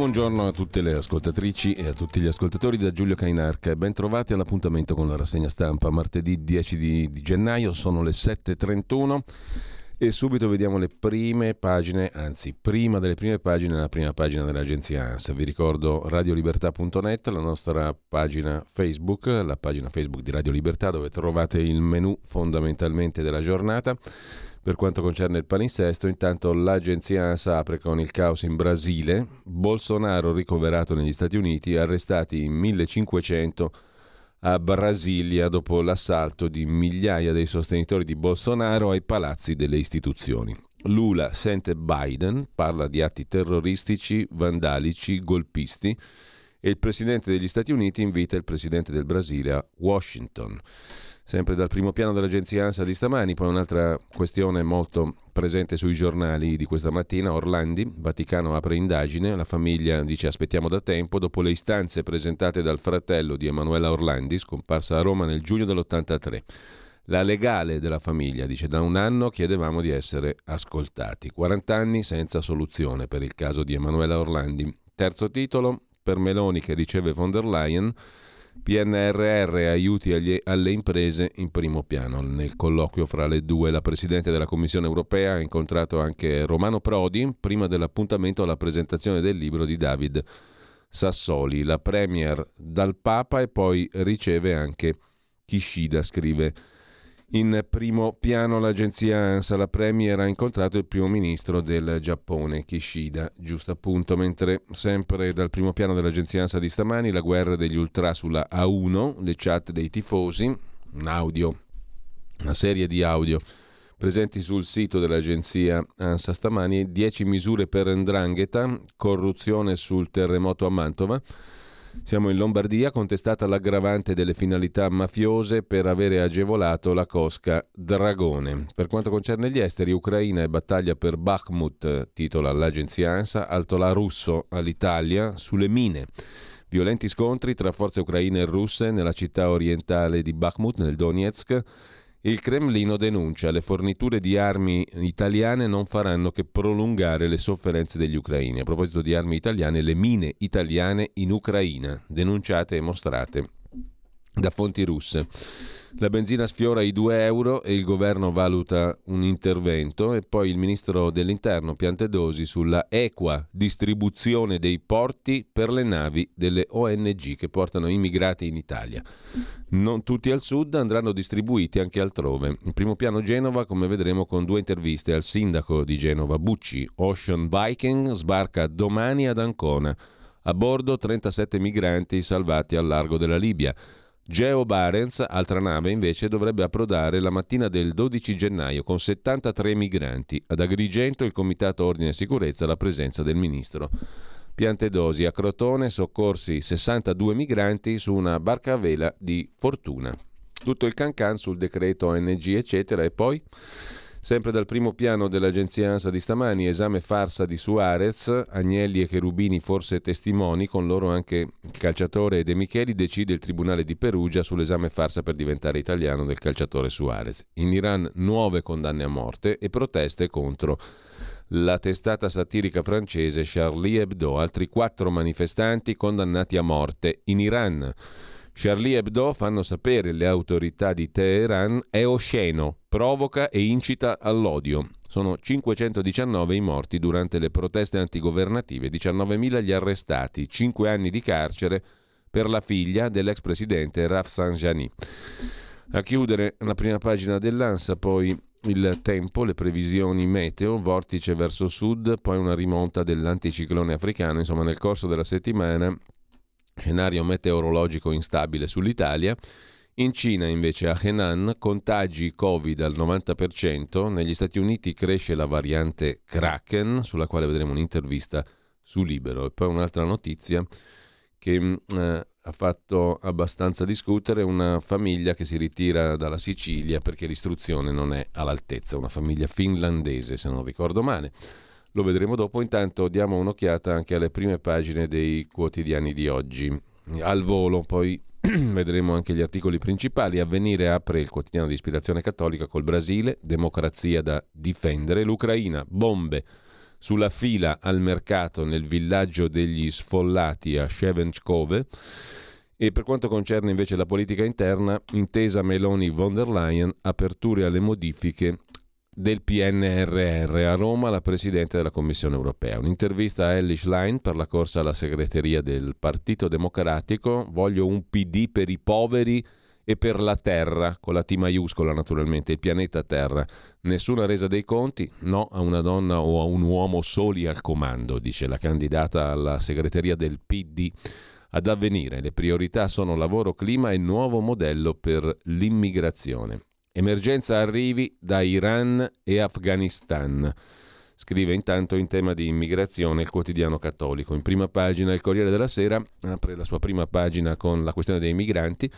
Buongiorno a tutte le ascoltatrici e a tutti gli ascoltatori da Giulio Cainarca ben trovati all'appuntamento con la rassegna stampa martedì 10 di, di gennaio, sono le 7.31 e subito vediamo le prime pagine, anzi prima delle prime pagine, la prima pagina dell'agenzia ANSA. Vi ricordo radiolibertà.net, la nostra pagina Facebook, la pagina Facebook di Radio Libertà dove trovate il menu fondamentalmente della giornata. Per quanto concerne il palinsesto, intanto l'agenzia ANSA apre con il caos in Brasile, Bolsonaro ricoverato negli Stati Uniti, arrestati in 1500 a Brasilia dopo l'assalto di migliaia dei sostenitori di Bolsonaro ai palazzi delle istituzioni. Lula sente Biden, parla di atti terroristici, vandalici, golpisti e il presidente degli Stati Uniti invita il presidente del Brasile a Washington sempre dal primo piano dell'agenzia ANSA di stamani, poi un'altra questione molto presente sui giornali di questa mattina, Orlandi, Vaticano apre indagine, la famiglia dice aspettiamo da tempo, dopo le istanze presentate dal fratello di Emanuela Orlandi, scomparsa a Roma nel giugno dell'83. La legale della famiglia dice da un anno chiedevamo di essere ascoltati, 40 anni senza soluzione per il caso di Emanuela Orlandi. Terzo titolo, per Meloni che riceve von der Leyen, PNRR aiuti agli, alle imprese in primo piano. Nel colloquio fra le due la Presidente della Commissione europea ha incontrato anche Romano Prodi prima dell'appuntamento alla presentazione del libro di David Sassoli, la Premier dal Papa e poi riceve anche Kishida, scrive in primo piano l'agenzia ANSA, la Premier ha incontrato il primo ministro del Giappone, Kishida, giusto appunto, mentre sempre dal primo piano dell'agenzia ANSA di stamani la guerra degli ultra sulla A1, le chat dei tifosi, un audio, una serie di audio presenti sul sito dell'agenzia ANSA stamani, 10 misure per Ndrangheta, corruzione sul terremoto a Mantova, siamo in Lombardia, contestata l'aggravante delle finalità mafiose per avere agevolato la cosca Dragone. Per quanto concerne gli esteri, Ucraina e battaglia per Bakhmut, titola l'agenzia ANSA, altola russo all'Italia sulle mine. Violenti scontri tra forze ucraine e russe nella città orientale di Bakhmut, nel Donetsk. Il Cremlino denuncia le forniture di armi italiane non faranno che prolungare le sofferenze degli ucraini. A proposito di armi italiane, le mine italiane in Ucraina, denunciate e mostrate da fonti russe. La benzina sfiora i 2 euro e il governo valuta un intervento e poi il ministro dell'interno Piantedosi sulla equa distribuzione dei porti per le navi delle ONG che portano immigrati in Italia. Non tutti al sud andranno distribuiti anche altrove. In primo piano Genova, come vedremo con due interviste al sindaco di Genova Bucci. Ocean Viking sbarca domani ad Ancona. A bordo 37 migranti salvati al largo della Libia. Geo Barents, altra nave, invece dovrebbe approdare la mattina del 12 gennaio con 73 migranti. Ad Agrigento il Comitato Ordine e Sicurezza la presenza del ministro. Piantedosi a Crotone, soccorsi 62 migranti su una barca a vela di fortuna. Tutto il cancan sul decreto ONG eccetera e poi Sempre dal primo piano dell'agenzia ANSA di stamani, esame farsa di Suarez, Agnelli e Cherubini forse testimoni, con loro anche il calciatore De Micheli, decide il Tribunale di Perugia sull'esame farsa per diventare italiano del calciatore Suarez. In Iran nuove condanne a morte e proteste contro la testata satirica francese Charlie Hebdo, altri quattro manifestanti condannati a morte in Iran. Charlie Hebdo, fanno sapere le autorità di Teheran, è osceno, provoca e incita all'odio. Sono 519 i morti durante le proteste antigovernative, 19.000 gli arrestati, 5 anni di carcere per la figlia dell'ex presidente Rafsanjani. A chiudere la prima pagina dell'ANSA, poi il tempo, le previsioni meteo, vortice verso sud, poi una rimonta dell'anticiclone africano, insomma nel corso della settimana scenario meteorologico instabile sull'Italia. In Cina invece a Henan contagi Covid al 90%, negli Stati Uniti cresce la variante Kraken, sulla quale vedremo un'intervista su Libero. E poi un'altra notizia che mm, eh, ha fatto abbastanza discutere una famiglia che si ritira dalla Sicilia perché l'istruzione non è all'altezza, una famiglia finlandese se non ricordo male. Lo vedremo dopo, intanto diamo un'occhiata anche alle prime pagine dei quotidiani di oggi. Al volo, poi vedremo anche gli articoli principali. Avvenire apre il quotidiano di ispirazione cattolica col Brasile, democrazia da difendere, l'Ucraina, bombe sulla fila al mercato nel villaggio degli sfollati a Shevenskove. E per quanto concerne invece la politica interna, intesa Meloni-von der Leyen, aperture alle modifiche del PNRR a Roma la Presidente della Commissione europea. Un'intervista a Ellie Schlein per la corsa alla segreteria del Partito Democratico. Voglio un PD per i poveri e per la Terra, con la T maiuscola naturalmente, il pianeta Terra. Nessuna resa dei conti, no a una donna o a un uomo soli al comando, dice la candidata alla segreteria del PD. Ad avvenire, le priorità sono lavoro, clima e nuovo modello per l'immigrazione. Emergenza arrivi da Iran e Afghanistan. Scrive intanto in tema di immigrazione il quotidiano cattolico. In prima pagina il Corriere della Sera apre la sua prima pagina con la questione dei migranti.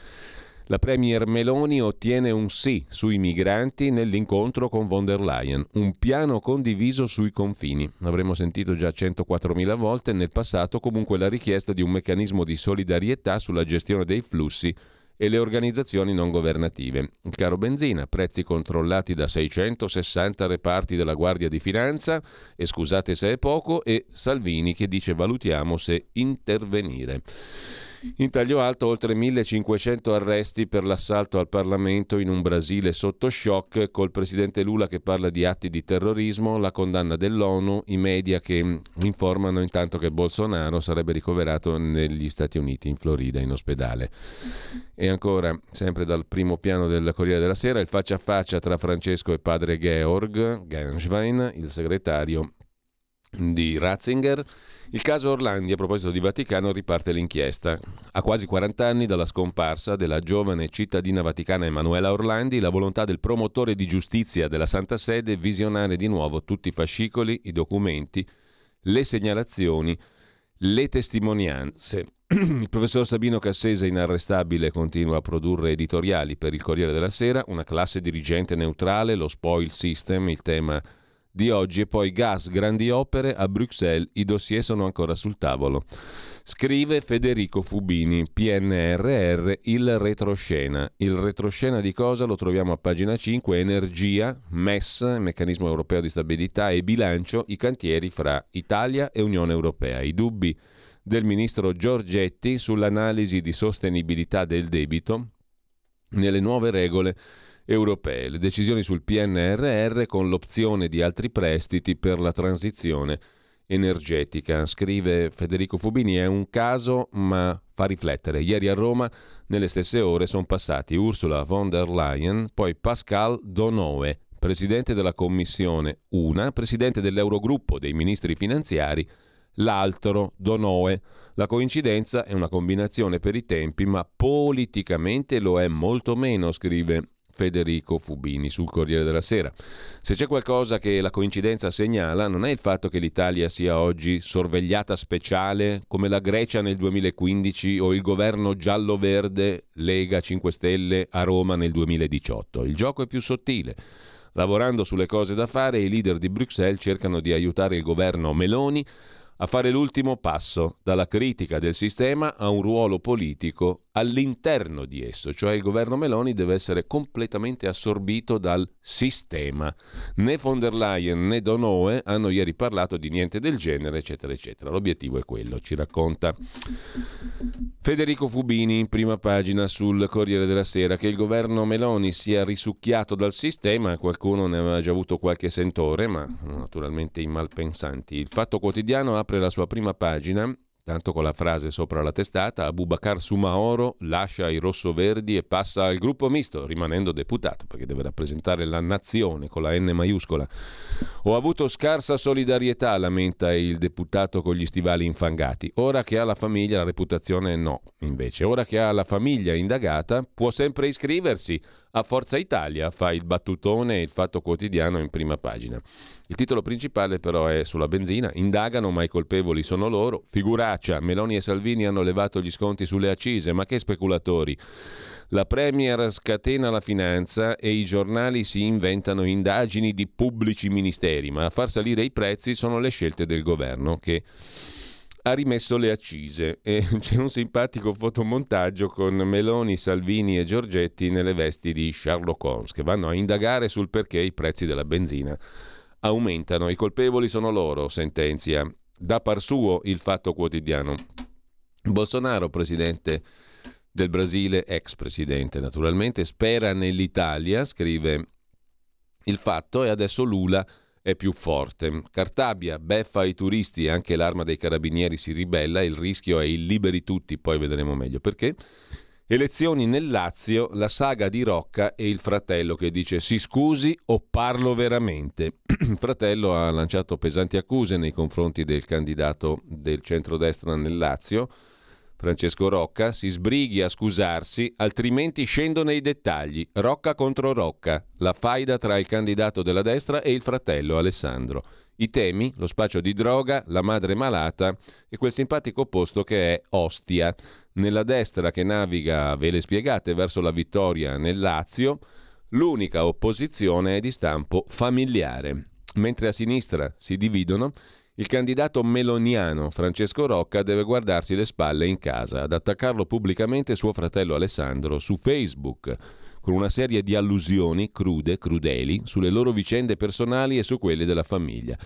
La Premier Meloni ottiene un sì sui migranti nell'incontro con von der Leyen, un piano condiviso sui confini. Avremmo sentito già 104.000 volte nel passato comunque la richiesta di un meccanismo di solidarietà sulla gestione dei flussi e le organizzazioni non governative. Il caro benzina, prezzi controllati da 660 reparti della Guardia di Finanza, e scusate se è poco, e Salvini che dice valutiamo se intervenire. In taglio alto oltre 1500 arresti per l'assalto al Parlamento in un Brasile sotto shock, col presidente Lula che parla di atti di terrorismo, la condanna dell'ONU, i media che informano intanto che Bolsonaro sarebbe ricoverato negli Stati Uniti, in Florida, in ospedale. E ancora, sempre dal primo piano del Corriere della Sera, il faccia a faccia tra Francesco e padre Georg Genswein, il segretario di Ratzinger. Il caso Orlandi, a proposito di Vaticano, riparte l'inchiesta. A quasi 40 anni dalla scomparsa della giovane cittadina vaticana Emanuela Orlandi, la volontà del promotore di giustizia della Santa Sede è visionare di nuovo tutti i fascicoli, i documenti, le segnalazioni, le testimonianze. Il professor Sabino Cassese, inarrestabile, continua a produrre editoriali per il Corriere della Sera, una classe dirigente neutrale, lo spoil system, il tema di oggi e poi gas, grandi opere a Bruxelles, i dossier sono ancora sul tavolo. Scrive Federico Fubini, PNRR, il retroscena. Il retroscena di cosa lo troviamo a pagina 5, energia, MES, meccanismo europeo di stabilità e bilancio, i cantieri fra Italia e Unione Europea. I dubbi del ministro Giorgetti sull'analisi di sostenibilità del debito nelle nuove regole europee, le decisioni sul PNRR con l'opzione di altri prestiti per la transizione energetica. Scrive Federico Fubini, è un caso ma fa riflettere. Ieri a Roma, nelle stesse ore, sono passati Ursula von der Leyen, poi Pascal Donoe, presidente della Commissione una, presidente dell'Eurogruppo dei ministri finanziari, l'altro Donoe. La coincidenza è una combinazione per i tempi, ma politicamente lo è molto meno, scrive Federico Fubini sul Corriere della Sera. Se c'è qualcosa che la coincidenza segnala non è il fatto che l'Italia sia oggi sorvegliata speciale come la Grecia nel 2015 o il governo giallo-verde Lega 5 Stelle a Roma nel 2018. Il gioco è più sottile. Lavorando sulle cose da fare, i leader di Bruxelles cercano di aiutare il governo Meloni a fare l'ultimo passo dalla critica del sistema a un ruolo politico all'interno di esso, cioè il governo Meloni deve essere completamente assorbito dal sistema. Né von der Leyen né Donoe hanno ieri parlato di niente del genere, eccetera, eccetera. L'obiettivo è quello, ci racconta Federico Fubini in prima pagina sul Corriere della Sera che il governo Meloni sia risucchiato dal sistema, qualcuno ne aveva già avuto qualche sentore, ma naturalmente i malpensanti. Il Fatto Quotidiano apre la sua prima pagina tanto con la frase sopra la testata, Abubakar Sumaoro lascia i rossoverdi e passa al gruppo misto, rimanendo deputato, perché deve rappresentare la nazione con la N maiuscola. Ho avuto scarsa solidarietà, lamenta il deputato con gli stivali infangati. Ora che ha la famiglia, la reputazione no, invece. Ora che ha la famiglia indagata, può sempre iscriversi a Forza Italia, fa il battutone e il fatto quotidiano in prima pagina. Il titolo principale però è sulla benzina, indagano ma i colpevoli sono loro, figuraccia, Meloni e Salvini hanno levato gli sconti sulle accise, ma che speculatori. La Premier scatena la finanza e i giornali si inventano indagini di pubblici ministeri, ma a far salire i prezzi sono le scelte del governo che ha rimesso le accise e c'è un simpatico fotomontaggio con Meloni, Salvini e Giorgetti nelle vesti di Sherlock Holmes che vanno a indagare sul perché i prezzi della benzina aumentano. I colpevoli sono loro, sentenzia. Da par suo il fatto quotidiano. Bolsonaro, presidente del Brasile, ex presidente naturalmente, spera nell'Italia, scrive il fatto, e adesso Lula è più forte. Cartabia beffa i turisti, anche l'arma dei carabinieri si ribella, il rischio è il liberi tutti, poi vedremo meglio perché. Elezioni nel Lazio, la saga di Rocca e il fratello che dice si scusi o parlo veramente. il fratello ha lanciato pesanti accuse nei confronti del candidato del centrodestra nel Lazio Francesco Rocca si sbrighi a scusarsi, altrimenti scendo nei dettagli. Rocca contro Rocca, la faida tra il candidato della destra e il fratello Alessandro. I temi, lo spaccio di droga, la madre malata e quel simpatico posto che è Ostia. Nella destra che naviga a vele spiegate verso la vittoria nel Lazio, l'unica opposizione è di stampo familiare. Mentre a sinistra si dividono il candidato meloniano Francesco Rocca deve guardarsi le spalle in casa ad attaccarlo pubblicamente suo fratello Alessandro su Facebook con una serie di allusioni crude, crudeli, sulle loro vicende personali e su quelle della famiglia.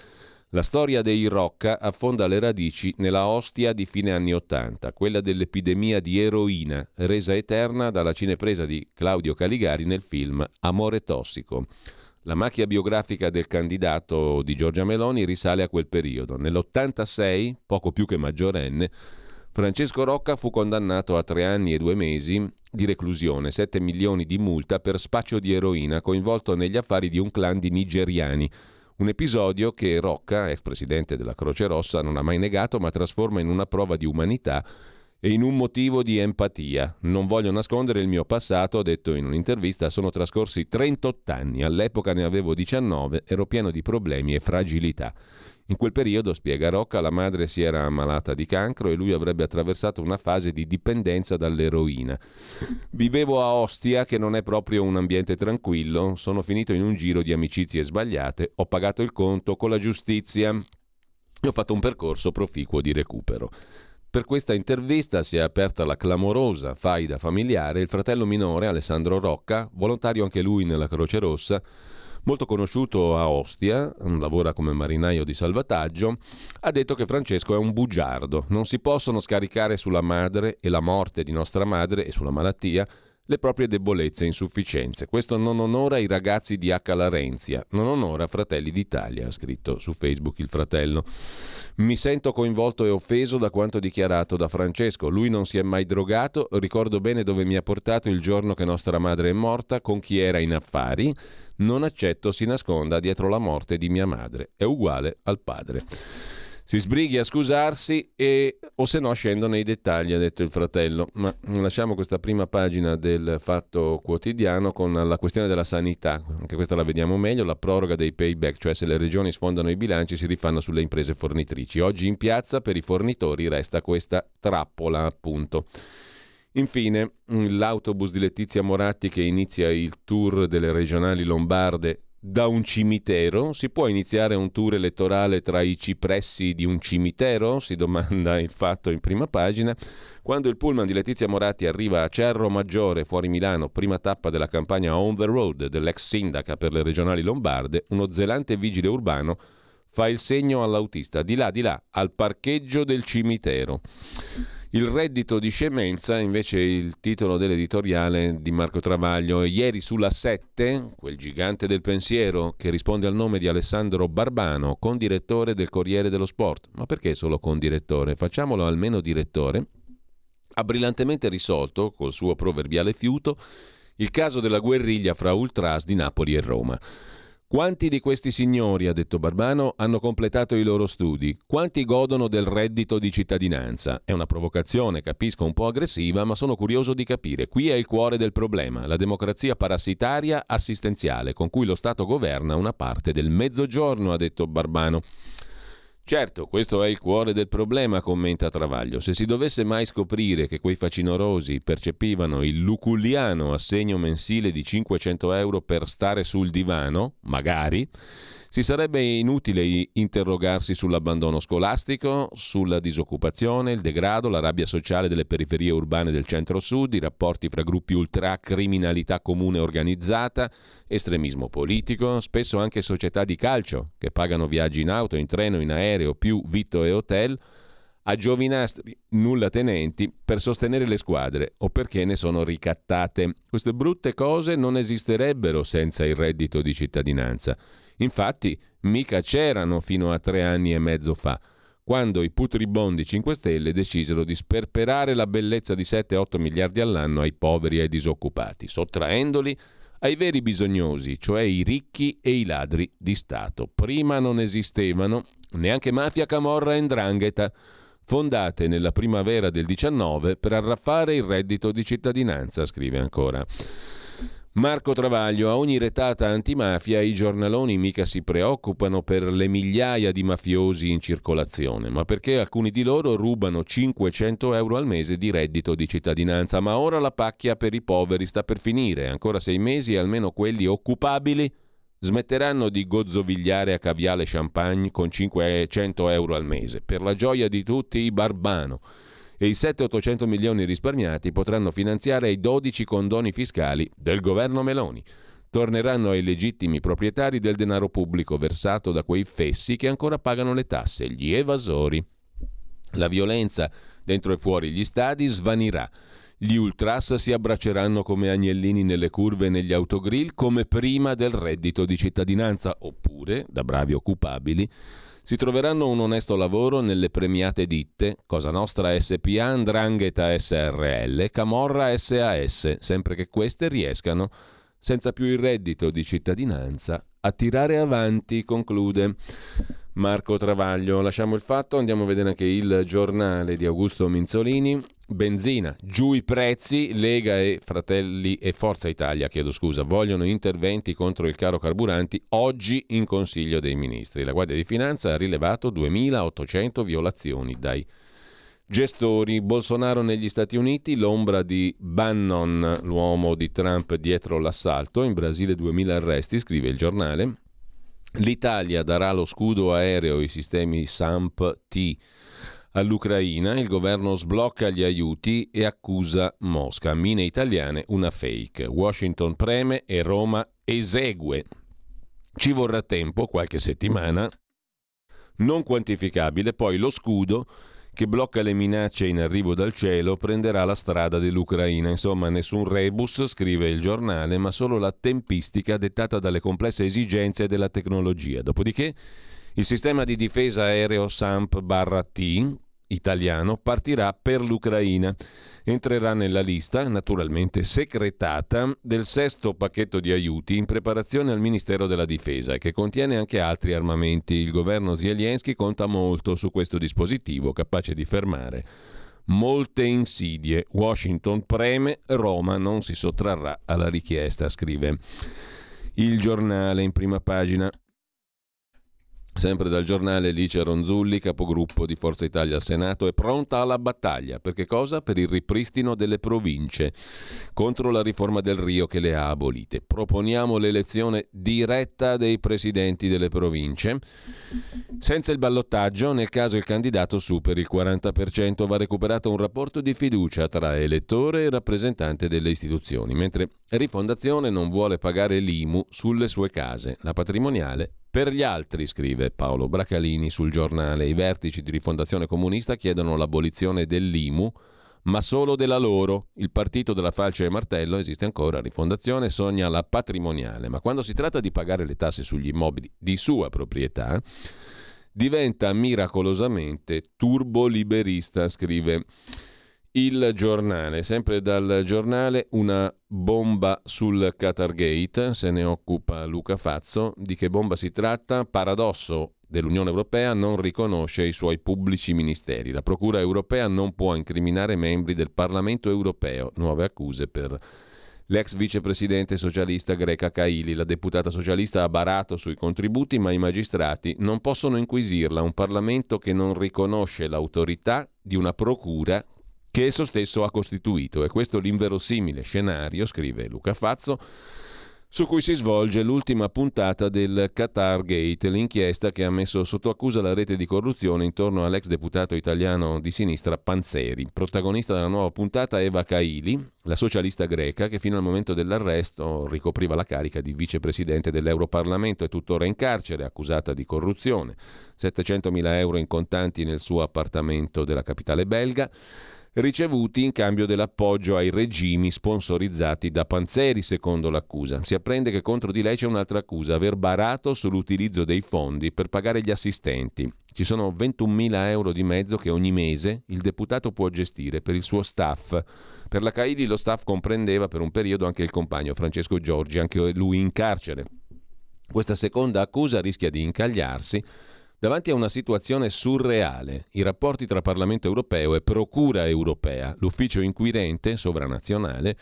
La storia dei Rocca affonda le radici nella Ostia di fine anni Ottanta, quella dell'epidemia di eroina, resa eterna dalla cinepresa di Claudio Caligari nel film Amore tossico. La macchia biografica del candidato di Giorgia Meloni risale a quel periodo. Nell'86, poco più che maggiorenne, Francesco Rocca fu condannato a tre anni e due mesi di reclusione, 7 milioni di multa per spaccio di eroina coinvolto negli affari di un clan di nigeriani. Un episodio che Rocca, ex presidente della Croce Rossa, non ha mai negato ma trasforma in una prova di umanità e in un motivo di empatia. Non voglio nascondere il mio passato, ho detto in un'intervista, sono trascorsi 38 anni, all'epoca ne avevo 19, ero pieno di problemi e fragilità. In quel periodo, spiega Rocca, la madre si era ammalata di cancro e lui avrebbe attraversato una fase di dipendenza dall'eroina. Vivevo a Ostia, che non è proprio un ambiente tranquillo, sono finito in un giro di amicizie sbagliate, ho pagato il conto con la giustizia e ho fatto un percorso proficuo di recupero. Per questa intervista si è aperta la clamorosa faida familiare. Il fratello minore, Alessandro Rocca, volontario anche lui nella Croce Rossa, molto conosciuto a Ostia, lavora come marinaio di salvataggio, ha detto che Francesco è un bugiardo. Non si possono scaricare sulla madre e la morte di nostra madre e sulla malattia le proprie debolezze e insufficienze. Questo non onora i ragazzi di H. Larenzia, non onora Fratelli d'Italia, ha scritto su Facebook il fratello. Mi sento coinvolto e offeso da quanto dichiarato da Francesco. Lui non si è mai drogato, ricordo bene dove mi ha portato il giorno che nostra madre è morta, con chi era in affari. Non accetto si nasconda dietro la morte di mia madre. È uguale al padre si sbrighi a scusarsi e, o se no scendo nei dettagli, ha detto il fratello. Ma lasciamo questa prima pagina del fatto quotidiano con la questione della sanità, anche questa la vediamo meglio, la proroga dei payback, cioè se le regioni sfondano i bilanci si rifanno sulle imprese fornitrici. Oggi in piazza per i fornitori resta questa trappola, appunto. Infine, l'autobus di Letizia Moratti che inizia il tour delle regionali lombarde da un cimitero? Si può iniziare un tour elettorale tra i cipressi di un cimitero? Si domanda il fatto in prima pagina. Quando il pullman di Letizia Moratti arriva a Cerro Maggiore, fuori Milano, prima tappa della campagna On the Road dell'ex sindaca per le regionali lombarde, uno zelante vigile urbano fa il segno all'autista, di là, di là, al parcheggio del cimitero. Il reddito di scemenza invece il titolo dell'editoriale di Marco Travaglio. Ieri sulla 7, quel gigante del pensiero che risponde al nome di Alessandro Barbano, condirettore del Corriere dello Sport. Ma perché solo condirettore? Facciamolo almeno direttore. Ha brillantemente risolto, col suo proverbiale fiuto, il caso della guerriglia fra Ultras di Napoli e Roma. Quanti di questi signori, ha detto Barbano, hanno completato i loro studi? Quanti godono del reddito di cittadinanza? È una provocazione, capisco, un po' aggressiva, ma sono curioso di capire. Qui è il cuore del problema, la democrazia parassitaria assistenziale con cui lo Stato governa una parte del mezzogiorno, ha detto Barbano. Certo, questo è il cuore del problema, commenta Travaglio. Se si dovesse mai scoprire che quei facinorosi percepivano il luculliano assegno mensile di 500 euro per stare sul divano, magari, si sarebbe inutile interrogarsi sull'abbandono scolastico, sulla disoccupazione, il degrado, la rabbia sociale delle periferie urbane del centro-sud, i rapporti fra gruppi ultra, criminalità comune organizzata, estremismo politico, spesso anche società di calcio che pagano viaggi in auto, in treno, in aereo, più vitto e hotel a giovinastri nulla tenenti per sostenere le squadre o perché ne sono ricattate. Queste brutte cose non esisterebbero senza il reddito di cittadinanza. Infatti, mica c'erano fino a tre anni e mezzo fa, quando i putribondi 5 Stelle decisero di sperperare la bellezza di 7-8 miliardi all'anno ai poveri e ai disoccupati, sottraendoli ai veri bisognosi, cioè i ricchi e i ladri di Stato. Prima non esistevano neanche mafia, camorra e ndrangheta, fondate nella primavera del 19 per arraffare il reddito di cittadinanza, scrive ancora. Marco Travaglio, a ogni retata antimafia i giornaloni mica si preoccupano per le migliaia di mafiosi in circolazione, ma perché alcuni di loro rubano 500 euro al mese di reddito di cittadinanza, ma ora la pacchia per i poveri sta per finire, ancora sei mesi e almeno quelli occupabili smetteranno di gozzovigliare a caviale champagne con 500 euro al mese, per la gioia di tutti i barbano e i 7-800 milioni risparmiati potranno finanziare i 12 condoni fiscali del governo Meloni. Torneranno ai legittimi proprietari del denaro pubblico versato da quei fessi che ancora pagano le tasse, gli evasori. La violenza dentro e fuori gli stadi svanirà. Gli ultras si abbracceranno come agnellini nelle curve e negli autogrill come prima del reddito di cittadinanza, oppure, da bravi occupabili, si troveranno un onesto lavoro nelle premiate ditte Cosa Nostra SPA, Andrangheta SRL, Camorra SAS, sempre che queste riescano, senza più il reddito di cittadinanza, a tirare avanti, conclude. Marco Travaglio. Lasciamo il fatto, andiamo a vedere anche il giornale di Augusto Minzolini. Benzina, giù i prezzi, Lega e Fratelli e Forza Italia, chiedo scusa, vogliono interventi contro il caro carburanti oggi in Consiglio dei Ministri. La Guardia di Finanza ha rilevato 2800 violazioni dai gestori. Bolsonaro negli Stati Uniti, l'ombra di Bannon, l'uomo di Trump dietro l'assalto, in Brasile 2000 arresti, scrive il giornale. L'Italia darà lo scudo aereo e i sistemi SAMP-T all'Ucraina, il governo sblocca gli aiuti e accusa Mosca. Mine italiane, una fake. Washington preme e Roma esegue. Ci vorrà tempo, qualche settimana, non quantificabile, poi lo scudo che blocca le minacce in arrivo dal cielo prenderà la strada dell'Ucraina. Insomma, nessun rebus, scrive il giornale, ma solo la tempistica dettata dalle complesse esigenze della tecnologia. Dopodiché il sistema di difesa aereo SAMP-T, italiano partirà per l'Ucraina. Entrerà nella lista, naturalmente secretata, del sesto pacchetto di aiuti in preparazione al Ministero della Difesa che contiene anche altri armamenti. Il governo Zelensky conta molto su questo dispositivo capace di fermare molte insidie. Washington preme, Roma non si sottrarrà alla richiesta, scrive il giornale in prima pagina. Sempre dal giornale Lice Ronzulli, capogruppo di Forza Italia al Senato, è pronta alla battaglia. Per che cosa? Per il ripristino delle province contro la riforma del Rio che le ha abolite. Proponiamo l'elezione diretta dei presidenti delle province. Senza il ballottaggio, nel caso il candidato superi il 40%, va recuperato un rapporto di fiducia tra elettore e rappresentante delle istituzioni, mentre Rifondazione non vuole pagare l'IMU sulle sue case. La patrimoniale Per gli altri, scrive Paolo Bracalini sul giornale, i vertici di rifondazione comunista chiedono l'abolizione dell'IMU, ma solo della loro. Il partito della falce e martello esiste ancora, rifondazione sogna la patrimoniale, ma quando si tratta di pagare le tasse sugli immobili di sua proprietà, diventa miracolosamente turboliberista, scrive il giornale, sempre dal giornale, una bomba sul Qatargate, se ne occupa Luca Fazzo. Di che bomba si tratta? Paradosso dell'Unione Europea non riconosce i suoi pubblici ministeri. La Procura europea non può incriminare membri del Parlamento europeo. Nuove accuse per l'ex vicepresidente socialista greca Kaili. La deputata socialista ha barato sui contributi, ma i magistrati non possono inquisirla. Un Parlamento che non riconosce l'autorità di una procura che esso stesso ha costituito. E questo l'inverosimile scenario, scrive Luca Fazzo, su cui si svolge l'ultima puntata del Qatar Gate, l'inchiesta che ha messo sotto accusa la rete di corruzione intorno all'ex deputato italiano di sinistra Panzeri. Protagonista della nuova puntata Eva Kaili, la socialista greca che fino al momento dell'arresto ricopriva la carica di vicepresidente dell'Europarlamento e tuttora in carcere, accusata di corruzione. 700.000 euro in contanti nel suo appartamento della capitale belga ricevuti in cambio dell'appoggio ai regimi sponsorizzati da Panzeri, secondo l'accusa. Si apprende che contro di lei c'è un'altra accusa, aver barato sull'utilizzo dei fondi per pagare gli assistenti. Ci sono 21.000 euro di mezzo che ogni mese il deputato può gestire per il suo staff. Per la Caidi lo staff comprendeva per un periodo anche il compagno Francesco Giorgi, anche lui in carcere. Questa seconda accusa rischia di incagliarsi davanti a una situazione surreale. I rapporti tra Parlamento europeo e Procura europea, l'ufficio inquirente sovranazionale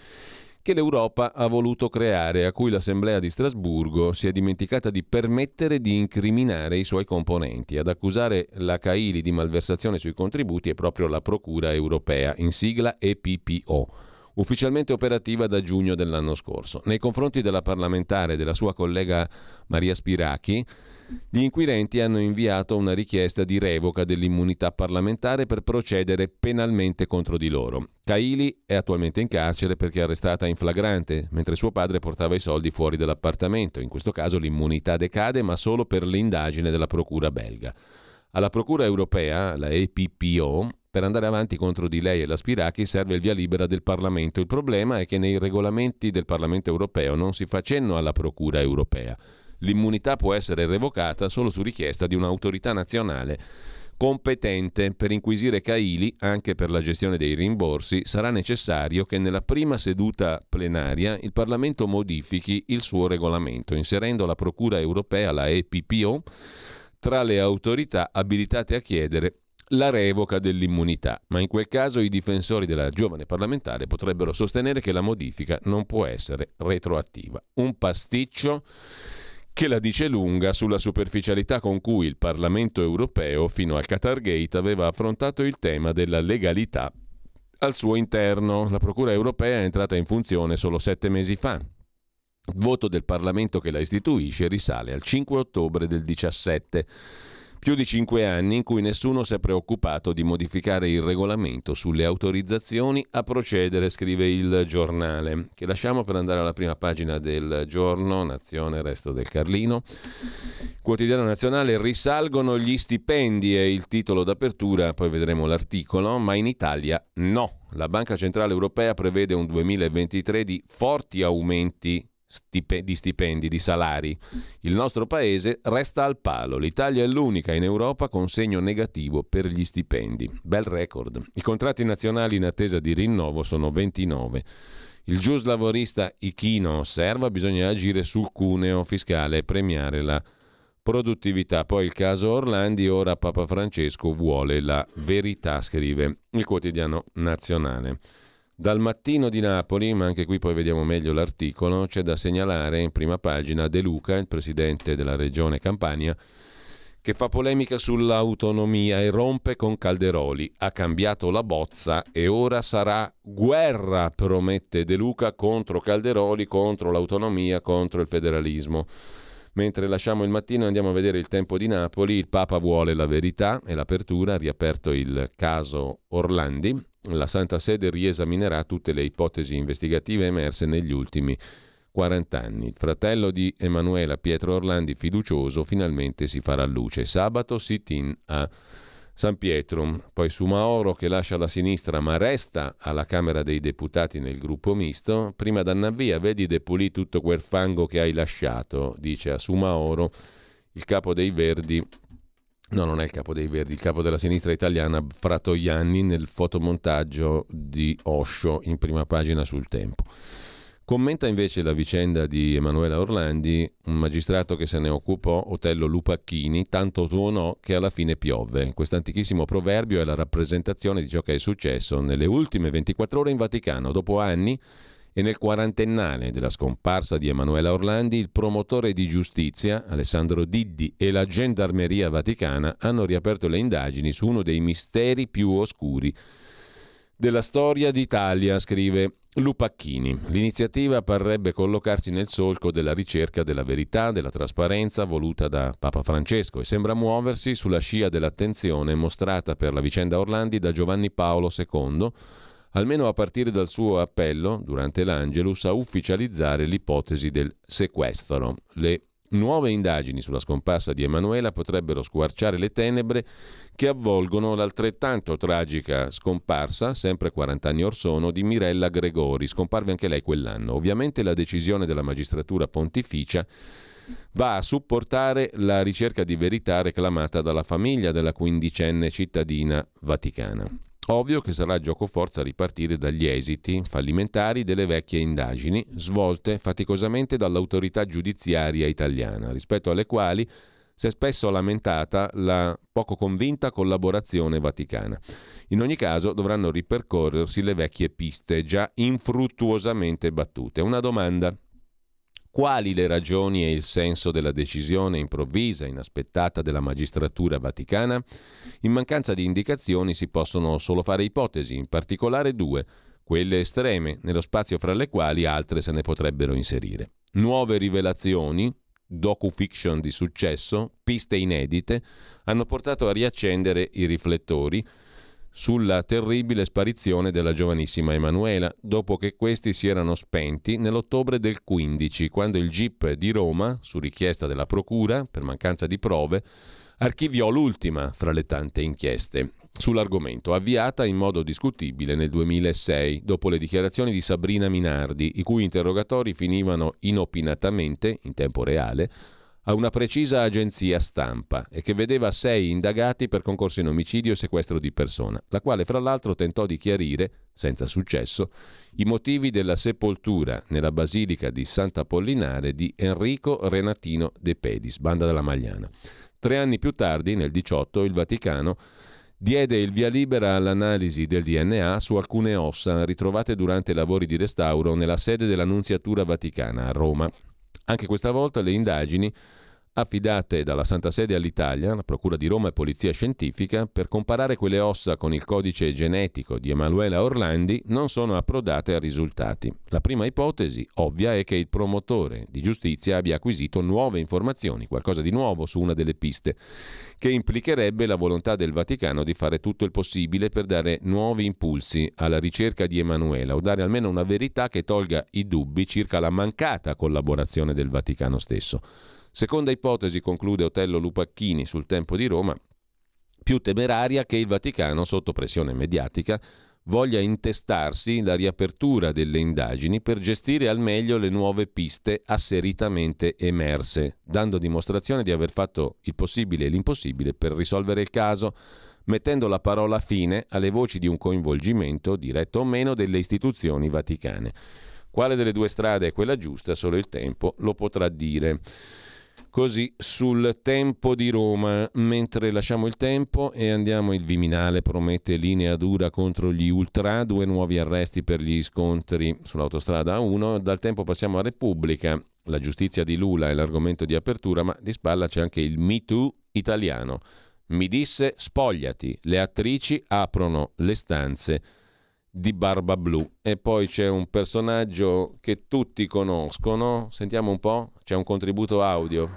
che l'Europa ha voluto creare, a cui l'Assemblea di Strasburgo si è dimenticata di permettere di incriminare i suoi componenti. Ad accusare la Caili di malversazione sui contributi è proprio la Procura europea, in sigla EPPO ufficialmente operativa da giugno dell'anno scorso. Nei confronti della parlamentare e della sua collega Maria Spirachi, gli inquirenti hanno inviato una richiesta di revoca dell'immunità parlamentare per procedere penalmente contro di loro. Kaili è attualmente in carcere perché è arrestata in flagrante, mentre suo padre portava i soldi fuori dall'appartamento. In questo caso l'immunità decade, ma solo per l'indagine della Procura belga. Alla Procura europea, la EPPO, per andare avanti contro di lei e la Spiracchi serve il via libera del Parlamento. Il problema è che nei regolamenti del Parlamento europeo non si fa cenno alla Procura europea. L'immunità può essere revocata solo su richiesta di un'autorità nazionale competente per inquisire Caili anche per la gestione dei rimborsi, sarà necessario che nella prima seduta plenaria il Parlamento modifichi il suo regolamento, inserendo la Procura europea, la EPPO, tra le autorità abilitate a chiedere la revoca dell'immunità, ma in quel caso i difensori della giovane parlamentare potrebbero sostenere che la modifica non può essere retroattiva. Un pasticcio che la dice lunga sulla superficialità con cui il Parlamento europeo fino al Qatargate aveva affrontato il tema della legalità al suo interno. La Procura europea è entrata in funzione solo sette mesi fa. Il voto del Parlamento che la istituisce risale al 5 ottobre del 17 più di cinque anni in cui nessuno si è preoccupato di modificare il regolamento sulle autorizzazioni a procedere, scrive il giornale, che lasciamo per andare alla prima pagina del giorno, Nazione, Resto del Carlino. Quotidiano nazionale, risalgono gli stipendi, è il titolo d'apertura, poi vedremo l'articolo, ma in Italia no. La Banca Centrale Europea prevede un 2023 di forti aumenti di stipendi, di salari. Il nostro paese resta al palo. L'Italia è l'unica in Europa con segno negativo per gli stipendi. Bel record. I contratti nazionali in attesa di rinnovo sono 29. Il gius lavorista Ichino osserva bisogna agire sul cuneo fiscale e premiare la produttività. Poi il caso Orlandi, ora Papa Francesco vuole la verità, scrive il quotidiano nazionale. Dal mattino di Napoli, ma anche qui poi vediamo meglio l'articolo, c'è da segnalare in prima pagina De Luca, il presidente della regione Campania, che fa polemica sull'autonomia e rompe con Calderoli. Ha cambiato la bozza e ora sarà guerra, promette De Luca, contro Calderoli, contro l'autonomia, contro il federalismo. Mentre lasciamo il mattino e andiamo a vedere il tempo di Napoli, il Papa vuole la verità e l'apertura, ha riaperto il caso Orlandi, la Santa Sede riesaminerà tutte le ipotesi investigative emerse negli ultimi 40 anni. Il fratello di Emanuela, Pietro Orlandi, fiducioso, finalmente si farà luce. Sabato sit-in a San Pietro, poi Sumaoro che lascia la sinistra ma resta alla Camera dei Deputati nel gruppo misto. Prima d'andare via, vedi depulì tutto quel fango che hai lasciato, dice a Sumaoro il capo dei Verdi No, non è il capo dei Verdi, il capo della sinistra italiana, Fratoianni, nel fotomontaggio di Osho in prima pagina sul tempo. Commenta invece la vicenda di Emanuela Orlandi, un magistrato che se ne occupò, Otello Lupacchini, tanto tuonò che alla fine piove. Quest'antichissimo proverbio è la rappresentazione di ciò che è successo nelle ultime 24 ore in Vaticano, dopo anni e nel quarantennale della scomparsa di Emanuela Orlandi, il promotore di giustizia, Alessandro Diddi, e la Gendarmeria Vaticana hanno riaperto le indagini su uno dei misteri più oscuri della storia d'Italia, scrive Lupacchini. L'iniziativa parrebbe collocarsi nel solco della ricerca della verità, della trasparenza voluta da Papa Francesco e sembra muoversi sulla scia dell'attenzione mostrata per la vicenda Orlandi da Giovanni Paolo II almeno a partire dal suo appello, durante l'Angelus, a ufficializzare l'ipotesi del sequestro. Le nuove indagini sulla scomparsa di Emanuela potrebbero squarciare le tenebre che avvolgono l'altrettanto tragica scomparsa, sempre 40 anni or sono, di Mirella Gregori. Scomparve anche lei quell'anno. Ovviamente la decisione della magistratura pontificia va a supportare la ricerca di verità reclamata dalla famiglia della quindicenne cittadina vaticana. Ovvio che sarà gioco forza ripartire dagli esiti fallimentari delle vecchie indagini svolte faticosamente dall'autorità giudiziaria italiana, rispetto alle quali si è spesso lamentata la poco convinta collaborazione vaticana. In ogni caso dovranno ripercorrersi le vecchie piste già infruttuosamente battute. Una domanda quali le ragioni e il senso della decisione improvvisa, inaspettata della magistratura vaticana? In mancanza di indicazioni si possono solo fare ipotesi, in particolare due, quelle estreme, nello spazio fra le quali altre se ne potrebbero inserire. Nuove rivelazioni, docu-fiction di successo, piste inedite, hanno portato a riaccendere i riflettori sulla terribile sparizione della giovanissima Emanuela, dopo che questi si erano spenti nell'ottobre del 15, quando il GIP di Roma, su richiesta della Procura, per mancanza di prove, archiviò l'ultima fra le tante inchieste sull'argomento, avviata in modo discutibile nel 2006, dopo le dichiarazioni di Sabrina Minardi, i cui interrogatori finivano inopinatamente, in tempo reale, a una precisa agenzia stampa e che vedeva sei indagati per concorso in omicidio e sequestro di persona, la quale fra l'altro tentò di chiarire, senza successo, i motivi della sepoltura nella basilica di Sant'Apollinare di Enrico Renatino de Pedis, banda della Magliana. Tre anni più tardi, nel 18, il Vaticano diede il via libera all'analisi del DNA su alcune ossa ritrovate durante i lavori di restauro nella sede dell'Annunziatura Vaticana a Roma. Anche questa volta le indagini affidate dalla Santa Sede all'Italia, la Procura di Roma e Polizia Scientifica, per comparare quelle ossa con il codice genetico di Emanuela Orlandi, non sono approdate a risultati. La prima ipotesi, ovvia, è che il promotore di giustizia abbia acquisito nuove informazioni, qualcosa di nuovo su una delle piste, che implicherebbe la volontà del Vaticano di fare tutto il possibile per dare nuovi impulsi alla ricerca di Emanuela o dare almeno una verità che tolga i dubbi circa la mancata collaborazione del Vaticano stesso. Seconda ipotesi, conclude Otello Lupacchini sul Tempo di Roma, più temeraria che il Vaticano, sotto pressione mediatica, voglia intestarsi la riapertura delle indagini per gestire al meglio le nuove piste asseritamente emerse, dando dimostrazione di aver fatto il possibile e l'impossibile per risolvere il caso, mettendo la parola fine alle voci di un coinvolgimento, diretto o meno, delle istituzioni vaticane. Quale delle due strade è quella giusta? Solo il tempo lo potrà dire. Così sul tempo di Roma, mentre lasciamo il tempo e andiamo, il Viminale promette linea dura contro gli ultra, due nuovi arresti per gli scontri sull'autostrada A1, dal tempo passiamo a Repubblica, la giustizia di Lula è l'argomento di apertura, ma di spalla c'è anche il Me Too italiano. Mi disse spogliati, le attrici aprono le stanze di Barba Blu. E poi c'è un personaggio che tutti conoscono. Sentiamo un po', c'è un contributo audio.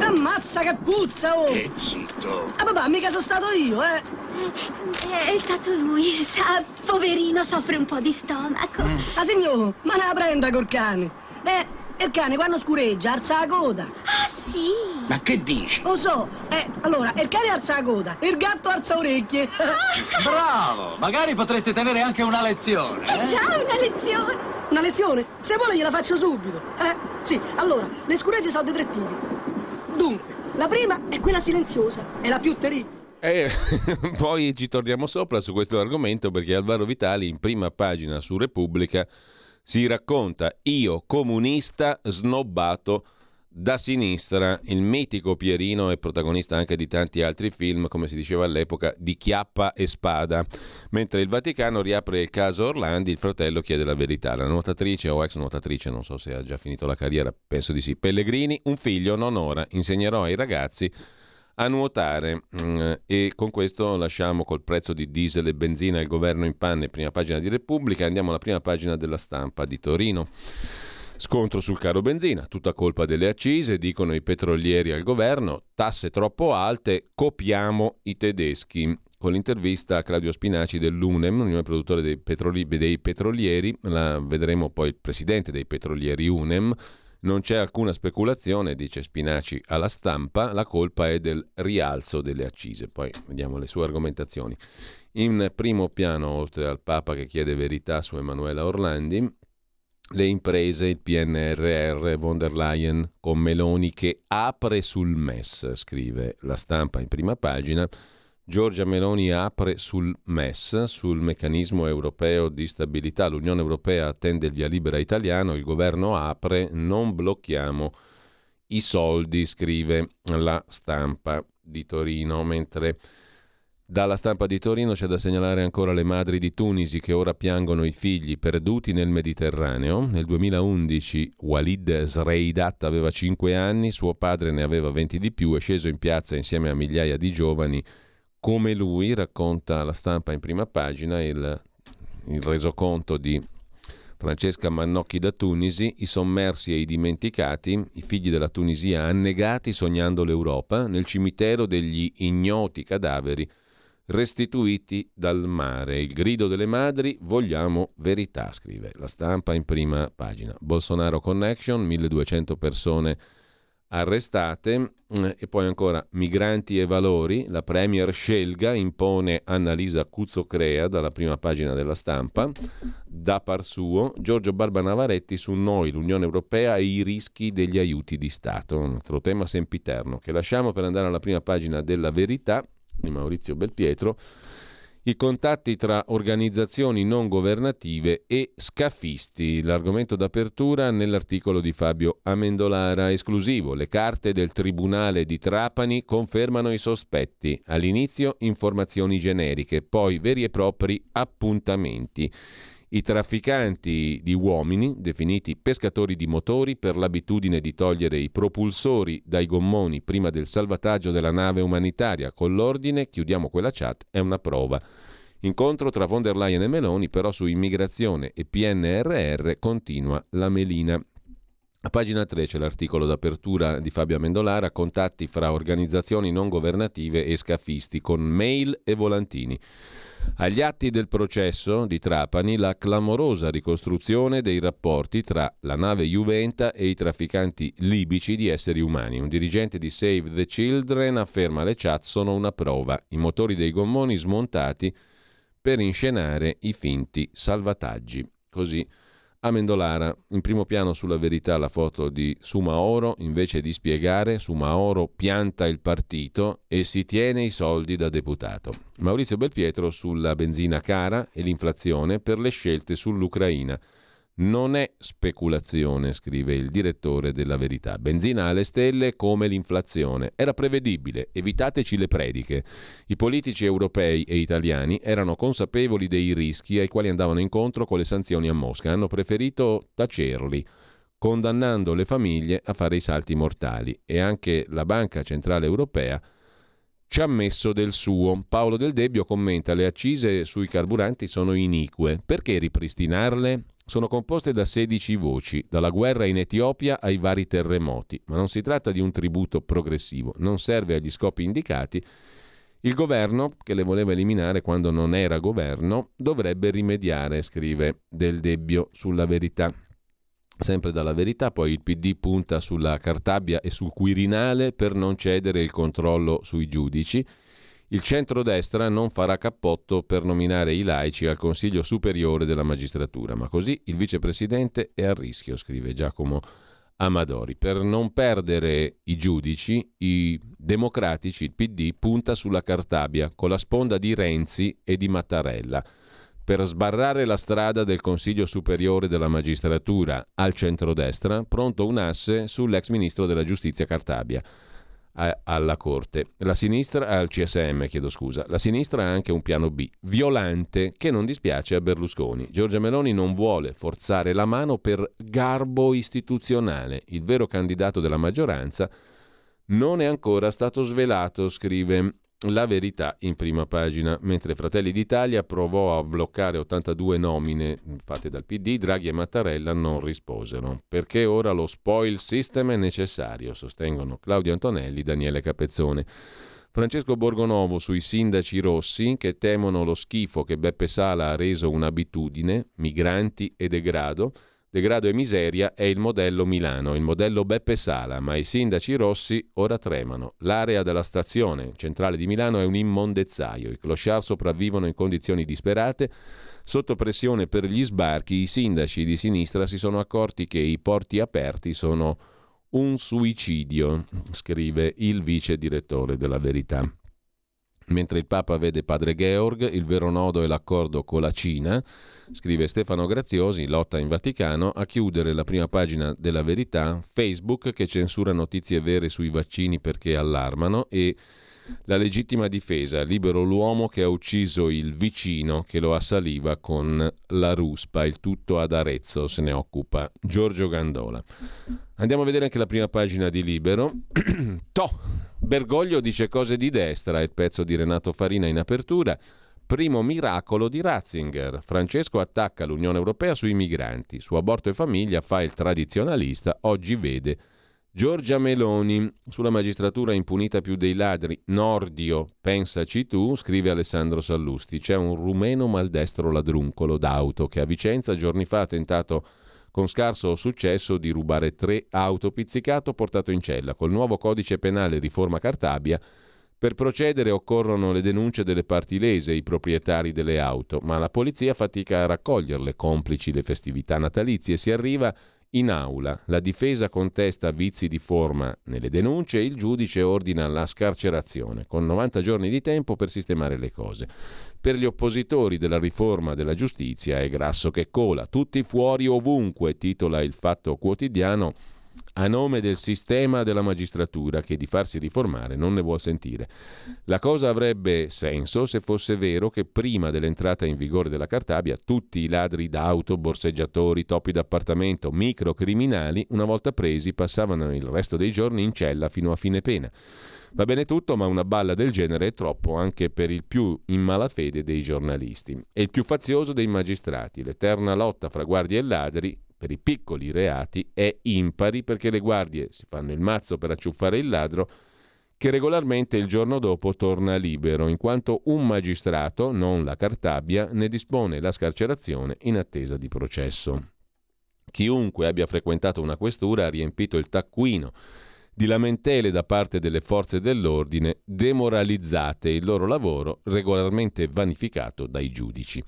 Ammazza che puzza, oh! Che zitto! Ah papà, mica sono stato io, eh! Eh, è stato lui, sa, poverino, soffre un po' di stomaco. Mm. Ah, signor, ma ne la prenda col cane. Eh, il cane quando scureggia alza la coda. Ah, sì? Ma che dici? Lo so. Eh, allora, il cane alza la coda, il gatto alza orecchie. Ah. Bravo! Magari potreste tenere anche una lezione. Eh, eh già, una lezione. Una lezione? Se vuole gliela faccio subito. Eh? Sì, allora, le scuregge sono di tre tipi. Dunque, la prima è quella silenziosa, è la più terribile. E poi ci torniamo sopra su questo argomento perché Alvaro Vitali in prima pagina su Repubblica si racconta io comunista snobbato da sinistra, il mitico Pierino è protagonista anche di tanti altri film, come si diceva all'epoca, di chiappa e spada. Mentre il Vaticano riapre il caso Orlandi, il fratello chiede la verità. La nuotatrice o ex nuotatrice, non so se ha già finito la carriera, penso di sì. Pellegrini, un figlio non ora, insegnerò ai ragazzi a nuotare mm, e con questo lasciamo col prezzo di diesel e benzina il governo in panne, prima pagina di Repubblica, andiamo alla prima pagina della stampa di Torino. Scontro sul caro benzina, tutta colpa delle accise, dicono i petrolieri al governo, tasse troppo alte, copiamo i tedeschi. Con l'intervista a Claudio Spinaci dell'UNEM, Unione Produttore dei, Petroli- dei Petrolieri, la vedremo poi il presidente dei petrolieri UNEM, non c'è alcuna speculazione, dice Spinaci alla stampa, la colpa è del rialzo delle accise. Poi vediamo le sue argomentazioni. In primo piano, oltre al Papa che chiede verità su Emanuela Orlandi, le imprese, il PNRR, von der Leyen con Meloni che apre sul MES, scrive la stampa in prima pagina. Giorgia Meloni apre sul MES, sul meccanismo europeo di stabilità. L'Unione Europea attende il via libera italiano, il governo apre, non blocchiamo i soldi, scrive la stampa di Torino, mentre dalla stampa di Torino c'è da segnalare ancora le madri di Tunisi che ora piangono i figli perduti nel Mediterraneo. Nel 2011 Walid Sreidat aveva 5 anni, suo padre ne aveva 20 di più, è sceso in piazza insieme a migliaia di giovani come lui, racconta la stampa in prima pagina il, il resoconto di Francesca Mannocchi da Tunisi, i sommersi e i dimenticati, i figli della Tunisia annegati sognando l'Europa, nel cimitero degli ignoti cadaveri restituiti dal mare. Il grido delle madri, vogliamo verità, scrive la stampa in prima pagina. Bolsonaro Connection, 1200 persone arrestate mm, e poi ancora migranti e valori, la Premier scelga impone Annalisa Cuzzocrea dalla prima pagina della stampa, da par suo Giorgio Barba Navaretti su noi, l'Unione Europea e i rischi degli aiuti di Stato, un altro tema sempiterno che lasciamo per andare alla prima pagina della verità di Maurizio Belpietro i contatti tra organizzazioni non governative e scafisti. L'argomento d'apertura nell'articolo di Fabio Amendolara, esclusivo. Le carte del Tribunale di Trapani confermano i sospetti. All'inizio informazioni generiche, poi veri e propri appuntamenti. I trafficanti di uomini, definiti pescatori di motori per l'abitudine di togliere i propulsori dai gommoni prima del salvataggio della nave umanitaria, con l'ordine chiudiamo quella chat, è una prova. Incontro tra von der Leyen e Meloni, però su immigrazione e PNRR continua la melina. A pagina 3 c'è l'articolo d'apertura di Fabio Amendolara, contatti fra organizzazioni non governative e scafisti con mail e volantini. Agli atti del processo di Trapani la clamorosa ricostruzione dei rapporti tra la nave Juventa e i trafficanti libici di esseri umani. Un dirigente di Save the Children afferma le chat sono una prova, i motori dei gommoni smontati per inscenare i finti salvataggi. Così Amendolara, in primo piano sulla verità la foto di Sumaoro, invece di spiegare Sumaoro pianta il partito e si tiene i soldi da deputato. Maurizio Belpietro sulla benzina cara e l'inflazione per le scelte sull'Ucraina. Non è speculazione, scrive il direttore della Verità. Benzina alle stelle come l'inflazione. Era prevedibile, evitateci le prediche. I politici europei e italiani erano consapevoli dei rischi ai quali andavano incontro con le sanzioni a Mosca. Hanno preferito tacerli, condannando le famiglie a fare i salti mortali. E anche la Banca Centrale Europea ci ha messo del suo. Paolo Del Debbio commenta le accise sui carburanti sono inique. Perché ripristinarle? Sono composte da 16 voci, dalla guerra in Etiopia ai vari terremoti, ma non si tratta di un tributo progressivo, non serve agli scopi indicati Il governo, che le voleva eliminare quando non era governo, dovrebbe rimediare, scrive Del Debbio sulla verità. Sempre dalla verità, poi il PD punta sulla Cartabia e sul Quirinale per non cedere il controllo sui giudici. Il centrodestra non farà cappotto per nominare i laici al Consiglio Superiore della Magistratura, ma così il vicepresidente è a rischio, scrive Giacomo Amadori. Per non perdere i giudici, i democratici, il PD, punta sulla Cartabia con la sponda di Renzi e di Mattarella. Per sbarrare la strada del Consiglio Superiore della Magistratura al centrodestra, pronto un asse sull'ex ministro della Giustizia Cartabia alla Corte. La sinistra al CSM, chiedo scusa. La sinistra ha anche un piano B, violante, che non dispiace a Berlusconi. Giorgia Meloni non vuole forzare la mano per garbo istituzionale. Il vero candidato della maggioranza non è ancora stato svelato, scrive la verità in prima pagina, mentre Fratelli d'Italia provò a bloccare 82 nomine fatte dal PD, Draghi e Mattarella non risposero, perché ora lo spoil system è necessario, sostengono Claudio Antonelli e Daniele Capezzone. Francesco Borgonovo sui sindaci rossi che temono lo schifo che Beppe Sala ha reso un'abitudine, migranti e degrado, Degrado e miseria è il modello Milano, il modello Beppe Sala, ma i sindaci rossi ora tremano. L'area della stazione centrale di Milano è un immondezzaio, i clochard sopravvivono in condizioni disperate. Sotto pressione per gli sbarchi, i sindaci di sinistra si sono accorti che i porti aperti sono un suicidio, scrive il vice direttore della Verità. Mentre il Papa vede padre Georg, il vero nodo è l'accordo con la Cina, scrive Stefano Graziosi, lotta in Vaticano, a chiudere la prima pagina della verità, Facebook che censura notizie vere sui vaccini perché allarmano e la legittima difesa, libero l'uomo che ha ucciso il vicino che lo assaliva con la ruspa, il tutto ad Arezzo se ne occupa Giorgio Gandola. Andiamo a vedere anche la prima pagina di Libero. to! Bergoglio dice cose di destra, il pezzo di Renato Farina in apertura. Primo miracolo di Ratzinger. Francesco attacca l'Unione Europea sui migranti. Su aborto e famiglia fa il tradizionalista, oggi vede Giorgia Meloni. Sulla magistratura impunita più dei ladri. Nordio, pensaci tu, scrive Alessandro Sallusti. C'è un rumeno maldestro ladruncolo d'auto che a Vicenza giorni fa ha tentato con scarso successo di rubare tre auto pizzicato portato in cella. Col nuovo codice penale riforma Cartabia per procedere occorrono le denunce delle parti lese, i proprietari delle auto, ma la polizia fatica a raccoglierle, complici le festività natalizie. Si arriva in aula, la difesa contesta vizi di forma nelle denunce e il giudice ordina la scarcerazione, con 90 giorni di tempo per sistemare le cose. Per gli oppositori della riforma della giustizia è grasso che cola, tutti fuori ovunque, titola il Fatto Quotidiano a nome del sistema della magistratura che di farsi riformare non ne vuol sentire. La cosa avrebbe senso se fosse vero che prima dell'entrata in vigore della Cartabia tutti i ladri d'auto, borseggiatori, topi d'appartamento, microcriminali, una volta presi, passavano il resto dei giorni in cella fino a fine pena. Va bene tutto, ma una balla del genere è troppo anche per il più in malafede dei giornalisti e il più fazioso dei magistrati. L'eterna lotta fra guardie e ladri per i piccoli reati è impari perché le guardie si fanno il mazzo per acciuffare il ladro che regolarmente il giorno dopo torna libero, in quanto un magistrato, non la Cartabia, ne dispone la scarcerazione in attesa di processo. Chiunque abbia frequentato una questura ha riempito il taccuino di lamentele da parte delle forze dell'ordine demoralizzate il loro lavoro regolarmente vanificato dai giudici.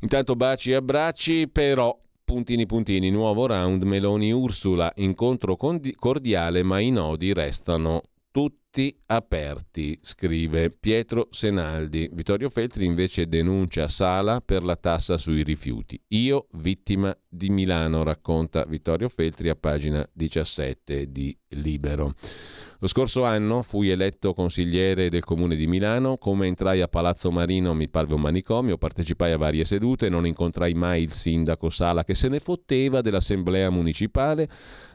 Intanto baci e abbracci, però Puntini puntini, nuovo round Meloni Ursula, incontro cordiale ma i nodi restano tutti aperti, scrive Pietro Senaldi. Vittorio Feltri invece denuncia Sala per la tassa sui rifiuti. Io vittima di Milano, racconta Vittorio Feltri a pagina 17 di Libero. Lo scorso anno fui eletto consigliere del comune di Milano, come entrai a Palazzo Marino mi parve un manicomio, partecipai a varie sedute, non incontrai mai il sindaco Sala che se ne fotteva dell'assemblea municipale.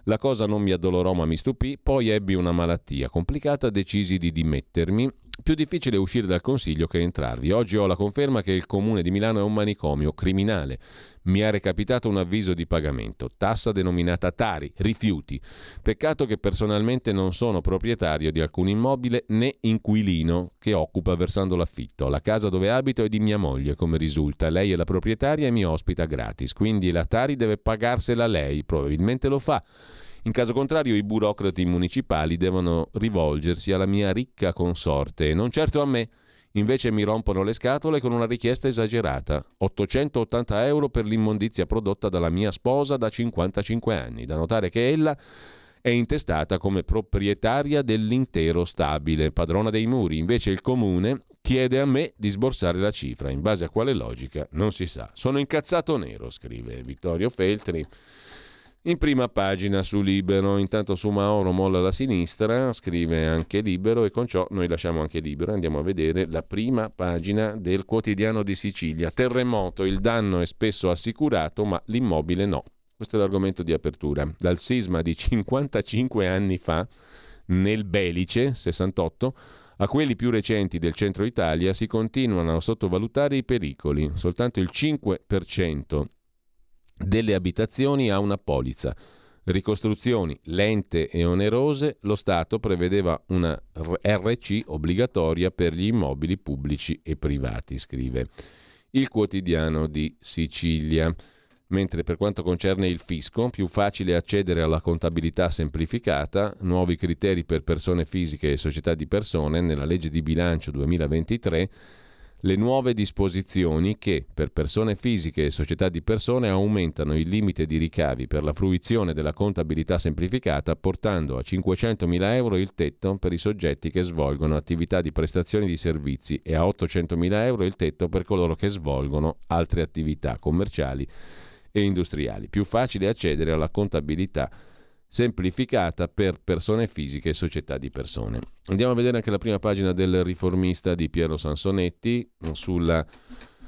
La cosa non mi addolorò ma mi stupì, poi ebbi una malattia complicata, decisi di dimettermi Più difficile uscire dal Consiglio che entrarvi. Oggi ho la conferma che il Comune di Milano è un manicomio criminale. Mi ha recapitato un avviso di pagamento, tassa denominata Tari, rifiuti. Peccato che personalmente non sono proprietario di alcun immobile né inquilino che occupa versando l'affitto. La casa dove abito è di mia moglie, come risulta. Lei è la proprietaria e mi ospita gratis, quindi la Tari deve pagarsela lei, probabilmente lo fa. In caso contrario i burocrati municipali devono rivolgersi alla mia ricca consorte e non certo a me Invece mi rompono le scatole con una richiesta esagerata. 880 euro per l'immondizia prodotta dalla mia sposa da 55 anni. Da notare che ella è intestata come proprietaria dell'intero stabile, padrona dei muri. Invece il comune chiede a me di sborsare la cifra. In base a quale logica? Non si sa. Sono incazzato nero, scrive Vittorio Feltri in prima pagina su Libero. Intanto su Mauro molla la sinistra, scrive anche Libero e con ciò noi lasciamo anche Libero. Andiamo a vedere la prima pagina del quotidiano di Sicilia. Terremoto, il danno è spesso assicurato, ma l'immobile no. Questo è l'argomento di apertura. Dal sisma di 55 anni fa, nel Belice, 68, a quelli più recenti del centro Italia si continuano a sottovalutare i pericoli. Soltanto il 5% delle abitazioni ha una polizza. Ricostruzioni lente e onerose, lo Stato prevedeva una RC obbligatoria per gli immobili pubblici e privati, scrive il quotidiano di Sicilia. Mentre per quanto concerne il fisco, più facile accedere alla contabilità semplificata, nuovi criteri per persone fisiche e società di persone nella legge di bilancio 2023 le nuove disposizioni che, per persone fisiche e società di persone, aumentano il limite di ricavi per la fruizione della contabilità semplificata, portando a 500.000 euro il tetto per i soggetti che svolgono attività di prestazione di servizi e a 800.000 euro il tetto per coloro che svolgono altre attività commerciali e industriali. Più facile accedere alla contabilità semplificata semplificata per persone fisiche e società di persone. Andiamo a vedere anche la prima pagina del riformista di Piero Sansonetti sulla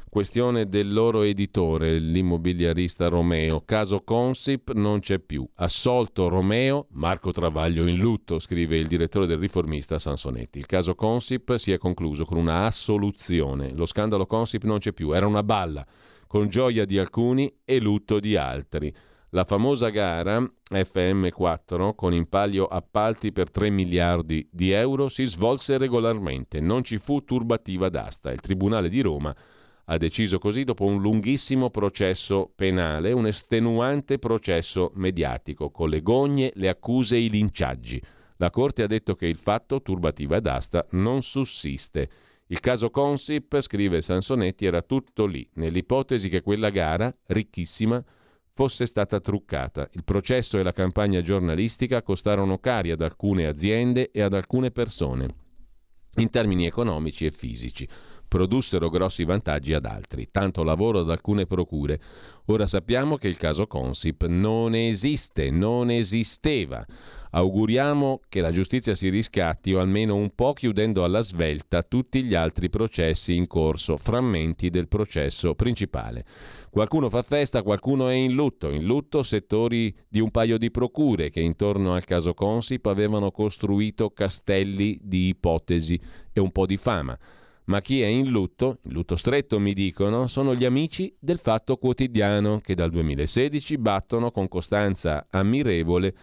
questione del loro editore, l'immobiliarista Romeo. Caso Consip non c'è più. Assolto Romeo, Marco Travaglio in lutto, scrive il direttore del riformista Sansonetti. Il caso Consip si è concluso con una assoluzione. Lo scandalo Consip non c'è più, era una balla, con gioia di alcuni e lutto di altri. La famosa gara FM4 con in palio appalti per 3 miliardi di euro si svolse regolarmente, non ci fu turbativa d'asta. Il Tribunale di Roma ha deciso così dopo un lunghissimo processo penale, un estenuante processo mediatico, con le gogne, le accuse e i linciaggi. La Corte ha detto che il fatto, turbativa d'asta, non sussiste. Il caso Consip, scrive Sansonetti, era tutto lì, nell'ipotesi che quella gara, ricchissima, fosse stata truccata. Il processo e la campagna giornalistica costarono cari ad alcune aziende e ad alcune persone, in termini economici e fisici. Produssero grossi vantaggi ad altri, tanto lavoro ad alcune procure. Ora sappiamo che il caso Consip non esiste, non esisteva. Auguriamo che la giustizia si riscatti o almeno un po' chiudendo alla svelta tutti gli altri processi in corso, frammenti del processo principale. Qualcuno fa festa, qualcuno è in lutto. In lutto settori di un paio di procure che intorno al caso Consip avevano costruito castelli di ipotesi e un po' di fama. Ma chi è in lutto, in lutto stretto mi dicono, sono gli amici del Fatto Quotidiano che dal 2016 battono con costanza ammirevole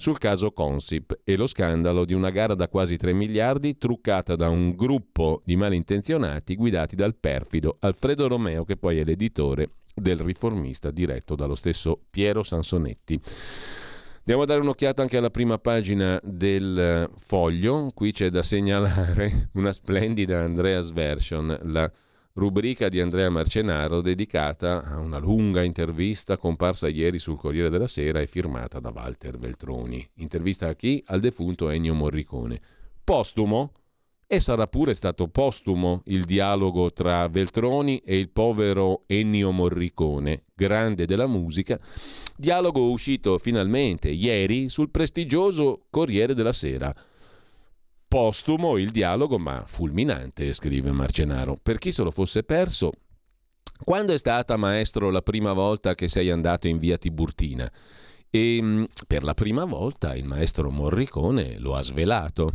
sul caso Consip e lo scandalo di una gara da quasi 3 miliardi truccata da un gruppo di malintenzionati guidati dal perfido Alfredo Romeo che poi è l'editore del riformista diretto dallo stesso Piero Sansonetti. Andiamo a dare un'occhiata anche alla prima pagina del foglio. Qui c'è da segnalare una splendida Andreas Version, la rubrica di Andrea Marcenaro dedicata a una lunga intervista comparsa ieri sul Corriere della Sera e firmata da Walter Veltroni. Intervista a chi? Al defunto Ennio Morricone. Postumo? E sarà pure stato postumo il dialogo tra Veltroni e il povero Ennio Morricone, grande della musica, dialogo uscito finalmente ieri sul prestigioso Corriere della Sera. Postumo il dialogo, ma fulminante, scrive Marcenaro. Per chi se lo fosse perso, quando è stata, maestro, la prima volta che sei andato in via Tiburtina? E mm, per la prima volta il maestro Morricone lo ha svelato.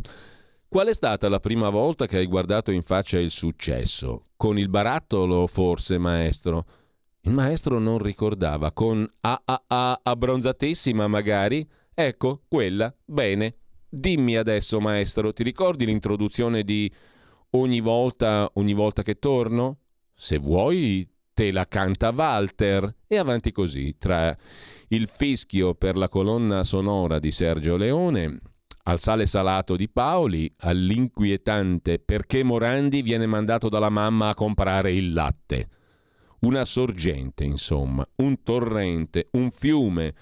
Qual è stata la prima volta che hai guardato in faccia il successo? Con il barattolo, forse, maestro? Il maestro non ricordava. Con AAA abbronzatissima, magari? Ecco, quella. Bene. Dimmi adesso, maestro, ti ricordi l'introduzione di ogni volta, ogni volta che torno? Se vuoi, te la canta Walter. E avanti così, tra il fischio per la colonna sonora di Sergio Leone al sale salato di Paoli, all'inquietante perché Morandi viene mandato dalla mamma a comprare il latte. Una sorgente, insomma, un torrente, un fiume,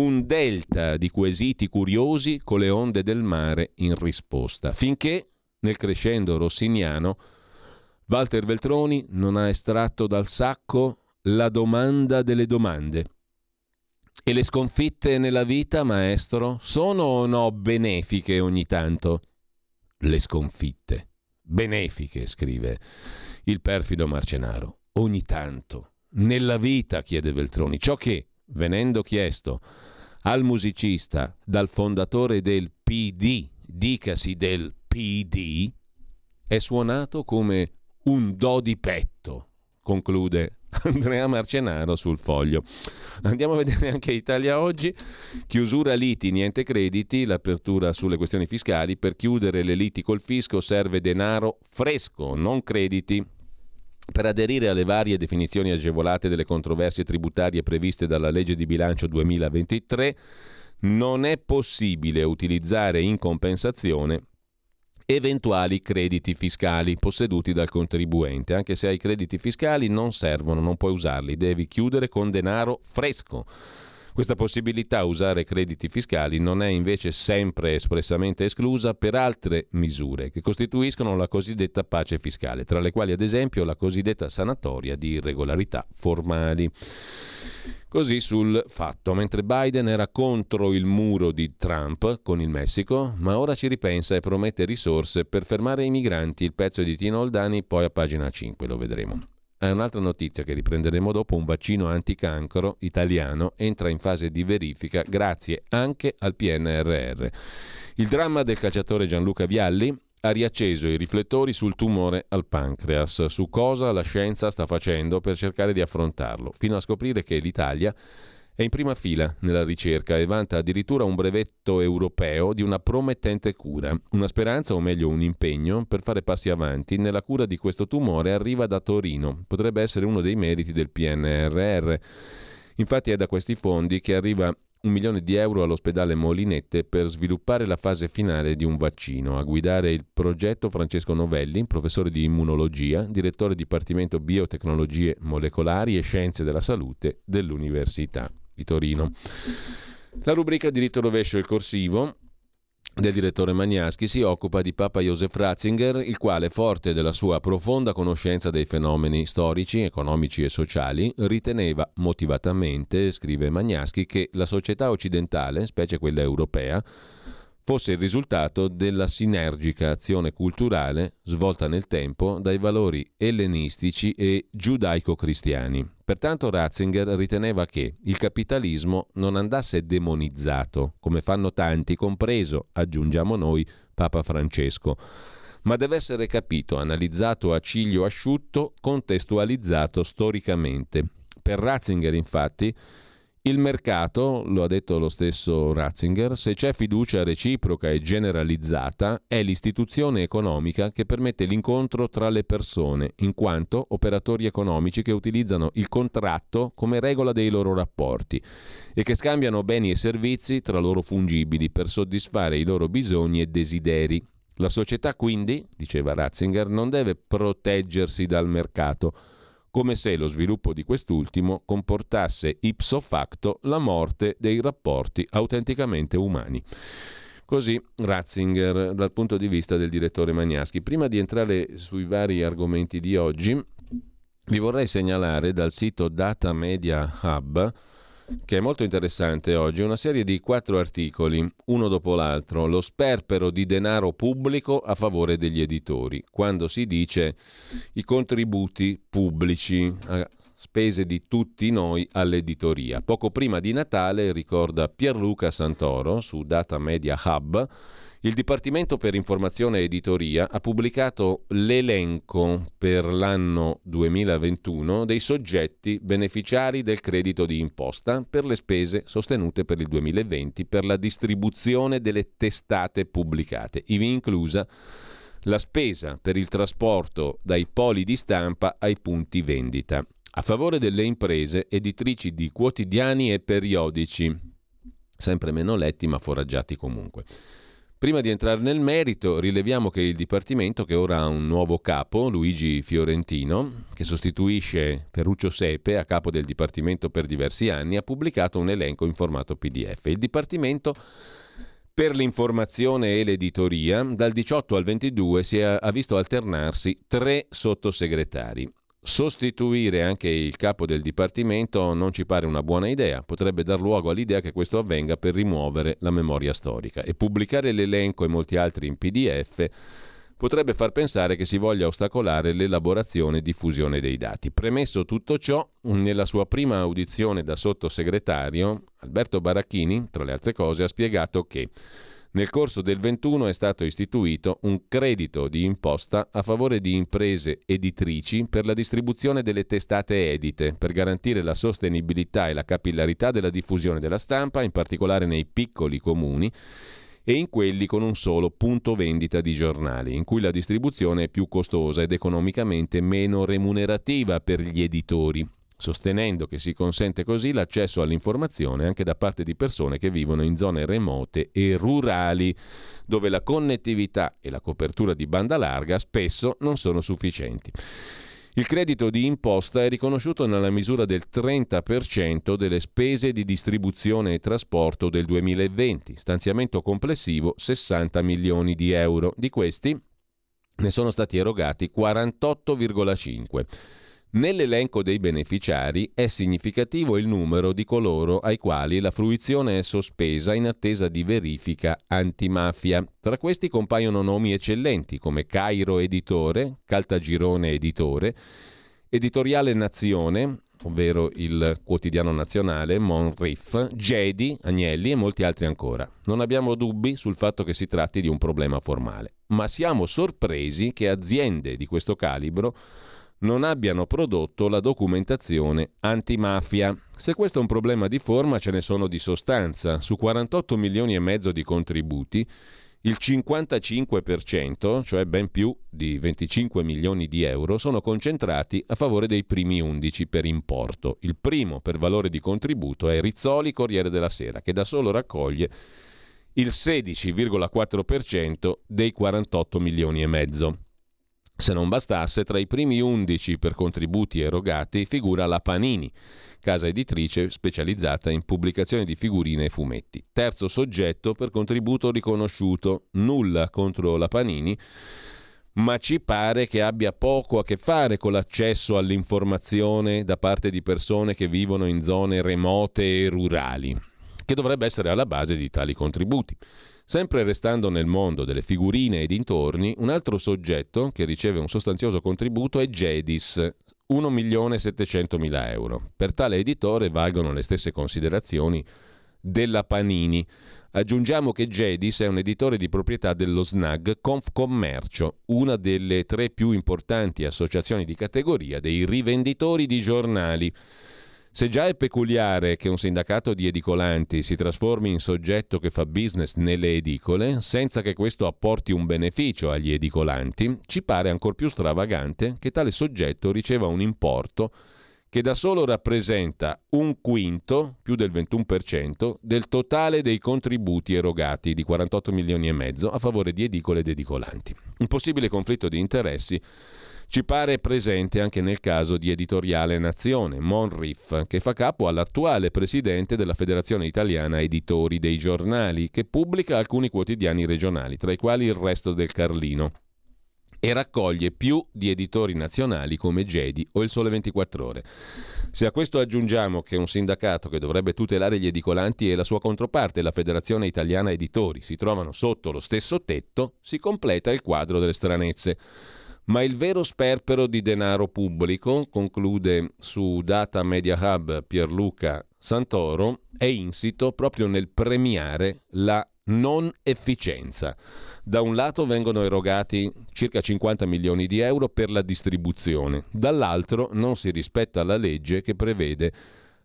un delta di quesiti curiosi con le onde del mare in risposta, finché, nel crescendo rossiniano, Walter Veltroni non ha estratto dal sacco la domanda delle domande e le sconfitte nella vita, maestro, sono o no benefiche ogni tanto? Le sconfitte. Benefiche, scrive il perfido Marcenaro. Ogni tanto. Nella vita, chiede Veltroni, ciò che, venendo chiesto al musicista dal fondatore del PD, dicasi del PD, è suonato come un do di petto, conclude Andrea Marcenaro sul foglio. Andiamo a vedere anche Italia oggi. Chiusura liti, niente crediti, l'apertura sulle questioni fiscali. Per chiudere le liti col fisco serve denaro fresco, non crediti. Per aderire alle varie definizioni agevolate delle controversie tributarie previste dalla legge di bilancio 2023, non è possibile utilizzare in compensazione eventuali crediti fiscali posseduti dal contribuente. Anche se hai crediti fiscali non servono, non puoi usarli, devi chiudere con denaro fresco. Questa possibilità a usare crediti fiscali non è invece sempre espressamente esclusa per altre misure che costituiscono la cosiddetta pace fiscale, tra le quali ad esempio la cosiddetta sanatoria di irregolarità formali. Così sul fatto, mentre Biden era contro il muro di Trump con il Messico, ma ora ci ripensa e promette risorse per fermare i migranti. Il pezzo di Tino Oldani poi a pagina 5, lo vedremo. È un'altra notizia che riprenderemo dopo, un vaccino anticancro italiano entra in fase di verifica grazie anche al PNRR. Il dramma del calciatore Gianluca Vialli ha riacceso i riflettori sul tumore al pancreas, su cosa la scienza sta facendo per cercare di affrontarlo, fino a scoprire che l'Italia è in prima fila nella ricerca e vanta addirittura un brevetto europeo di una promettente cura. Una speranza, o meglio un impegno, per fare passi avanti nella cura di questo tumore arriva da Torino. Potrebbe essere uno dei meriti del PNRR. Infatti è da questi fondi che arriva un milione di euro all'ospedale Molinette per sviluppare la fase finale di un vaccino. A guidare il progetto Francesco Novelli, professore di immunologia, direttore Dipartimento Biotecnologie Molecolari e Scienze della Salute dell'Università di Torino. La rubrica diritto rovescio il corsivo del direttore Magnaschi si occupa di Papa Josef Ratzinger, il quale, forte della sua profonda conoscenza dei fenomeni storici, economici e sociali, riteneva motivatamente, scrive Magnaschi, che la società occidentale, specie quella europea, fosse il risultato della sinergica azione culturale svolta nel tempo dai valori ellenistici e giudaico-cristiani. Pertanto Ratzinger riteneva che il capitalismo non andasse demonizzato, come fanno tanti, compreso, aggiungiamo noi, Papa Francesco, ma deve essere capito, analizzato a ciglio asciutto, contestualizzato storicamente. Per Ratzinger, infatti, il mercato, lo ha detto lo stesso Ratzinger, se c'è fiducia reciproca e generalizzata, è l'istituzione economica che permette l'incontro tra le persone, in quanto operatori economici che utilizzano il contratto come regola dei loro rapporti e che scambiano beni e servizi tra loro fungibili per soddisfare i loro bisogni e desideri. La società quindi, diceva Ratzinger, non deve proteggersi dal mercato, come se lo sviluppo di quest'ultimo comportasse ipso facto la morte dei rapporti autenticamente umani. Così Ratzinger dal punto di vista del direttore Magnaschi. Prima di entrare sui vari argomenti di oggi, vi vorrei segnalare dal sito Data Media Hub che è molto interessante oggi, una serie di quattro articoli, uno dopo l'altro, lo sperpero di denaro pubblico a favore degli editori, quando si dice i contributi pubblici a spese di tutti noi all'editoria. Poco prima di Natale, ricorda Pierluca Santoro su Data Media Hub, Il Dipartimento per Informazione e Editoria ha pubblicato l'elenco per l'anno 2021 dei soggetti beneficiari del credito di imposta per le spese sostenute per il 2020 per la distribuzione delle testate pubblicate, ivi inclusa la spesa per il trasporto dai poli di stampa ai punti vendita, a favore delle imprese editrici di quotidiani e periodici, sempre meno letti ma foraggiati comunque. Prima di entrare nel merito, rileviamo che il Dipartimento, che ora ha un nuovo capo, Luigi Fiorentino, che sostituisce Ferruccio Sepe a capo del Dipartimento per diversi anni, ha pubblicato un elenco in formato PDF. Il Dipartimento per l'informazione e l'editoria, dal 18 al 22 si è, ha visto alternarsi tre sottosegretari. Sostituire anche il capo del dipartimento non ci pare una buona idea, potrebbe dar luogo all'idea che questo avvenga per rimuovere la memoria storica e pubblicare l'elenco e molti altri in PDF potrebbe far pensare che si voglia ostacolare l'elaborazione e diffusione dei dati. Premesso tutto ciò, nella sua prima audizione da sottosegretario, Alberto Baracchini, tra le altre cose, ha spiegato che nel corso del 21 è stato istituito un credito di imposta a favore di imprese editrici per la distribuzione delle testate edite, per garantire la sostenibilità e la capillarità della diffusione della stampa, in particolare nei piccoli comuni e in quelli con un solo punto vendita di giornali, in cui la distribuzione è più costosa ed economicamente meno remunerativa per gli editori sostenendo che si consente così l'accesso all'informazione anche da parte di persone che vivono in zone remote e rurali, dove la connettività e la copertura di banda larga spesso non sono sufficienti. Il credito di imposta è riconosciuto nella misura del 30% delle spese di distribuzione e trasporto del 2020, stanziamento complessivo 60 milioni di euro. Di questi ne sono stati erogati 48,5 Nell'elenco dei beneficiari è significativo il numero di coloro ai quali la fruizione è sospesa in attesa di verifica antimafia. Tra questi compaiono nomi eccellenti come Cairo Editore, Caltagirone Editore, Editoriale Nazione, ovvero il quotidiano nazionale, Monriff, Gedi, Agnelli e molti altri ancora. Non abbiamo dubbi sul fatto che si tratti di un problema formale, ma siamo sorpresi che aziende di questo calibro non abbiano prodotto la documentazione antimafia. Se questo è un problema di forma, ce ne sono di sostanza. Su 48 milioni e mezzo di contributi, il 55%, cioè ben più di 25 milioni di euro, sono concentrati a favore dei primi 11 per importo. Il primo per valore di contributo è Rizzoli Corriere della Sera, che da solo raccoglie il 16,4% dei 48 milioni e mezzo. Se non bastasse, tra i primi 11 per contributi erogati figura la Panini, casa editrice specializzata in pubblicazione di figurine e fumetti. Terzo soggetto per contributo riconosciuto, nulla contro la Panini, ma ci pare che abbia poco a che fare con l'accesso all'informazione da parte di persone che vivono in zone remote e rurali, che dovrebbe essere alla base di tali contributi. Sempre restando nel mondo delle figurine e dintorni, un altro soggetto che riceve un sostanzioso contributo è Gedis, 1.700.000 euro. Per tale editore valgono le stesse considerazioni della Panini. Aggiungiamo che Gedis è un editore di proprietà dello SNAG Confcommercio, una delle tre più importanti associazioni di categoria dei rivenditori di giornali. Se già è peculiare che un sindacato di edicolanti si trasformi in soggetto che fa business nelle edicole, senza che questo apporti un beneficio agli edicolanti, ci pare ancor più stravagante che tale soggetto riceva un importo che da solo rappresenta un quinto, più del 21%, del totale dei contributi erogati di 48 milioni e mezzo a favore di edicole ed edicolanti. Un possibile conflitto di interessi ci pare presente anche nel caso di Editoriale Nazione, Monriff, che fa capo all'attuale presidente della Federazione Italiana Editori dei Giornali, che pubblica alcuni quotidiani regionali, tra i quali il resto del Carlino e raccoglie più di editori nazionali come Gedi o Il Sole 24 Ore. Se a questo aggiungiamo che un sindacato che dovrebbe tutelare gli edicolanti e la sua controparte, la Federazione Italiana Editori, si trovano sotto lo stesso tetto, si completa il quadro delle stranezze. Ma il vero sperpero di denaro pubblico, conclude su Data Media Hub Pierluca Santoro, è insito proprio nel premiare la non efficienza. Da un lato vengono erogati circa 50 milioni di euro per la distribuzione, dall'altro non si rispetta la legge che prevede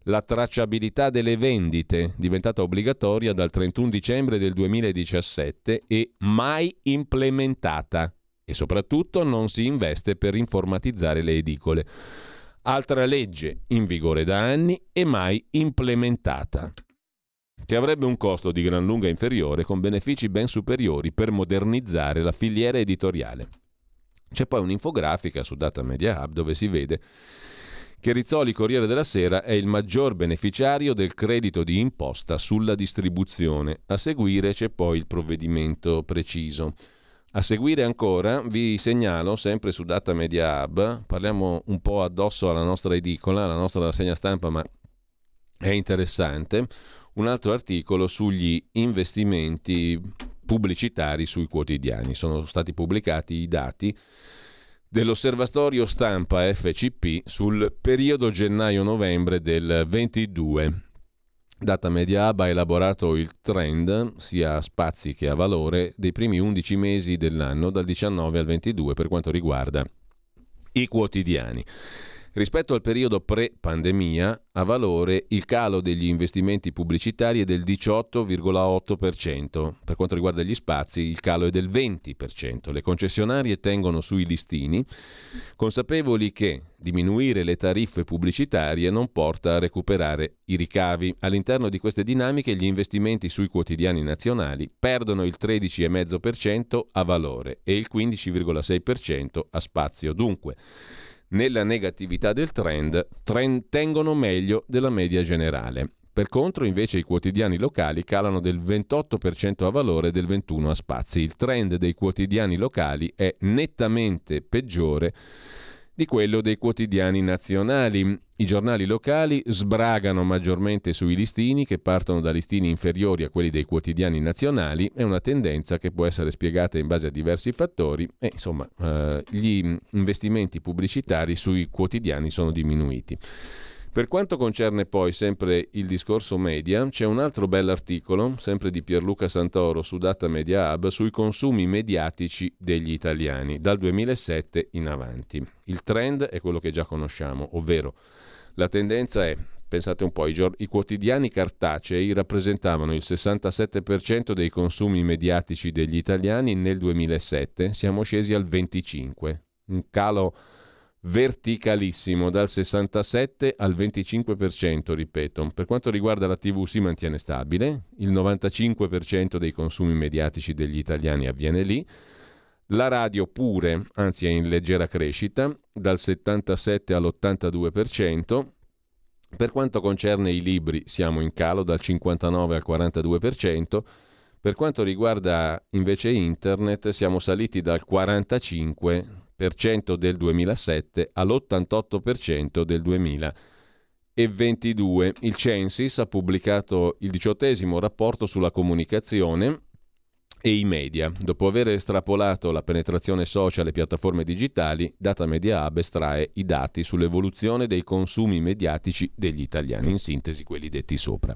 la tracciabilità delle vendite, diventata obbligatoria dal 31 dicembre del 2017 e mai implementata. E soprattutto non si investe per informatizzare le edicole. Altra legge in vigore da anni e mai implementata che avrebbe un costo di gran lunga inferiore con benefici ben superiori per modernizzare la filiera editoriale. C'è poi un'infografica su Data Media Hub dove si vede che Rizzoli Corriere della Sera è il maggior beneficiario del credito di imposta sulla distribuzione. A seguire c'è poi il provvedimento preciso. A seguire ancora vi segnalo, sempre su Data Media Hub, parliamo un po' addosso alla nostra edicola, alla nostra rassegna stampa, ma è interessante, un altro articolo sugli investimenti pubblicitari sui quotidiani. Sono stati pubblicati i dati dell'osservatorio stampa FCP sul periodo gennaio-novembre del 22. Data Media Hub ha elaborato il trend, sia a spazi che a valore, dei primi 11 mesi dell'anno, dal 19 al 22, per quanto riguarda i quotidiani. Rispetto al periodo pre-pandemia, a valore il calo degli investimenti pubblicitari è del 18,8%. Per quanto riguarda gli spazi, il calo è del 20%. Le concessionarie tengono sui listini, consapevoli che diminuire le tariffe pubblicitarie non porta a recuperare i ricavi. All'interno di queste dinamiche gli investimenti sui quotidiani nazionali perdono il 13,5% a valore e il 15,6% a spazio. Dunque, nella negatività del trend, tengono meglio della media generale. Per contro, invece, i quotidiani locali calano del 28% a valore e del 21% a spazi. Il trend dei quotidiani locali è nettamente peggiore di quello dei quotidiani nazionali. I giornali locali sbragano maggiormente sui listini che partono da listini inferiori a quelli dei quotidiani nazionali, è una tendenza che può essere spiegata in base a diversi fattori e insomma eh, gli investimenti pubblicitari sui quotidiani sono diminuiti. Per quanto concerne poi sempre il discorso media, c'è un altro bell'articolo, sempre di Pierluca Santoro su Data Media Hub, sui consumi mediatici degli italiani dal 2007 in avanti. Il trend è quello che già conosciamo, ovvero la tendenza è pensate un po', i, gior- i, quotidiani cartacei rappresentavano il 67% dei consumi mediatici degli italiani nel 2007, siamo scesi al 25%, un calo verticalissimo dal 67 al 25%, ripeto. Per quanto riguarda la TV si mantiene stabile, il 95% dei consumi mediatici degli italiani avviene lì. La radio pure, anzi è in leggera crescita, dal 77 all'82%. Per quanto concerne i libri siamo in calo dal 59 al 42%. Per quanto riguarda invece internet siamo saliti dal 45 del 2007 all'88% del 2022. Il Censis ha pubblicato il diciottesimo rapporto sulla comunicazione e i media. Dopo aver estrapolato la penetrazione social e piattaforme digitali, Data Media Hub estrae i dati sull'evoluzione dei consumi mediatici degli italiani, in sintesi quelli detti sopra.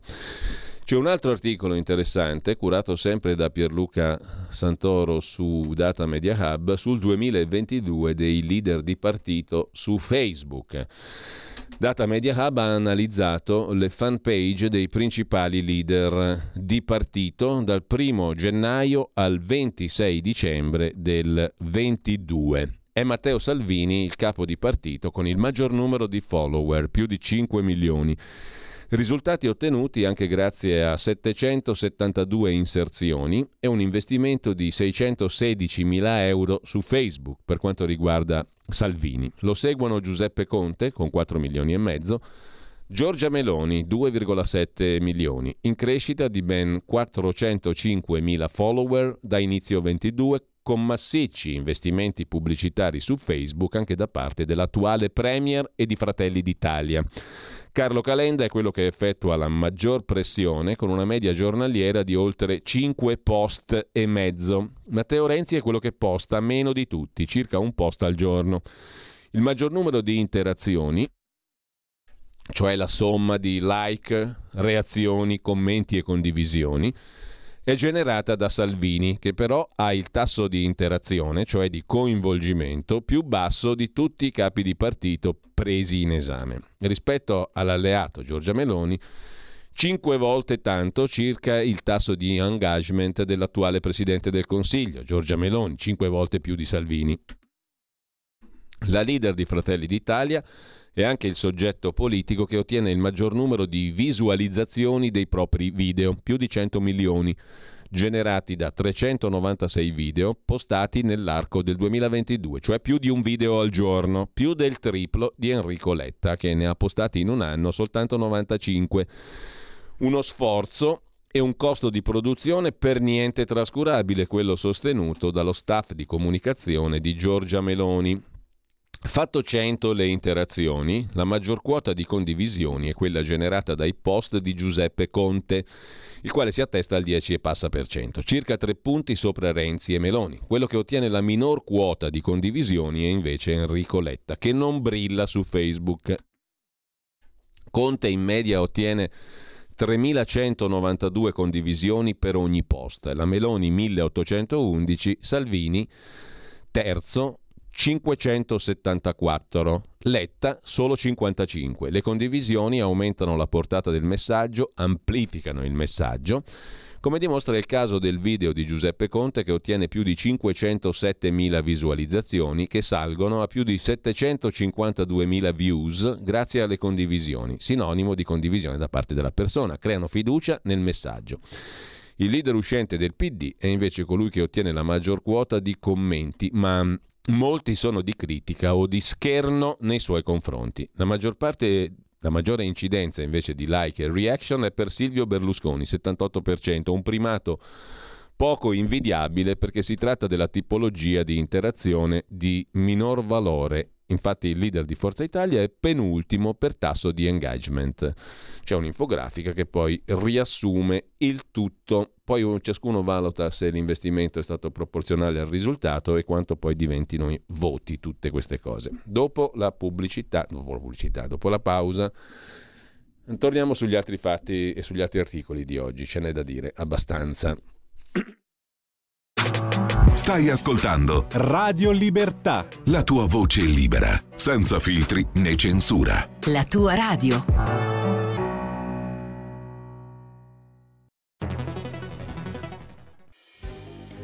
C'è un altro articolo interessante, curato sempre da Pierluca Santoro su Data Media Hub, sul 2022 dei leader di partito su Facebook. Data Media Hub ha analizzato le fan page dei principali leader di partito dal 1 gennaio al 26 dicembre del 22. È Matteo Salvini il capo di partito con il maggior numero di follower, più di 5 milioni. Risultati ottenuti anche grazie a 772 inserzioni e un investimento di 616 mila euro su Facebook per quanto riguarda Salvini. Lo seguono Giuseppe Conte con 4 milioni e mezzo, Giorgia Meloni 2,7 milioni, in crescita di ben 405 mila follower da inizio 22 con massicci investimenti pubblicitari su Facebook anche da parte dell'attuale Premier e di Fratelli d'Italia. Carlo Calenda è quello che effettua la maggior pressione con una media giornaliera di oltre 5 post e mezzo. Matteo Renzi è quello che posta meno di tutti, circa un post al giorno. Il maggior numero di interazioni, cioè la somma di like, reazioni, commenti e condivisioni, è generata da Salvini, che però ha il tasso di interazione, cioè di coinvolgimento, più basso di tutti i capi di partito presi in esame. Rispetto all'alleato Giorgia Meloni, cinque volte tanto circa il tasso di engagement dell'attuale Presidente del Consiglio, Giorgia Meloni, cinque volte più di Salvini. La leader di Fratelli d'Italia è anche il soggetto politico che ottiene il maggior numero di visualizzazioni dei propri video, più di 100 milioni, generati da 396 video postati nell'arco del 2022, cioè più di un video al giorno, più del triplo di Enrico Letta, che ne ha postati in un anno soltanto 95. Uno sforzo e un costo di produzione per niente trascurabile, quello sostenuto dallo staff di comunicazione di Giorgia Meloni, Fatto 100 le interazioni, la maggior quota di condivisioni è quella generata dai post di Giuseppe Conte, il quale si attesta al 10 e passa per cento, circa tre punti sopra Renzi e Meloni. Quello che ottiene la minor quota di condivisioni è invece Enrico Letta, che non brilla su Facebook. Conte in media ottiene 3.192 condivisioni per ogni post, la Meloni 1.811, Salvini terzo 574, Letta solo 55. Le condivisioni aumentano la portata del messaggio, amplificano il messaggio, come dimostra il caso del video di Giuseppe Conte che ottiene più di 507.000 visualizzazioni che salgono a più di 752.000 views grazie alle condivisioni, sinonimo di condivisione da parte della persona, creano fiducia nel messaggio. Il leader uscente del PD è invece colui che ottiene la maggior quota di commenti, ma molti sono di critica o di scherno nei suoi confronti. La maggior parte la maggiore incidenza invece di like e reaction è per Silvio Berlusconi, 78%, un primato poco invidiabile perché si tratta della tipologia di interazione di minor valore Infatti il leader di Forza Italia è penultimo per tasso di engagement. C'è un'infografica che poi riassume il tutto, poi ciascuno valuta se l'investimento è stato proporzionale al risultato e quanto poi diventino voti tutte queste cose. Dopo la pubblicità, dopo la, pubblicità, dopo la pausa, torniamo sugli altri fatti e sugli altri articoli di oggi, ce n'è da dire abbastanza. Stai ascoltando Radio Libertà. La tua voce libera, senza filtri né censura. La tua radio.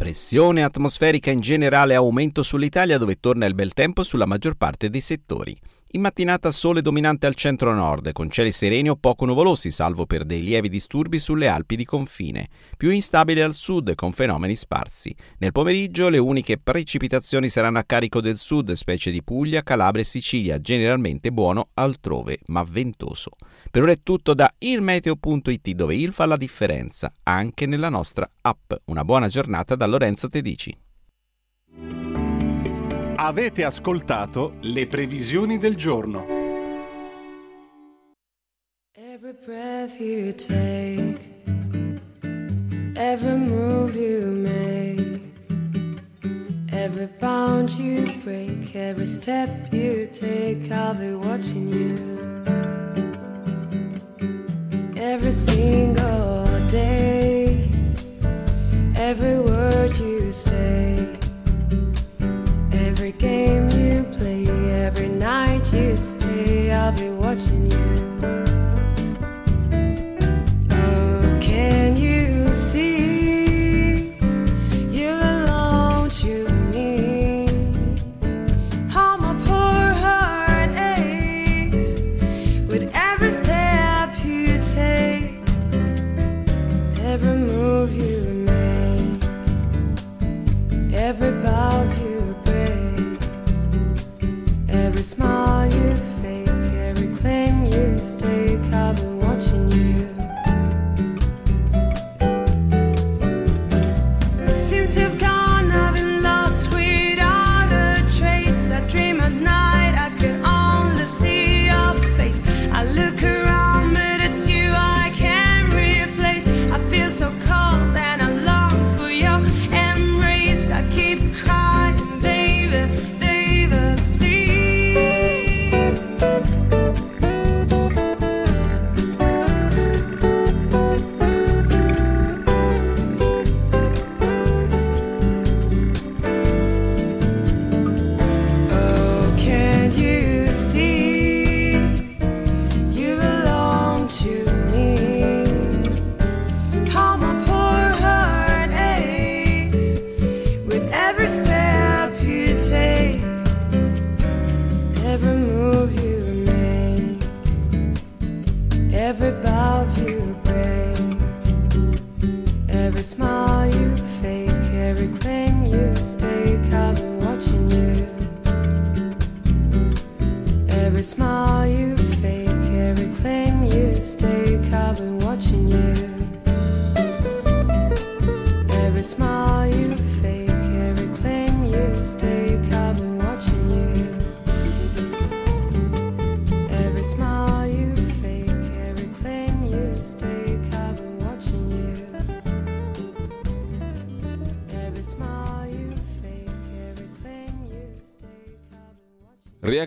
Pressione atmosferica in generale aumento sull'Italia dove torna il bel tempo sulla maggior parte dei settori. In mattinata sole dominante al centro-nord, con cieli sereni o poco nuvolosi, salvo per dei lievi disturbi sulle Alpi di confine. Più instabile al sud, con fenomeni sparsi. Nel pomeriggio le uniche precipitazioni saranno a carico del sud, specie di Puglia, Calabria e Sicilia, generalmente buono altrove, ma ventoso. Per ora è tutto da ilmeteo.it, dove il fa la differenza, anche nella nostra app. Una buona giornata da Lorenzo Tedici. Avete ascoltato le previsioni del giorno. Every breath you take, every move you make, every bound you break, every step you take, I'll be watching you. Every single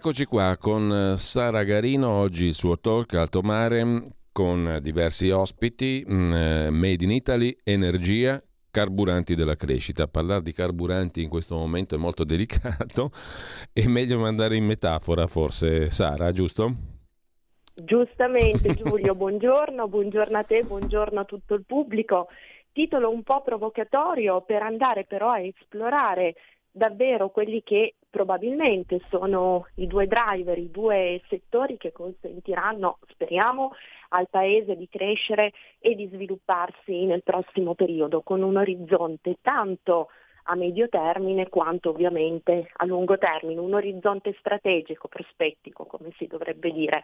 Rieccoci qua con eh, Sara Garino, oggi il suo talk Alto Mare con diversi ospiti, mm, eh, Made in Italy, energia, carburanti della crescita. Parlare di carburanti in questo momento è molto delicato, è meglio mandare in metafora forse Sara, giusto? Giustamente Giulio, buongiorno, buongiorno a te, buongiorno a tutto il pubblico. Titolo un po' provocatorio per andare però a esplorare davvero quelli che probabilmente sono i due driver, i due settori che consentiranno, speriamo, al Paese di crescere e di svilupparsi nel prossimo periodo con un orizzonte tanto a medio termine quanto ovviamente a lungo termine, un orizzonte strategico, prospettico, come si dovrebbe dire.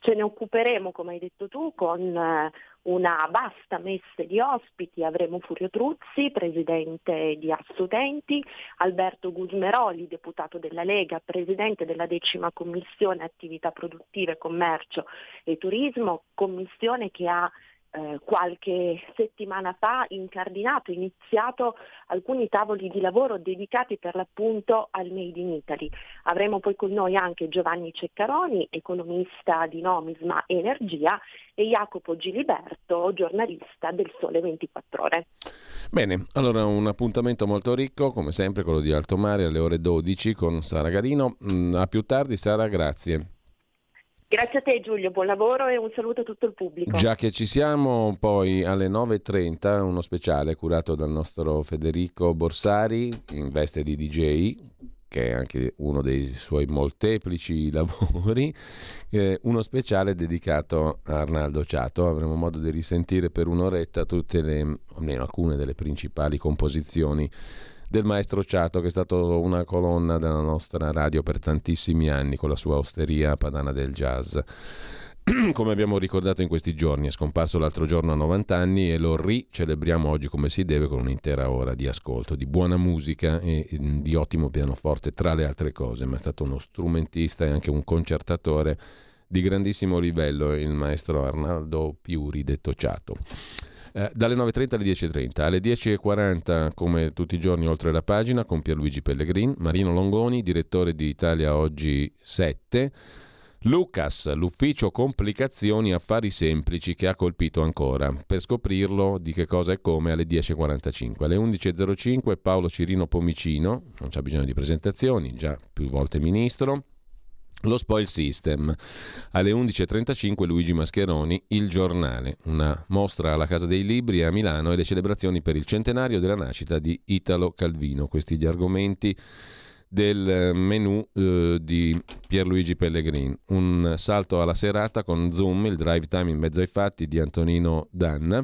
Ce ne occuperemo, come hai detto tu, con eh, una vasta messe di ospiti, avremo Furio Truzzi, presidente di Assutenti, Alberto Gusmeroli, deputato della Lega, presidente della decima commissione attività produttive, commercio e turismo, commissione che ha eh, qualche settimana fa incardinato, iniziato alcuni tavoli di lavoro dedicati per l'appunto al Made in Italy. Avremo poi con noi anche Giovanni Ceccaroni, economista di Nomisma Energia, e Jacopo Giliberto, giornalista del Sole 24 Ore. Bene, allora un appuntamento molto ricco, come sempre quello di Alto Mare alle ore 12 con Sara Garino. Mm, a più tardi Sara, grazie. Grazie a te Giulio, buon lavoro e un saluto a tutto il pubblico. Già che ci siamo, poi alle 9.30 uno speciale curato dal nostro Federico Borsari in veste di DJ, che è anche uno dei suoi molteplici lavori, eh, uno speciale dedicato a Arnaldo Ciato. Avremo modo di risentire per un'oretta tutte le, almeno alcune delle principali composizioni del maestro Ciato, che è stato una colonna della nostra radio per tantissimi anni con la sua osteria padana del jazz. Come abbiamo ricordato in questi giorni, è scomparso l'altro giorno a 90 anni e lo ricelebriamo oggi come si deve con un'intera ora di ascolto, di buona musica e di ottimo pianoforte, tra le altre cose, ma è stato uno strumentista e anche un concertatore di grandissimo livello, il maestro Arnaldo Piuri, detto Ciato. Eh, dalle 9.30 alle 10.30, alle 10.40 come tutti i giorni oltre la pagina con Pierluigi Pellegrin, Marino Longoni, direttore di Italia Oggi 7, Lucas, l'ufficio complicazioni affari semplici che ha colpito ancora. Per scoprirlo di che cosa e come alle 10.45. Alle 11.05 Paolo Cirino Pomicino, non c'è bisogno di presentazioni, già più volte ministro. Lo spoil system. Alle 11.35 Luigi Mascheroni, Il giornale, una mostra alla Casa dei Libri a Milano e le celebrazioni per il centenario della nascita di Italo Calvino. Questi gli argomenti del menù eh, di Pierluigi Pellegrin. Un salto alla serata con Zoom, il drive time in mezzo ai fatti di Antonino Danna.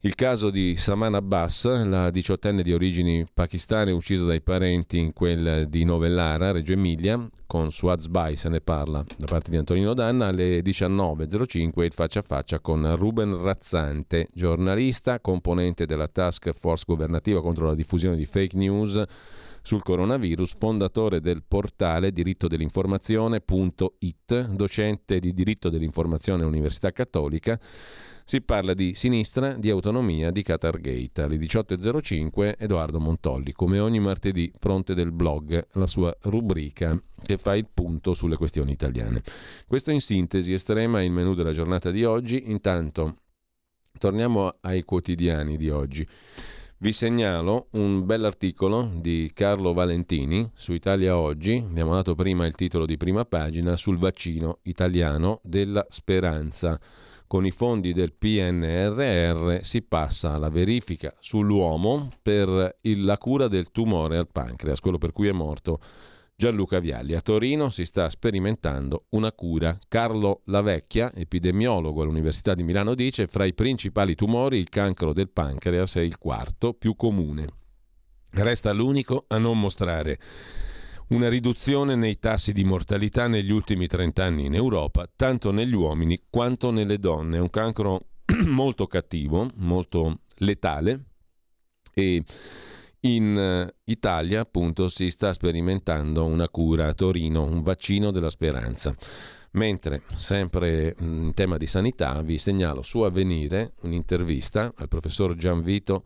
Il caso di Saman Abbas, la diciottenne di origini pakistane uccisa dai parenti in quel di Novellara, Reggio Emilia, con Swazbai se ne parla da parte di Antonino Danna, alle 19.05 il faccia a faccia con Ruben Razzante, giornalista, componente della task force governativa contro la diffusione di fake news sul coronavirus, fondatore del portale diritto dell'informazione.it, docente di diritto dell'informazione all'Università Cattolica. Si parla di sinistra, di autonomia, di Qatargate. Alle 18.05 Edoardo Montolli, come ogni martedì, fronte del blog, la sua rubrica che fa il punto sulle questioni italiane. Questo in sintesi estrema è il menù della giornata di oggi. Intanto torniamo ai quotidiani di oggi. Vi segnalo un bell'articolo di Carlo Valentini su Italia Oggi, abbiamo dato prima il titolo di prima pagina, sul vaccino italiano della speranza. Con i fondi del PNRR si passa alla verifica sull'uomo per il- la cura del tumore al pancreas, quello per cui è morto Gianluca Vialli. A Torino si sta sperimentando una cura. Carlo Lavecchia, epidemiologo all'Università di Milano, dice fra i principali tumori il cancro del pancreas è il quarto più comune. Resta l'unico a non mostrare una riduzione nei tassi di mortalità negli ultimi 30 anni in Europa, tanto negli uomini quanto nelle donne. È un cancro molto cattivo, molto letale e in eh, Italia appunto si sta sperimentando una cura a Torino, un vaccino della speranza. Mentre, sempre mh, in tema di sanità, vi segnalo su Avvenire un'intervista al professor Gianvito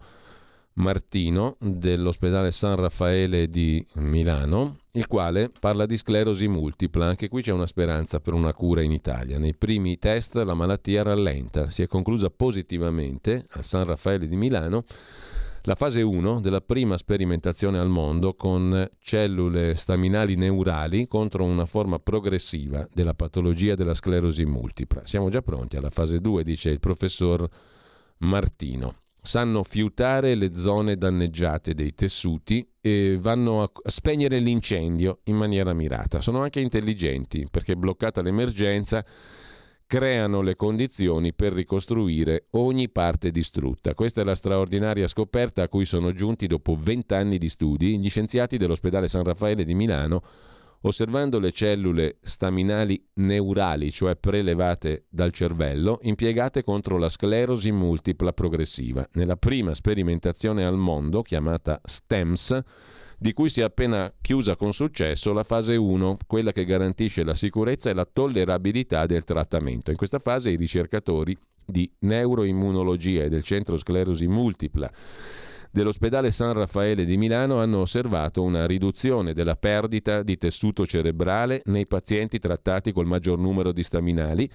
Martino dell'ospedale San Raffaele di Milano, il quale parla di sclerosi multipla. Anche qui c'è una speranza per una cura in Italia. Nei primi test la malattia rallenta, si è conclusa positivamente al San Raffaele di Milano la fase 1 della prima sperimentazione al mondo con cellule staminali neurali contro una forma progressiva della patologia della sclerosi multipla. Siamo già pronti alla fase 2, dice il professor Martino. Sanno fiutare le zone danneggiate dei tessuti e vanno a spegnere l'incendio in maniera mirata. Sono anche intelligenti perché bloccata l'emergenza creano le condizioni per ricostruire ogni parte distrutta. Questa è la straordinaria scoperta a cui sono giunti dopo vent'anni di studi gli scienziati dell'ospedale San Raffaele di Milano, osservando le cellule staminali neurali, cioè prelevate dal cervello, impiegate contro la sclerosi multipla progressiva. Nella prima sperimentazione al mondo, chiamata STEMS, di cui si è appena chiusa con successo la fase 1, quella che garantisce la sicurezza e la tollerabilità del trattamento. In questa fase i ricercatori di neuroimmunologia e del centro sclerosi multipla dell'ospedale San Raffaele di Milano hanno osservato una riduzione della perdita di tessuto cerebrale nei pazienti trattati col maggior numero di staminali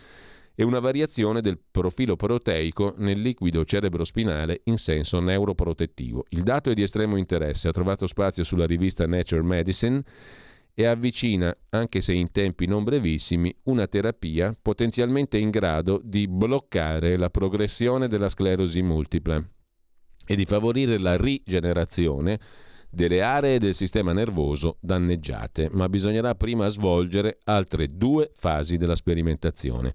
e una variazione del profilo proteico nel liquido cerebrospinale in senso neuroprotettivo. Il dato è di estremo interesse, ha trovato spazio sulla rivista Nature Medicine e avvicina, anche se in tempi non brevissimi, una terapia potenzialmente in grado di bloccare la progressione della sclerosi multipla e di favorire la rigenerazione delle aree del sistema nervoso danneggiate, ma bisognerà prima svolgere altre due fasi della sperimentazione.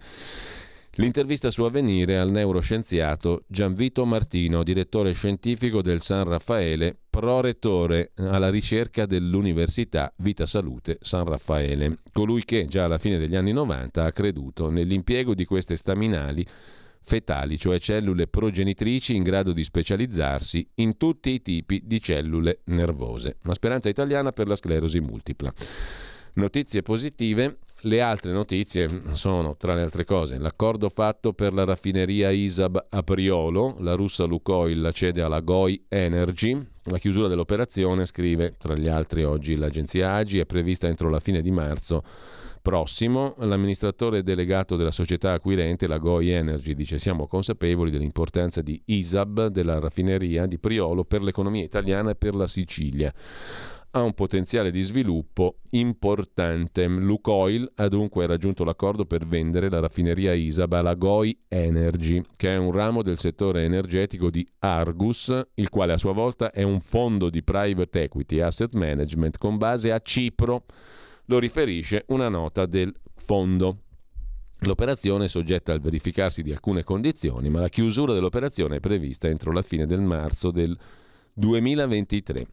L'intervista su avvenire al neuroscienziato Gianvito Martino, direttore scientifico del San Raffaele, prorettore alla ricerca dell'Università Vita Salute San Raffaele, colui che già alla fine degli anni 90 ha creduto nell'impiego di queste staminali fetali, cioè cellule progenitrici in grado di specializzarsi in tutti i tipi di cellule nervose. Una speranza italiana per la sclerosi multipla. Notizie positive. Le altre notizie sono, tra le altre cose, l'accordo fatto per la raffineria ISAB a Priolo, la russa Lukoil la cede alla Goi Energy, la chiusura dell'operazione, scrive tra gli altri oggi l'agenzia AGI, è prevista entro la fine di marzo prossimo. L'amministratore delegato della società acquirente, la Goi Energy, dice siamo consapevoli dell'importanza di ISAB, della raffineria di Priolo per l'economia italiana e per la Sicilia. ha un potenziale di sviluppo importante. Lukoil ha dunque raggiunto l'accordo per vendere la raffineria Isab alla Goi Energy, che è un ramo del settore energetico di Argus, il quale a sua volta è un fondo di private equity asset management con base a Cipro. Lo riferisce una nota del fondo. L'operazione è soggetta al verificarsi di alcune condizioni, ma la chiusura dell'operazione è prevista entro la fine del marzo del 2023.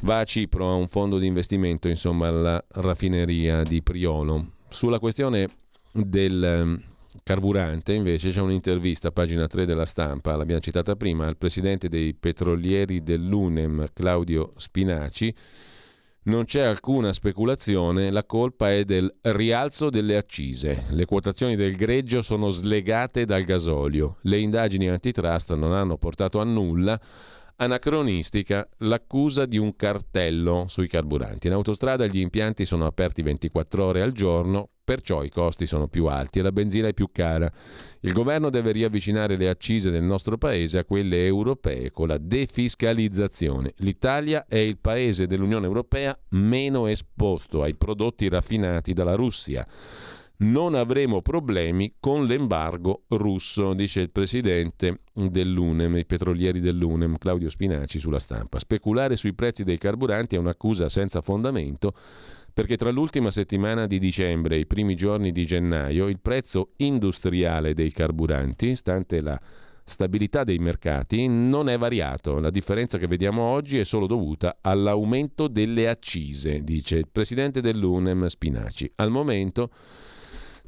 Va a Cipro a un fondo di investimento, insomma, alla raffineria di Priolo. Sulla questione del ehm, carburante, invece, c'è un'intervista pagina 3 della stampa, l'abbiamo citata prima, al presidente dei petrolieri dell'UNEM, Claudio Spinaci, non c'è alcuna speculazione, la colpa è del rialzo delle accise. Le quotazioni del greggio sono slegate dal gasolio. Le indagini antitrust non hanno portato a nulla. Anacronistica l'accusa di un cartello sui carburanti. In autostrada gli impianti sono aperti 24 ore al giorno, perciò i costi sono più alti e la benzina è più cara. Il governo deve riavvicinare le accise del nostro paese a quelle europee con la defiscalizzazione. L'Italia è il paese dell'Unione Europea meno esposto ai prodotti raffinati dalla Russia. Non avremo problemi con l'embargo russo, dice il presidente dell'UNEM, i petrolieri dell'UNEM, Claudio Spinaci, sulla stampa. Speculare sui prezzi dei carburanti è un'accusa senza fondamento perché tra l'ultima settimana di dicembre e i primi giorni di gennaio il prezzo industriale dei carburanti, stante la stabilità dei mercati, non è variato. La differenza che vediamo oggi è solo dovuta all'aumento delle accise, dice il presidente dell'UNEM Spinaci. Al momento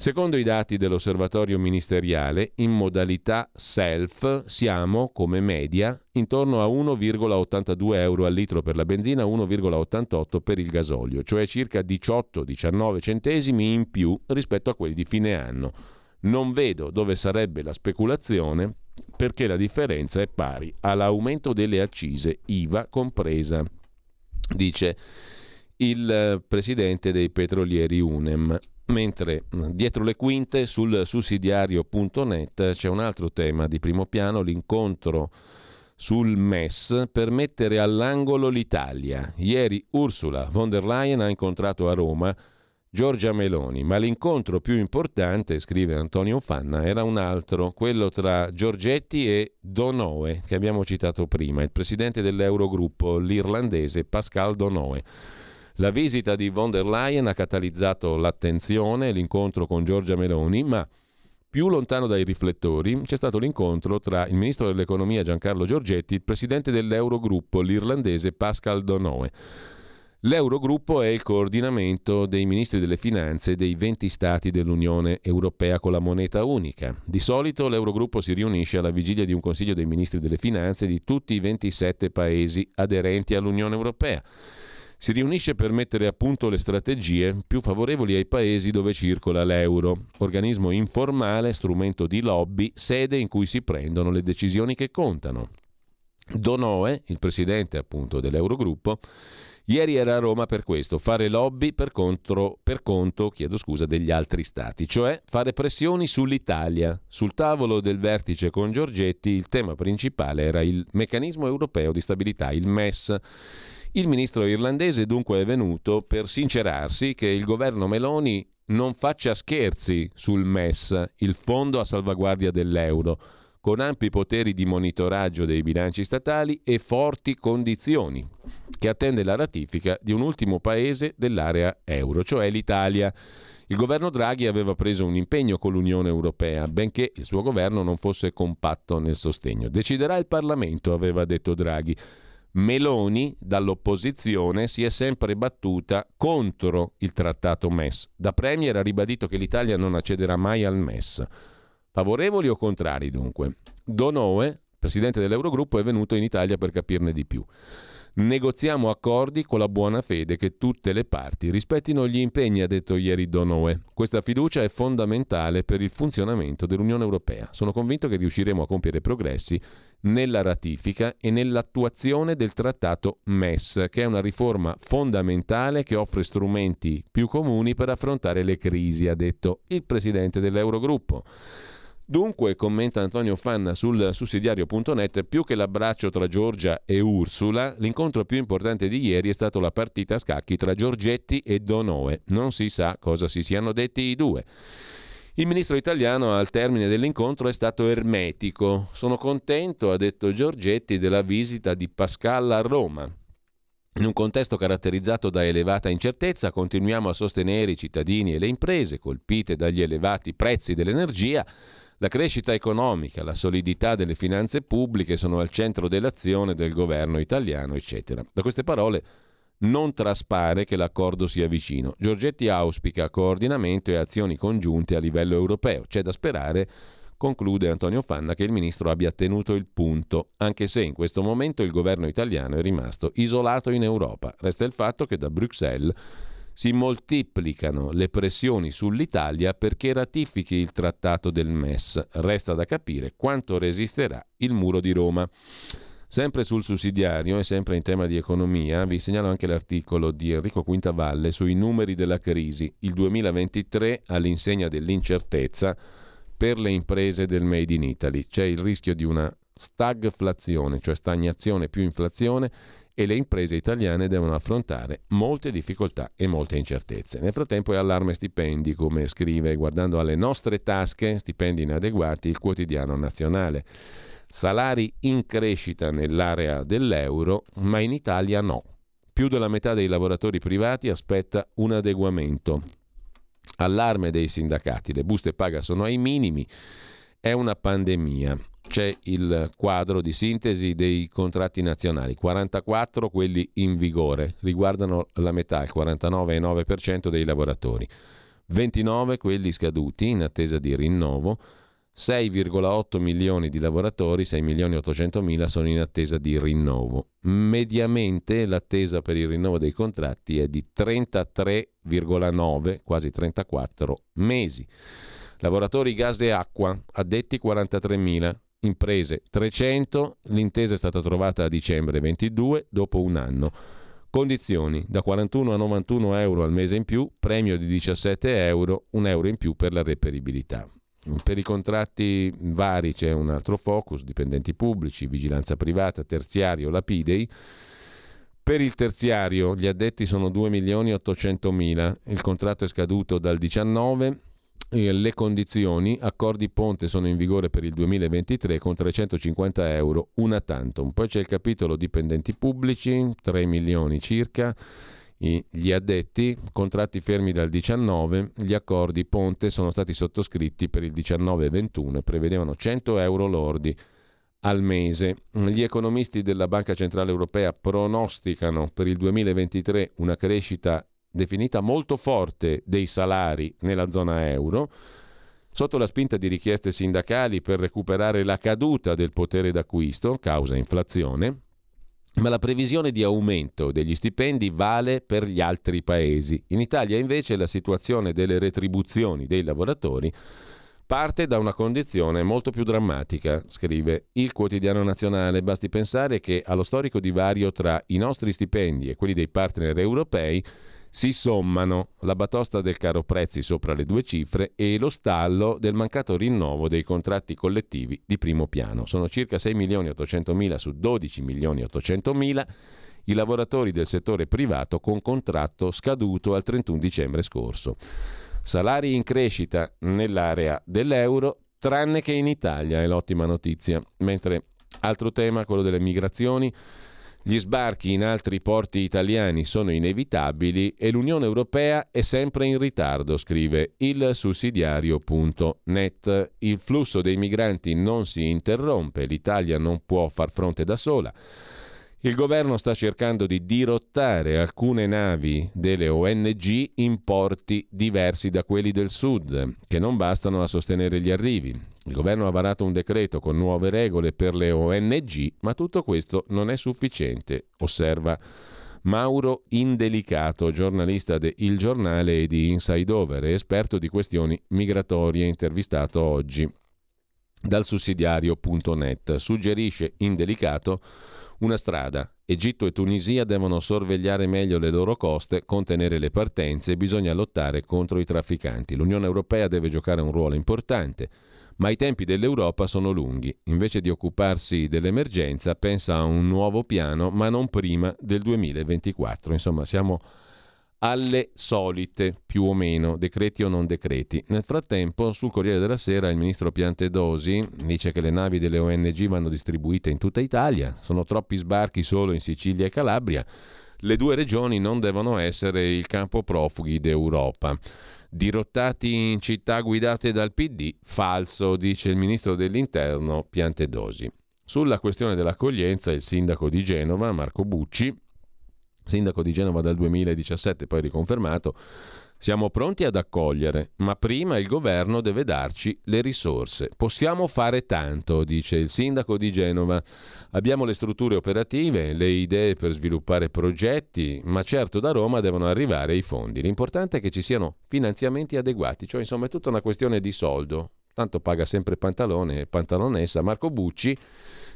Secondo i dati dell'osservatorio ministeriale, in modalità self siamo, come media, intorno a 1,82 euro al litro per la benzina, 1,88 per il gasolio, cioè circa 18-19 centesimi in più rispetto a quelli di fine anno. Non vedo dove sarebbe la speculazione perché la differenza è pari all'aumento delle accise, IVA compresa, dice il presidente dei petrolieri UNEM. Mentre dietro le quinte sul sussidiario.net c'è un altro tema di primo piano, l'incontro sul MES per mettere all'angolo l'Italia. Ieri Ursula von der Leyen ha incontrato a Roma Giorgia Meloni, ma l'incontro più importante, scrive Antonio Fanna, era un altro, quello tra Giorgetti e Donoe, che abbiamo citato prima, il presidente dell'Eurogruppo, l'irlandese Pascal Donoe. La visita di von der Leyen ha catalizzato l'attenzione e l'incontro con Giorgia Meloni, ma più lontano dai riflettori c'è stato l'incontro tra il ministro dell'economia Giancarlo Giorgetti e il presidente dell'Eurogruppo, l'irlandese Pascal Donoe. L'Eurogruppo è il coordinamento dei ministri delle finanze dei 20 stati dell'Unione Europea con la moneta unica. Di solito l'Eurogruppo si riunisce alla vigilia di un Consiglio dei ministri delle finanze di tutti i 27 paesi aderenti all'Unione Europea si riunisce per mettere a punto le strategie più favorevoli ai paesi dove circola l'euro, organismo informale, strumento di lobby, sede in cui si prendono le decisioni che contano. Donoe, il presidente appunto dell'Eurogruppo, Ieri era a Roma per questo, fare lobby per, contro, per conto scusa, degli altri stati, cioè fare pressioni sull'Italia. Sul tavolo del vertice con Giorgetti il tema principale era il meccanismo europeo di stabilità, il MES il ministro irlandese dunque è venuto per sincerarsi che il governo Meloni non faccia scherzi sul MES, il fondo a salvaguardia dell'euro, con ampi poteri di monitoraggio dei bilanci statali e forti condizioni, che attende la ratifica di un ultimo paese dell'area euro, cioè l'Italia. Il governo Draghi aveva preso un impegno con l'Unione Europea, benché il suo governo non fosse compatto nel sostegno. Deciderà il Parlamento, aveva detto Draghi. Meloni dall'opposizione si è sempre battuta contro il trattato MES. Da Premier ha ribadito che l'Italia non accederà mai al MES. Favorevoli o contrari dunque? Donoe, presidente dell'Eurogruppo, è venuto in Italia per capirne di più. Negoziamo accordi con la buona fede che tutte le parti rispettino gli impegni, ha detto ieri Donoe. Questa fiducia è fondamentale per il funzionamento dell'Unione Europea. Sono convinto che riusciremo a compiere progressi nella ratifica e nell'attuazione del trattato MES, che è una riforma fondamentale che offre strumenti più comuni per affrontare le crisi, ha detto il presidente dell'Eurogruppo. Dunque, commenta Antonio Fanna sul sussidiario.net, più che l'abbraccio tra Giorgia e Ursula, l'incontro più importante di ieri è stato la partita a scacchi tra Giorgetti e Donoe. Non si sa cosa si siano detti i due. Il ministro italiano al termine dell'incontro è stato ermetico. Sono contento, ha detto Giorgetti, della visita di Pascal a Roma. In un contesto caratterizzato da elevata incertezza, continuiamo a sostenere i cittadini e le imprese colpite dagli elevati prezzi dell'energia. La crescita economica, la solidità delle finanze pubbliche sono al centro dell'azione del governo italiano, eccetera. Da queste parole non traspare che l'accordo sia vicino. Giorgetti auspica coordinamento e azioni congiunte a livello europeo. C'è da sperare, conclude Antonio Fanna, che il ministro abbia tenuto il punto, anche se in questo momento il governo italiano è rimasto isolato in Europa. Resta il fatto che da Bruxelles si moltiplicano le pressioni sull'Italia perché ratifichi il trattato del MES. Resta da capire quanto resisterà il muro di Roma. Sempre sul sussidiario e sempre in tema di economia, vi segnalo anche l'articolo di Enrico Quintavalle sui numeri della crisi. Il 2023 all'insegna dell'incertezza per le imprese del Made in Italy. C'è il rischio di una stagflazione, cioè stagnazione più inflazione e le imprese italiane devono affrontare molte difficoltà e molte incertezze. Nel frattempo è allarme stipendi, come scrive, guardando alle nostre tasche, stipendi inadeguati, il quotidiano nazionale. Salari in crescita nell'area dell'euro, ma in Italia no. Più della metà dei lavoratori privati aspetta un adeguamento. Allarme dei sindacati, le buste paga sono ai minimi, è una pandemia c'è il quadro di sintesi dei contratti nazionali, 44 quelli in vigore, riguardano la metà, il 49,9% dei lavoratori, 29 quelli scaduti in attesa di rinnovo, 6,8 milioni di lavoratori, 6 milioni e 800 mila sono in attesa di rinnovo. Mediamente l'attesa per il rinnovo dei contratti è di 33,9, quasi 34 mesi. Lavoratori gas e acqua, addetti 43 mila, imprese 300, l'intesa è stata trovata a dicembre 22 dopo un anno. Condizioni da 41 a 91 euro al mese in più, premio di 17 euro, un euro in più per la reperibilità. Per i contratti vari c'è un altro focus, dipendenti pubblici, vigilanza privata, terziario, lapidei. Per il terziario gli addetti sono 2 milioni e 800 mila, il contratto è scaduto dal 19 le condizioni, accordi ponte sono in vigore per il 2023 con 350 euro una tantum. Poi c'è il capitolo dipendenti pubblici, 3 milioni circa, gli addetti, contratti fermi dal 19, gli accordi ponte sono stati sottoscritti per il 19 e 21 e prevedevano 100 euro lordi al mese. Gli economisti della Banca Centrale Europea pronosticano per il 2023 una crescita definita molto forte dei salari nella zona euro, sotto la spinta di richieste sindacali per recuperare la caduta del potere d'acquisto, causa inflazione, ma la previsione di aumento degli stipendi vale per gli altri paesi. In Italia invece la situazione delle retribuzioni dei lavoratori parte da una condizione molto più drammatica, scrive il quotidiano nazionale. Basti pensare che allo storico divario tra i nostri stipendi e quelli dei partner europei si sommano la batosta del caro prezzi sopra le due cifre e lo stallo del mancato rinnovo dei contratti collettivi di primo piano. Sono circa 6 milioni 800 mila su 12 milioni 800 mila i lavoratori del settore privato con contratto scaduto al 31 dicembre scorso. Salari in crescita nell'area dell'euro, tranne che in Italia, è l'ottima notizia. Mentre altro tema, quello delle migrazioni, gli sbarchi in altri porti italiani sono inevitabili e l'Unione Europea è sempre in ritardo, scrive il sussidiario.net. Il flusso dei migranti non si interrompe, l'Italia non può far fronte da sola. Il governo sta cercando di dirottare alcune navi delle ONG in porti diversi da quelli del sud, che non bastano a sostenere gli arrivi. Il governo ha varato un decreto con nuove regole per le ONG, ma tutto questo non è sufficiente, osserva Mauro Indelicato, giornalista di Il Giornale e di Inside Over esperto di questioni migratorie, intervistato oggi dal sussidiario.net. Suggerisce Indelicato una strada. Egitto e Tunisia devono sorvegliare meglio le loro coste, contenere le partenze e bisogna lottare contro i trafficanti. L'Unione Europea deve giocare un ruolo importante Ma i tempi dell'Europa sono lunghi. Invece di occuparsi dell'emergenza, pensa a un nuovo piano, ma non prima del 2024. Insomma, siamo alle solite, più o meno, decreti o non decreti. Nel frattempo, sul Corriere della Sera, il ministro Piantedosi dice che le navi delle ONG vanno distribuite in tutta Italia, sono troppi sbarchi solo in Sicilia e Calabria, le due regioni non devono essere il campo profughi d'Europa. Dirottati in città guidate dal PD, falso, dice il ministro dell'Interno Piantedosi. Sulla questione dell'accoglienza, il sindaco di Genova, Marco Bucci, sindaco di Genova dal 2017, poi riconfermato, siamo pronti ad accogliere, ma prima il governo deve darci le risorse. Possiamo fare tanto, dice il sindaco di Genova. Abbiamo le strutture operative, le idee per sviluppare progetti, ma certo da Roma devono arrivare i fondi. L'importante è che ci siano finanziamenti adeguati, cioè insomma è tutta una questione di soldo. Tanto paga sempre pantalone e pantalonessa. Marco Bucci,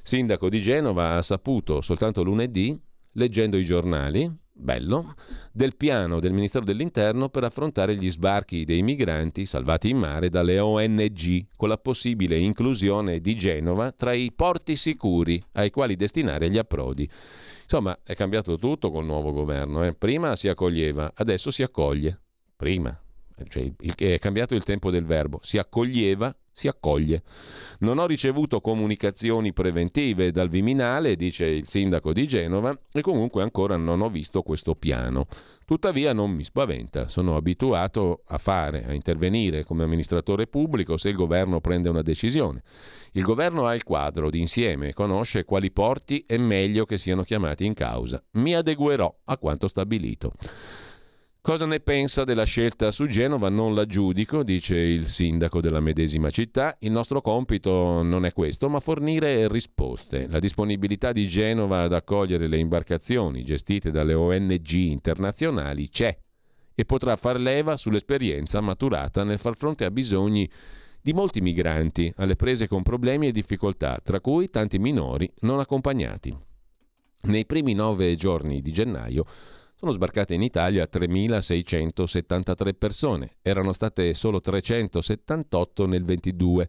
sindaco di Genova, ha saputo soltanto lunedì leggendo i giornali, bello, del piano del Ministero dell'Interno per affrontare gli sbarchi dei migranti salvati in mare dalle ONG, con la possibile inclusione di Genova tra i porti sicuri ai quali destinare gli approdi. Insomma, è cambiato tutto col nuovo governo. Eh. Prima si accoglieva, adesso si accoglie. Prima. Cioè, è cambiato il tempo del verbo. Si accoglieva, si accoglie. Non ho ricevuto comunicazioni preventive dal Viminale, dice il sindaco di Genova, e comunque ancora non ho visto questo piano. Tuttavia non mi spaventa, sono abituato a fare, a intervenire come amministratore pubblico se il governo prende una decisione. Il governo ha il quadro d'insieme, conosce quali porti è meglio che siano chiamati in causa. Mi adeguerò a quanto stabilito. Cosa ne pensa della scelta su Genova? Non la giudico, dice il sindaco della medesima città. Il nostro compito non è questo, ma fornire risposte. La disponibilità di Genova ad accogliere le imbarcazioni gestite dalle ONG internazionali c'è e potrà far leva sull'esperienza maturata nel far fronte a bisogni di molti migranti alle prese con problemi e difficoltà, tra cui tanti minori non accompagnati. Nei primi nove giorni di gennaio sono sbarcate in Italia 3.673 persone, erano state solo 378 nel 22.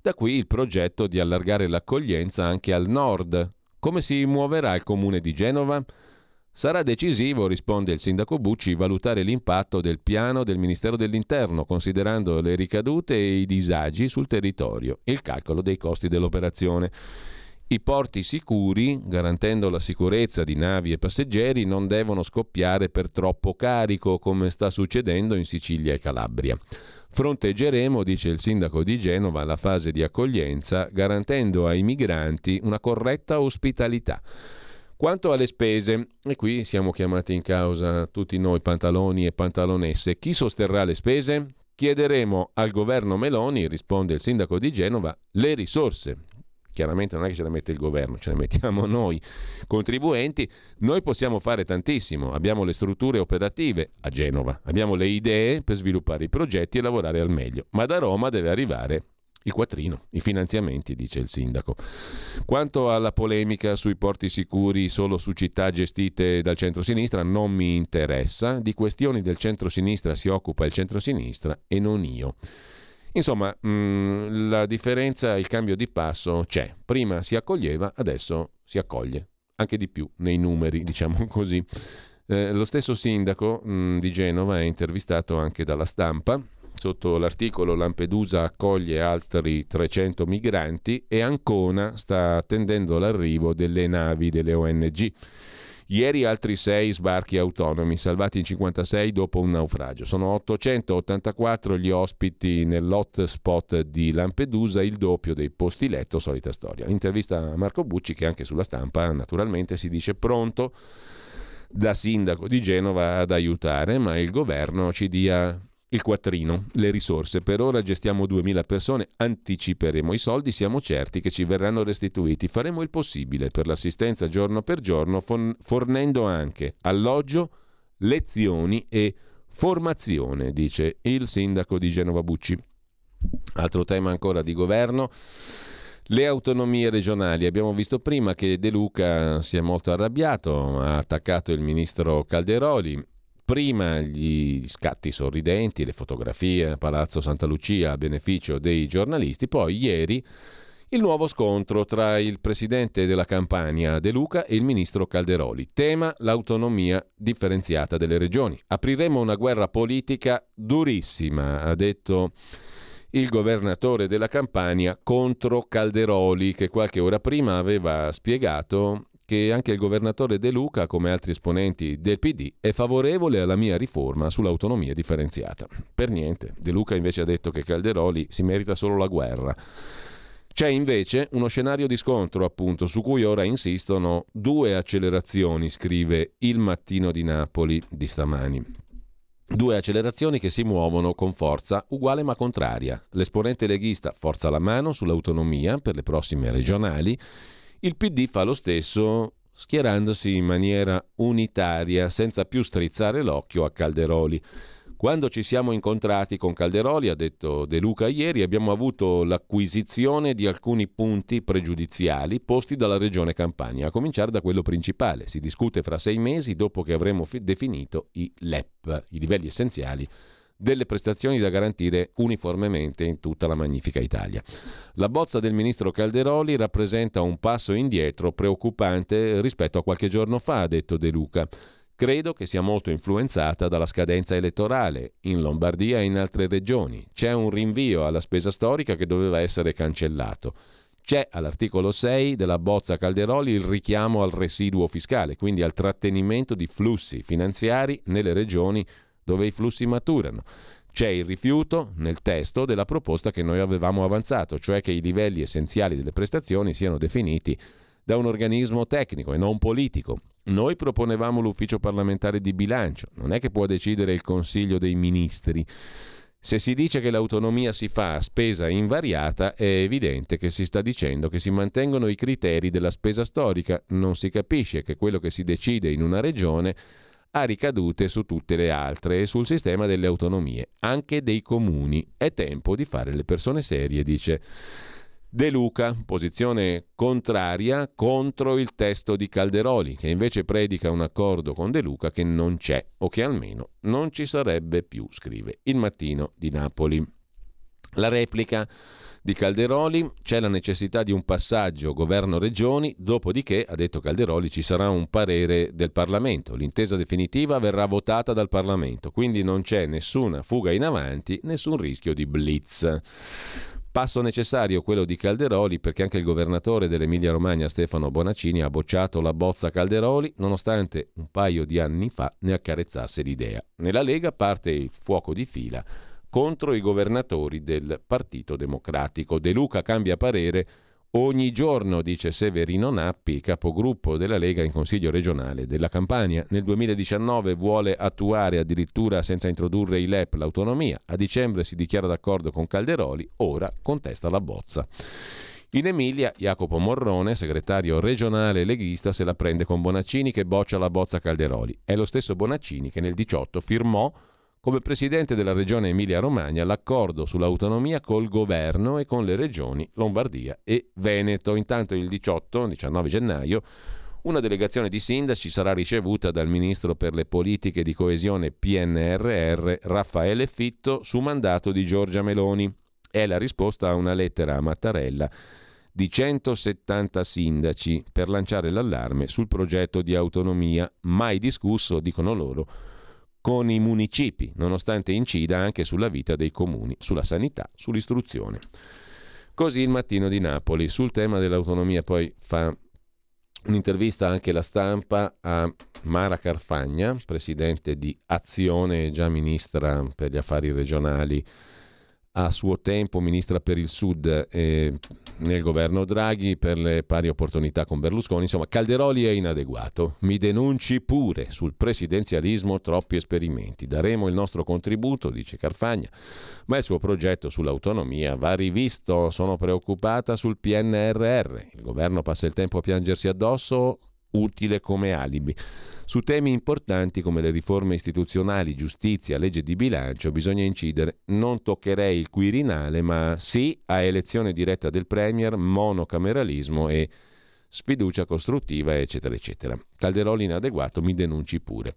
Da qui il progetto di allargare l'accoglienza anche al nord. Come si muoverà il comune di Genova? Sarà decisivo, risponde il sindaco Bucci, valutare l'impatto del piano del Ministero dell'Interno, considerando le ricadute e i disagi sul territorio e il calcolo dei costi dell'operazione. I porti sicuri, garantendo la sicurezza di navi e passeggeri, non devono scoppiare per troppo carico, come sta succedendo in Sicilia e Calabria. Fronteggeremo, dice il sindaco di Genova, la fase di accoglienza, garantendo ai migranti una corretta ospitalità. Quanto alle spese, e qui siamo chiamati in causa tutti noi pantaloni e pantalonesse, chi sosterrà le spese? Chiederemo al governo Meloni, risponde il sindaco di Genova, le risorse chiaramente non è che ce la mette il governo, ce la mettiamo noi contribuenti, noi possiamo fare tantissimo, abbiamo le strutture operative a Genova, abbiamo le idee per sviluppare i progetti e lavorare al meglio, ma da Roma deve arrivare il quattrino, i finanziamenti, dice il sindaco. Quanto alla polemica sui porti sicuri solo su città gestite dal centro-sinistra, non mi interessa. Di questioni del centro-sinistra si occupa il centro-sinistra e non io. Insomma, mh, la differenza, il cambio di passo c'è. Prima si accoglieva, adesso si accoglie. Anche di più nei numeri, diciamo così. Eh, lo stesso sindaco mh, di Genova è intervistato anche dalla stampa. Sotto l'articolo Lampedusa accoglie altri 300 migranti e Ancona sta attendendo l'arrivo delle navi delle ONG. Ieri altri 6 sbarchi autonomi, salvati in 56 dopo un naufragio. Sono 884 gli ospiti nell'hotspot di Lampedusa, il doppio dei posti letto, solita storia. Intervista a Marco Bucci che anche sulla stampa naturalmente si dice pronto da sindaco di Genova ad aiutare, ma il governo ci dia il quattrino, le risorse. Per ora gestiamo 2000 persone, anticiperemo i soldi, siamo certi che ci verranno restituiti. Faremo il possibile per l'assistenza giorno per giorno, fornendo anche alloggio, lezioni e formazione, dice il sindaco di Genova Bucci. Altro tema ancora di governo. Le autonomie regionali. Abbiamo visto prima che De Luca si è molto arrabbiato, ha attaccato il ministro Calderoli, Prima gli scatti sorridenti, le fotografie a Palazzo Santa Lucia a beneficio dei giornalisti, poi ieri il nuovo scontro tra il presidente della Campania De Luca e il ministro Calderoli. Tema l'autonomia differenziata delle regioni. Apriremo una guerra politica durissima, ha detto il governatore della Campania contro Calderoli, che qualche ora prima aveva spiegato che anche il governatore De Luca, come altri esponenti del PD, è favorevole alla mia riforma sull'autonomia differenziata. Per niente, De Luca invece ha detto che Calderoli si merita solo la guerra. C'è invece uno scenario di scontro, appunto, su cui ora insistono due accelerazioni, scrive Il Mattino di Napoli di stamani. Due accelerazioni che si muovono con forza uguale ma contraria. L'esponente leghista forza la mano sull'autonomia per le prossime regionali il PD fa lo stesso schierandosi in maniera unitaria, senza più strizzare l'occhio a Calderoli. Quando ci siamo incontrati con Calderoli, ha detto De Luca ieri, abbiamo avuto l'acquisizione di alcuni punti pregiudiziali posti dalla Regione Campania, a cominciare da quello principale. Si discute fra sei mesi dopo che avremo fi- definito i LEP, i livelli essenziali delle prestazioni da garantire uniformemente in tutta la magnifica Italia. La bozza del ministro Calderoli rappresenta un passo indietro preoccupante rispetto a qualche giorno fa, ha detto De Luca. Credo che sia molto influenzata dalla scadenza elettorale in Lombardia e in altre regioni. C'è un rinvio alla spesa storica che doveva essere cancellato. C'è all'articolo 6 della bozza Calderoli il richiamo al residuo fiscale, quindi al trattenimento di flussi finanziari nelle regioni dove i flussi maturano. C'è il rifiuto nel testo della proposta che noi avevamo avanzato, cioè che i livelli essenziali delle prestazioni siano definiti da un organismo tecnico e non politico. Noi proponevamo l'ufficio parlamentare di bilancio, non è che può decidere il Consiglio dei Ministri. Se si dice che l'autonomia si fa a spesa invariata, è evidente che si sta dicendo che si mantengono i criteri della spesa storica, non si capisce che quello che si decide in una regione ha ricadute su tutte le altre e sul sistema delle autonomie, anche dei comuni. È tempo di fare le persone serie, dice De Luca, posizione contraria contro il testo di Calderoli, che invece predica un accordo con De Luca che non c'è o che almeno non ci sarebbe più, scrive il mattino di Napoli. La replica di Calderoli c'è la necessità di un passaggio governo-regioni, dopodiché, ha detto Calderoli, ci sarà un parere del Parlamento. L'intesa definitiva verrà votata dal Parlamento, quindi non c'è nessuna fuga in avanti, nessun rischio di blitz. Passo necessario quello di Calderoli perché anche il governatore dell'Emilia Romagna Stefano Bonaccini ha bocciato la bozza Calderoli nonostante un paio di anni fa ne accarezzasse l'idea. Nella Lega parte il fuoco di fila contro i governatori del Partito Democratico. De Luca cambia parere ogni giorno, dice Severino Nappi, capogruppo della Lega in Consiglio regionale della Campania. Nel 2019 vuole attuare addirittura senza introdurre i LEP l'autonomia. A dicembre si dichiara d'accordo con Calderoli, ora contesta la bozza. In Emilia, Jacopo Morrone, segretario regionale leghista, se la prende con Bonaccini che boccia la bozza Calderoli. È lo stesso Bonaccini che nel 18 firmò come presidente della regione Emilia-Romagna l'accordo sull'autonomia col governo e con le regioni Lombardia e Veneto. Intanto il 18-19 gennaio una delegazione di sindaci sarà ricevuta dal ministro per le politiche di coesione PNRR Raffaele Fitto su mandato di Giorgia Meloni. È la risposta a una lettera a Mattarella di 170 sindaci per lanciare l'allarme sul progetto di autonomia mai discusso, dicono loro, con i municipi, nonostante incida anche sulla vita dei comuni, sulla sanità, sull'istruzione. Così il mattino di Napoli. Sul tema dell'autonomia poi fa un'intervista anche la stampa a Mara Carfagna, presidente di Azione e già ministra per gli affari regionali a suo tempo ministra per il Sud eh, nel governo Draghi per le pari opportunità con Berlusconi. Insomma, Calderoli è inadeguato. Mi denunci pure sul presidenzialismo troppi esperimenti. Daremo il nostro contributo, dice Carfagna, ma il suo progetto sull'autonomia va rivisto. Sono preoccupata sul PNRR. Il governo passa il tempo a piangersi addosso, utile come alibi. Su temi importanti come le riforme istituzionali, giustizia, legge di bilancio bisogna incidere. Non toccherei il Quirinale, ma sì a elezione diretta del Premier, monocameralismo e sfiducia costruttiva, eccetera, eccetera. Calderoli inadeguato, mi denunci pure.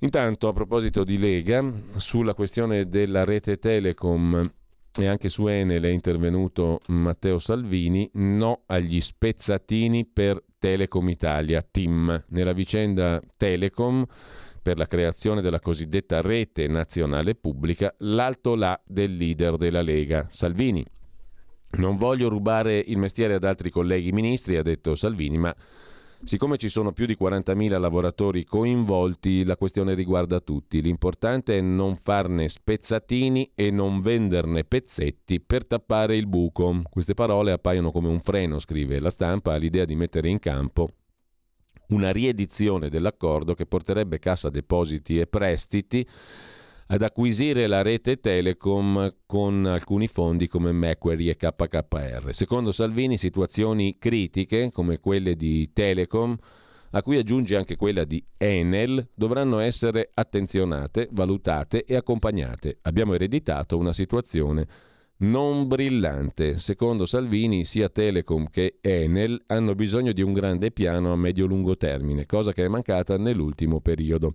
Intanto, a proposito di Lega, sulla questione della rete Telecom e anche su Enel è intervenuto Matteo Salvini, no agli spezzatini per Telecom Italia, TIM. Nella vicenda Telecom, per la creazione della cosiddetta rete nazionale pubblica, l'alto là del leader della Lega, Salvini. Non voglio rubare il mestiere ad altri colleghi ministri, ha detto Salvini, ma Siccome ci sono più di 40.000 lavoratori coinvolti, la questione riguarda tutti. L'importante è non farne spezzatini e non venderne pezzetti per tappare il buco. Queste parole appaiono come un freno, scrive la stampa, all'idea di mettere in campo una riedizione dell'accordo che porterebbe Cassa Depositi e Prestiti ad acquisire la rete Telecom con alcuni fondi come Macquarie e KKR. Secondo Salvini situazioni critiche come quelle di Telecom a cui aggiunge anche quella di Enel, dovranno essere attenzionate, valutate e accompagnate. Abbiamo ereditato una situazione non brillante. Secondo Salvini, sia Telecom che Enel hanno bisogno di un grande piano a medio-lungo termine, cosa che è mancata nell'ultimo periodo.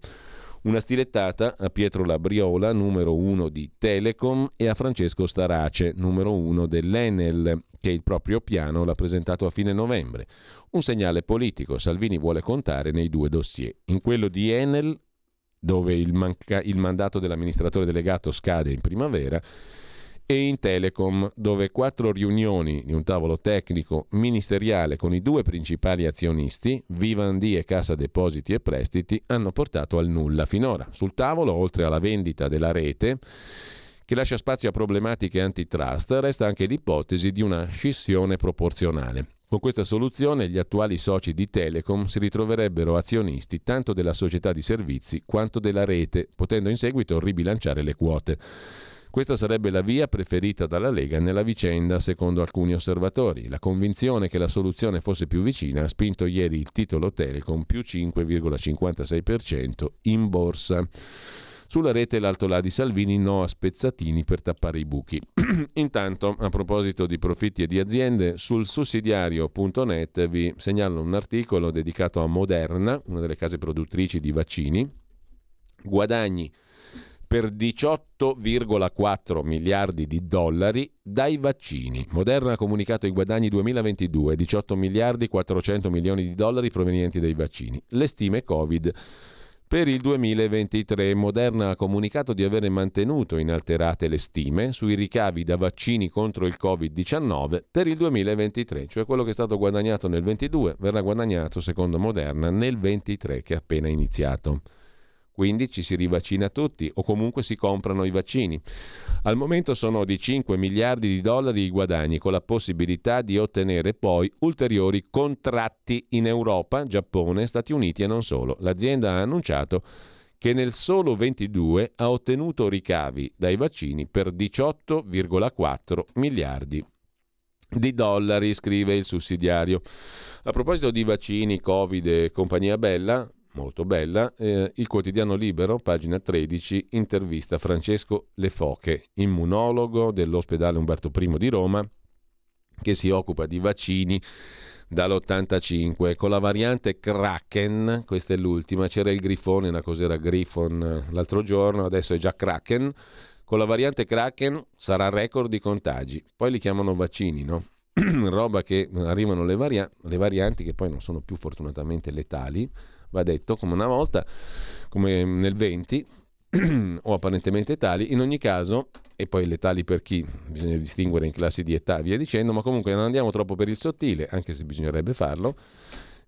Una stilettata a Pietro Labriola, numero uno di Telecom, e a Francesco Starace, numero uno dell'Enel, che il proprio piano l'ha presentato a fine novembre. Un segnale politico, Salvini vuole contare nei due dossier. In quello di Enel, dove il, manca- il mandato dell'amministratore delegato scade in primavera, e in Telecom, dove quattro riunioni di un tavolo tecnico ministeriale con i due principali azionisti, Vivendi e Cassa Depositi e Prestiti, hanno portato al nulla finora. Sul tavolo, oltre alla vendita della rete, che lascia spazio a problematiche antitrust, resta anche l'ipotesi di una scissione proporzionale. Con questa soluzione gli attuali soci di Telecom si ritroverebbero azionisti tanto della società di servizi quanto della rete, potendo in seguito ribilanciare le quote. Questa sarebbe la via preferita dalla Lega nella vicenda, secondo alcuni osservatori. La convinzione che la soluzione fosse più vicina ha spinto ieri il titolo Telecom più 5,56% in borsa. Sulla rete l'alto là di Salvini no a spezzatini per tappare i buchi. Intanto, a proposito di profitti e di aziende, sul sussidiario.net vi segnalo un articolo dedicato a Moderna, una delle case produttrici di vaccini. Guadagni per 18,4 miliardi di dollari dai vaccini. Moderna ha comunicato i guadagni 2022, 18 miliardi 400 milioni di dollari provenienti dai vaccini. Le stime Covid per il 2023 Moderna ha comunicato di avere mantenuto inalterate le stime sui ricavi da vaccini contro il Covid-19 per il 2023, cioè quello che è stato guadagnato nel 2022 verrà guadagnato secondo Moderna nel 2023 che è appena iniziato. Quindi ci si rivaccina tutti o comunque si comprano i vaccini. Al momento sono di 5 miliardi di dollari i guadagni con la possibilità di ottenere poi ulteriori contratti in Europa, Giappone, Stati Uniti e non solo. L'azienda ha annunciato che nel solo 22 ha ottenuto ricavi dai vaccini per 18,4 miliardi di dollari, scrive il sussidiario. A proposito di vaccini, Covid e compagnia bella, molto bella. Eh, il quotidiano Libero, pagina 13, intervista Francesco Lefoche, immunologo dell'ospedale Umberto I di Roma, che si occupa di vaccini dall'85 con la variante Kraken, questa è l'ultima, c'era il grifone, una cos'era Griffon eh, l'altro giorno, adesso è già Kraken. Con la variante Kraken sarà record di contagi, poi li chiamano vaccini, no? Roba che arrivano le, varia- le varianti che poi non sono più fortunatamente letali, va detto, come una volta, come nel 20, o apparentemente tali, in ogni caso, e poi le tali per chi, bisogna distinguere in classi di età, via dicendo, ma comunque non andiamo troppo per il sottile, anche se bisognerebbe farlo.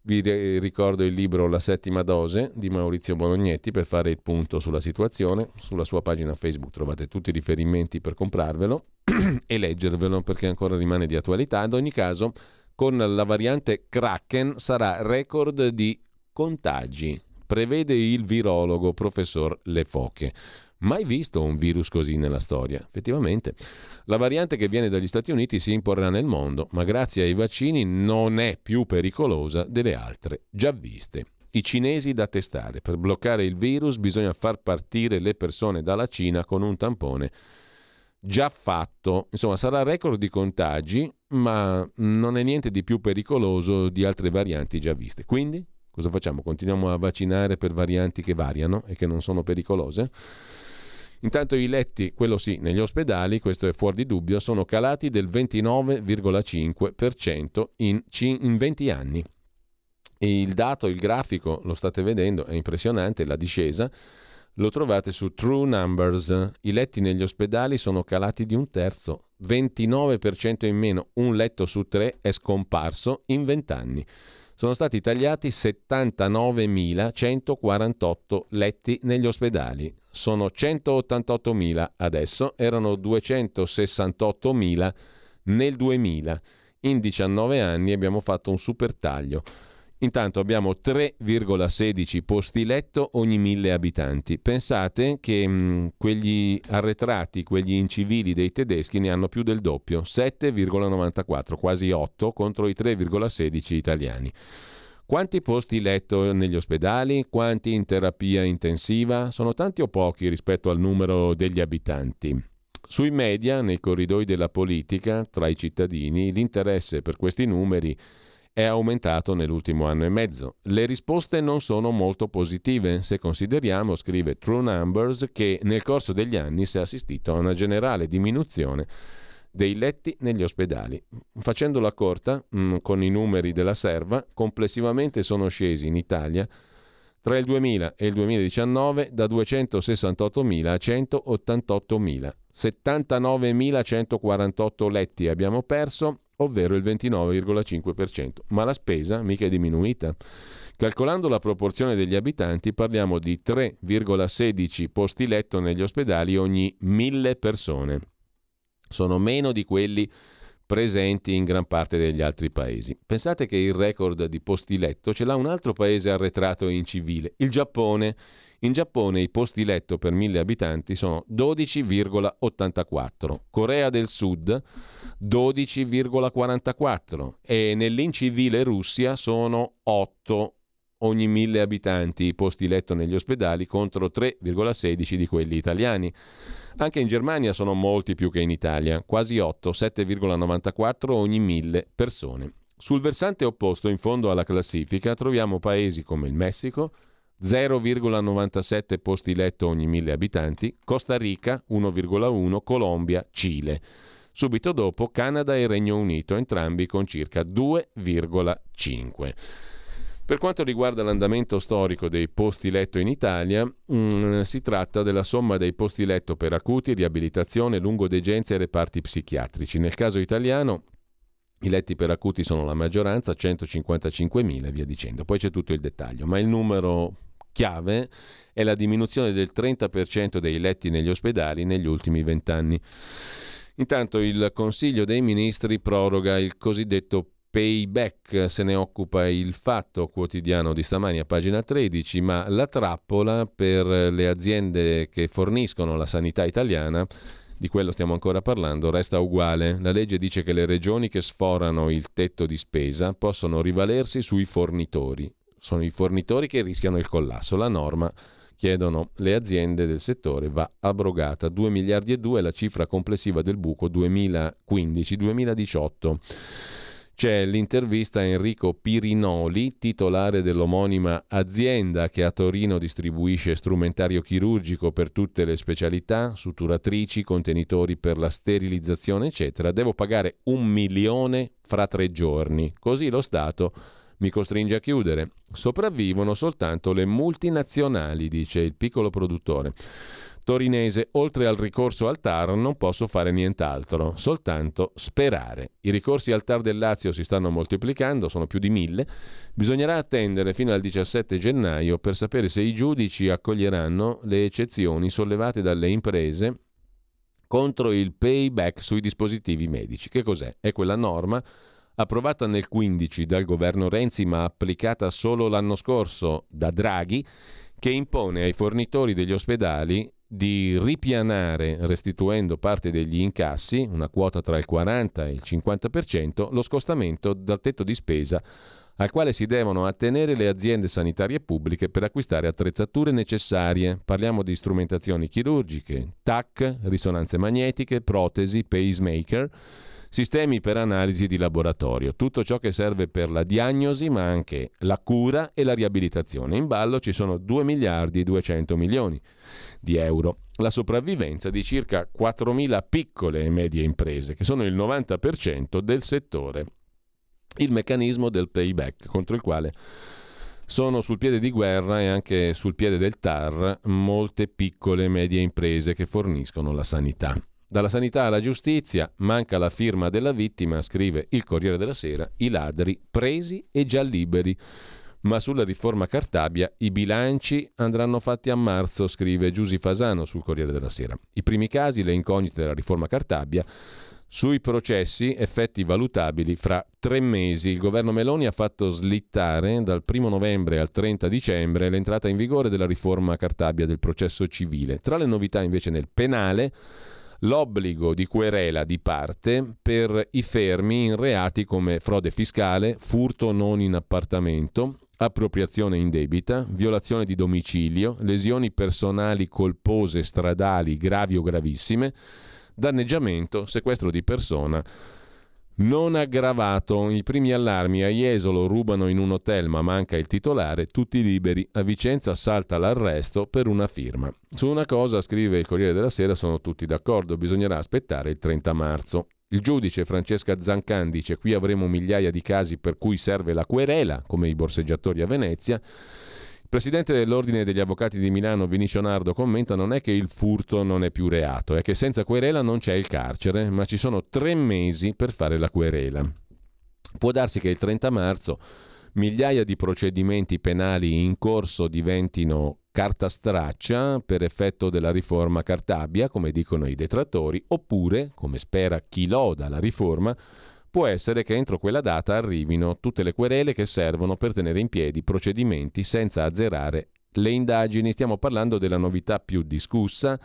Vi ricordo il libro La settima dose di Maurizio Bolognetti per fare il punto sulla situazione. Sulla sua pagina Facebook trovate tutti i riferimenti per comprarvelo e leggervelo perché ancora rimane di attualità. Ad ogni caso, con la variante Kraken sarà record di contagi, prevede il virologo professor Lefoche. Mai visto un virus così nella storia. Effettivamente, la variante che viene dagli Stati Uniti si imporrà nel mondo, ma grazie ai vaccini non è più pericolosa delle altre già viste. I cinesi da testare. Per bloccare il virus bisogna far partire le persone dalla Cina con un tampone già fatto. Insomma, sarà record di contagi, ma non è niente di più pericoloso di altre varianti già viste. Quindi Cosa facciamo? Continuiamo a vaccinare per varianti che variano e che non sono pericolose? Intanto i letti, quello sì, negli ospedali, questo è fuori di dubbio, sono calati del 29,5% in, in 20 anni. E il dato, il grafico, lo state vedendo, è impressionante, la discesa. Lo trovate su True Numbers. I letti negli ospedali sono calati di un terzo, 29% in meno, un letto su tre è scomparso in 20 anni. Sono stati tagliati 79.148 letti negli ospedali. Sono 188.000 adesso, erano 268.000 nel 2000. In 19 anni abbiamo fatto un super taglio. Intanto abbiamo 3,16 posti letto ogni mille abitanti. Pensate che mh, quegli arretrati, quegli incivili dei tedeschi ne hanno più del doppio, 7,94, quasi 8 contro i 3,16 italiani. Quanti posti letto negli ospedali? Quanti in terapia intensiva? Sono tanti o pochi rispetto al numero degli abitanti? Sui media, nei corridoi della politica, tra i cittadini, l'interesse per questi numeri è aumentato nell'ultimo anno e mezzo. Le risposte non sono molto positive se consideriamo, scrive True Numbers, che nel corso degli anni si è assistito a una generale diminuzione dei letti negli ospedali. Facendola corta, mh, con i numeri della serva, complessivamente sono scesi in Italia tra il 2000 e il 2019 da 268.000 a 188.000. 79.148 letti abbiamo perso, ovvero il 29,5%, ma la spesa mica è diminuita. Calcolando la proporzione degli abitanti parliamo di 3,16 posti letto negli ospedali ogni mille persone. Sono meno di quelli presenti in gran parte degli altri paesi. Pensate che il record di posti letto ce l'ha un altro paese arretrato e incivile, il Giappone. In Giappone i posti letto per mille abitanti sono 12,84, Corea del Sud 12,44 e nell'incivile Russia sono 8 ogni mille abitanti i posti letto negli ospedali contro 3,16 di quelli italiani. Anche in Germania sono molti più che in Italia, quasi 8, 7,94 ogni mille persone. Sul versante opposto, in fondo alla classifica, troviamo paesi come il Messico, 0,97 posti letto ogni mille abitanti, Costa Rica 1,1, Colombia, Cile. Subito dopo Canada e Regno Unito, entrambi con circa 2,5. Per quanto riguarda l'andamento storico dei posti letto in Italia, mh, si tratta della somma dei posti letto per acuti, riabilitazione, lungodegenza e reparti psichiatrici. Nel caso italiano i letti per acuti sono la maggioranza, 155.000 e via dicendo. Poi c'è tutto il dettaglio, ma il numero chiave è la diminuzione del 30% dei letti negli ospedali negli ultimi vent'anni. Intanto il Consiglio dei Ministri proroga il cosiddetto payback, se ne occupa il Fatto Quotidiano di stamani a pagina 13, ma la trappola per le aziende che forniscono la sanità italiana di quello stiamo ancora parlando, resta uguale. La legge dice che le regioni che sforano il tetto di spesa possono rivalersi sui fornitori. Sono i fornitori che rischiano il collasso. La norma, chiedono le aziende del settore, va abrogata. 2 miliardi e 2 è la cifra complessiva del buco 2015-2018. C'è l'intervista a Enrico Pirinoli, titolare dell'omonima azienda che a Torino distribuisce strumentario chirurgico per tutte le specialità, suturatrici, contenitori per la sterilizzazione, eccetera. Devo pagare un milione fra tre giorni. Così lo Stato mi costringe a chiudere. Sopravvivono soltanto le multinazionali, dice il piccolo produttore torinese, oltre al ricorso al TAR non posso fare nient'altro, soltanto sperare. I ricorsi al TAR del Lazio si stanno moltiplicando, sono più di mille. Bisognerà attendere fino al 17 gennaio per sapere se i giudici accoglieranno le eccezioni sollevate dalle imprese contro il payback sui dispositivi medici. Che cos'è? È quella norma approvata nel 15 dal governo Renzi ma applicata solo l'anno scorso da Draghi che impone ai fornitori degli ospedali di ripianare, restituendo parte degli incassi, una quota tra il 40 e il 50%, lo scostamento dal tetto di spesa al quale si devono attenere le aziende sanitarie pubbliche per acquistare attrezzature necessarie. Parliamo di strumentazioni chirurgiche, TAC, risonanze magnetiche, protesi, pacemaker sistemi per analisi di laboratorio, tutto ciò che serve per la diagnosi ma anche la cura e la riabilitazione. In ballo ci sono 2 miliardi e 200 milioni di euro. La sopravvivenza di circa 4.000 piccole e medie imprese, che sono il 90% del settore. Il meccanismo del payback, contro il quale sono sul piede di guerra e anche sul piede del TAR molte piccole e medie imprese che forniscono la sanità. Dalla sanità alla giustizia manca la firma della vittima, scrive il Corriere della Sera, i ladri presi e già liberi. Ma sulla riforma Cartabia i bilanci andranno fatti a marzo, scrive Giusi Fasano sul Corriere della Sera. I primi casi, le incognite della riforma Cartabia, sui processi effetti valutabili fra tre mesi. Il governo Meloni ha fatto slittare dal 1 novembre al 30 dicembre l'entrata in vigore della riforma Cartabia del processo civile. Tra le novità invece nel penale l'obbligo di querela di parte per i fermi in reati come frode fiscale, furto non in appartamento, appropriazione indebita, violazione di domicilio, lesioni personali colpose stradali gravi o gravissime, danneggiamento, sequestro di persona non aggravato. I primi allarmi a Jesolo rubano in un hotel ma manca il titolare, tutti liberi. A Vicenza salta l'arresto per una firma. Su una cosa, scrive il Corriere della Sera, sono tutti d'accordo, bisognerà aspettare il 30 marzo. Il giudice Francesca Zancan dice qui avremo migliaia di casi per cui serve la querela, come i borseggiatori a Venezia. Il presidente dell'Ordine degli Avvocati di Milano, Vinicio Nardo, commenta non è che il furto non è più reato, è che senza querela non c'è il carcere, ma ci sono tre mesi per fare la querela. Può darsi che il 30 marzo migliaia di procedimenti penali in corso diventino carta straccia per effetto della riforma Cartabia, come dicono i detrattori, oppure, come spera chi loda la riforma, può essere che entro quella data arrivino tutte le querele che servono per tenere in piedi procedimenti senza azzerare le indagini. Stiamo parlando della novità più discussa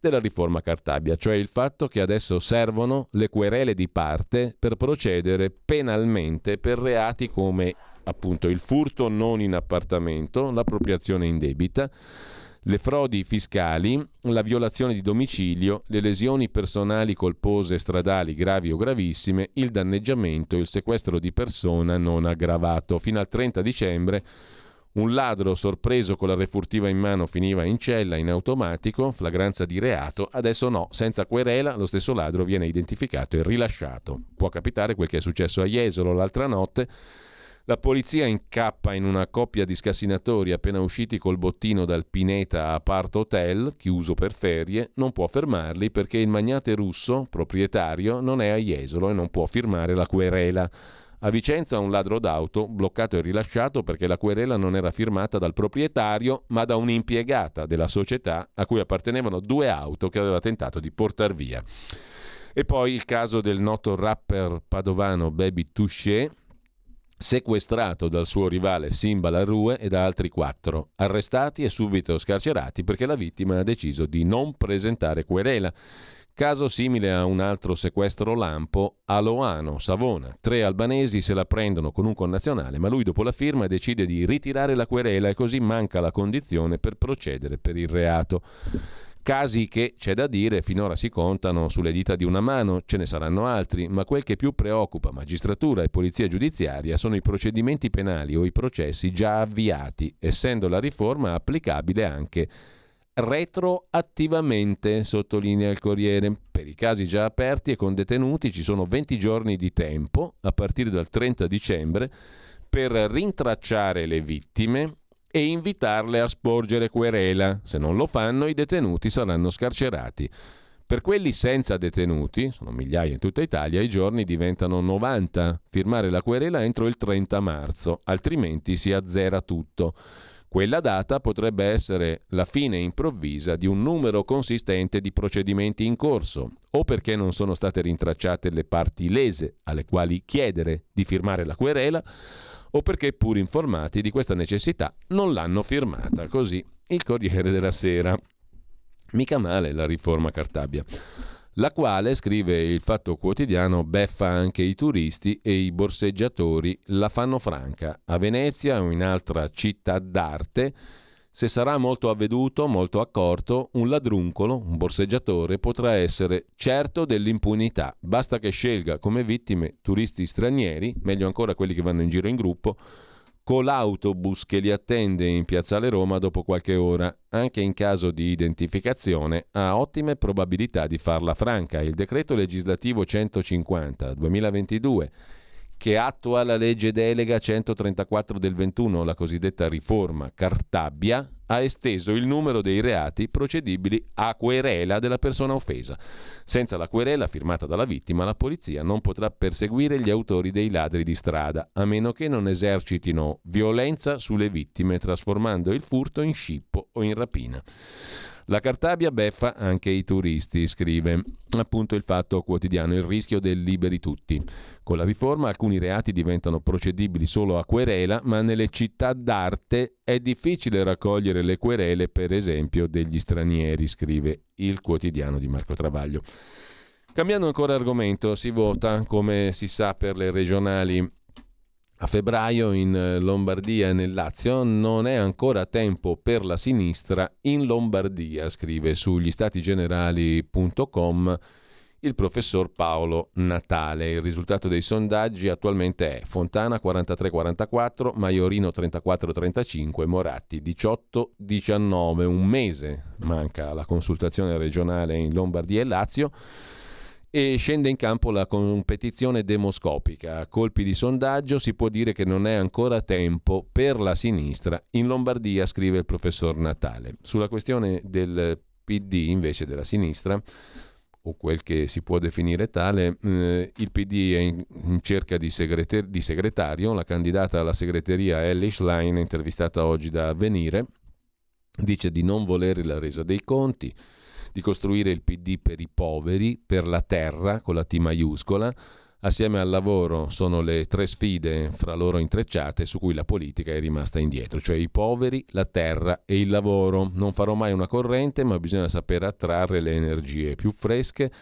della riforma Cartabia, cioè il fatto che adesso servono le querele di parte per procedere penalmente per reati come appunto il furto non in appartamento, l'appropriazione indebita, le frodi fiscali, la violazione di domicilio, le lesioni personali colpose stradali gravi o gravissime, il danneggiamento, il sequestro di persona non aggravato. Fino al 30 dicembre un ladro sorpreso con la refurtiva in mano finiva in cella in automatico, flagranza di reato, adesso no, senza querela lo stesso ladro viene identificato e rilasciato. Può capitare quel che è successo a Jesolo l'altra notte, la polizia incappa in una coppia di scassinatori appena usciti col bottino dal Pineta Apart Hotel, chiuso per ferie, non può fermarli perché il magnate russo, proprietario, non è a Jesolo e non può firmare la querela. A Vicenza un ladro d'auto, bloccato e rilasciato perché la querela non era firmata dal proprietario ma da un'impiegata della società a cui appartenevano due auto che aveva tentato di portar via. E poi il caso del noto rapper padovano Baby Touché, sequestrato dal suo rivale Simba Larue e da altri quattro, arrestati e subito scarcerati perché la vittima ha deciso di non presentare querela. Caso simile a un altro sequestro lampo a Loano, Savona. Tre albanesi se la prendono con un connazionale, ma lui dopo la firma decide di ritirare la querela e così manca la condizione per procedere per il reato. Casi che, c'è da dire, finora si contano sulle dita di una mano, ce ne saranno altri, ma quel che più preoccupa magistratura e polizia giudiziaria sono i procedimenti penali o i processi già avviati, essendo la riforma applicabile anche retroattivamente, sottolinea il Corriere. Per i casi già aperti e con detenuti ci sono 20 giorni di tempo, a partire dal 30 dicembre, per rintracciare le vittime e invitarle a sporgere querela. Se non lo fanno, i detenuti saranno scarcerati. Per quelli senza detenuti, sono migliaia in tutta Italia, i giorni diventano 90. Firmare la querela entro il 30 marzo, altrimenti si azzera tutto. Quella data potrebbe essere la fine improvvisa di un numero consistente di procedimenti in corso, o perché non sono state rintracciate le parti lese alle quali chiedere di firmare la querela, o perché pur informati di questa necessità non l'hanno firmata. Così il Corriere della Sera. Mica male la riforma Cartabia. La quale, scrive il Fatto Quotidiano, beffa anche i turisti e i borseggiatori la fanno franca. A Venezia o in altra città d'arte Se sarà molto avveduto, molto accorto, un ladruncolo, un borseggiatore, potrà essere certo dell'impunità. Basta che scelga come vittime turisti stranieri, meglio ancora quelli che vanno in giro in gruppo, con l'autobus che li attende in Piazzale Roma dopo qualche ora. Anche in caso di identificazione ha ottime probabilità di farla franca. Il decreto legislativo 150 2022 che attua la legge delega 134 del 21, la cosiddetta riforma Cartabia, ha esteso il numero dei reati procedibili a querela della persona offesa. Senza la querela firmata dalla vittima, la polizia non potrà perseguire gli autori dei ladri di strada, a meno che non esercitino violenza sulle vittime, trasformando il furto in scippo o in rapina. La Cartabia beffa anche i turisti, scrive appunto il Fatto Quotidiano, il rischio del liberi tutti. Con la riforma alcuni reati diventano procedibili solo a querela, ma nelle città d'arte è difficile raccogliere le querele, per esempio, degli stranieri, scrive il quotidiano di Marco Travaglio. Cambiando ancora argomento, si vota, come si sa, per le regionali a febbraio in Lombardia e nel Lazio non è ancora tempo per la sinistra in Lombardia, scrive sugli statigenerali.com il professor Paolo Natale. Il risultato dei sondaggi attualmente è Fontana 43-44, Maiorino 34-35, Moratti 18-19. Un mese manca la consultazione regionale in Lombardia e Lazio e scende in campo la competizione demoscopica. A colpi di sondaggio si può dire che non è ancora tempo per la sinistra. In Lombardia, scrive il professor Natale. Sulla questione del PD, invece della sinistra, o quel che si può definire tale, eh, il PD è in, in cerca di, segreter- di, segretario. La candidata alla segreteria Ellie Schlein, intervistata oggi da Avvenire, dice di non volere la resa dei conti di costruire il PD per i poveri, per la terra, con la T maiuscola, assieme al lavoro sono le tre sfide fra loro intrecciate su cui la politica è rimasta indietro, cioè i poveri, la terra e il lavoro. Non farò mai una corrente, ma bisogna sapere attrarre le energie più fresche.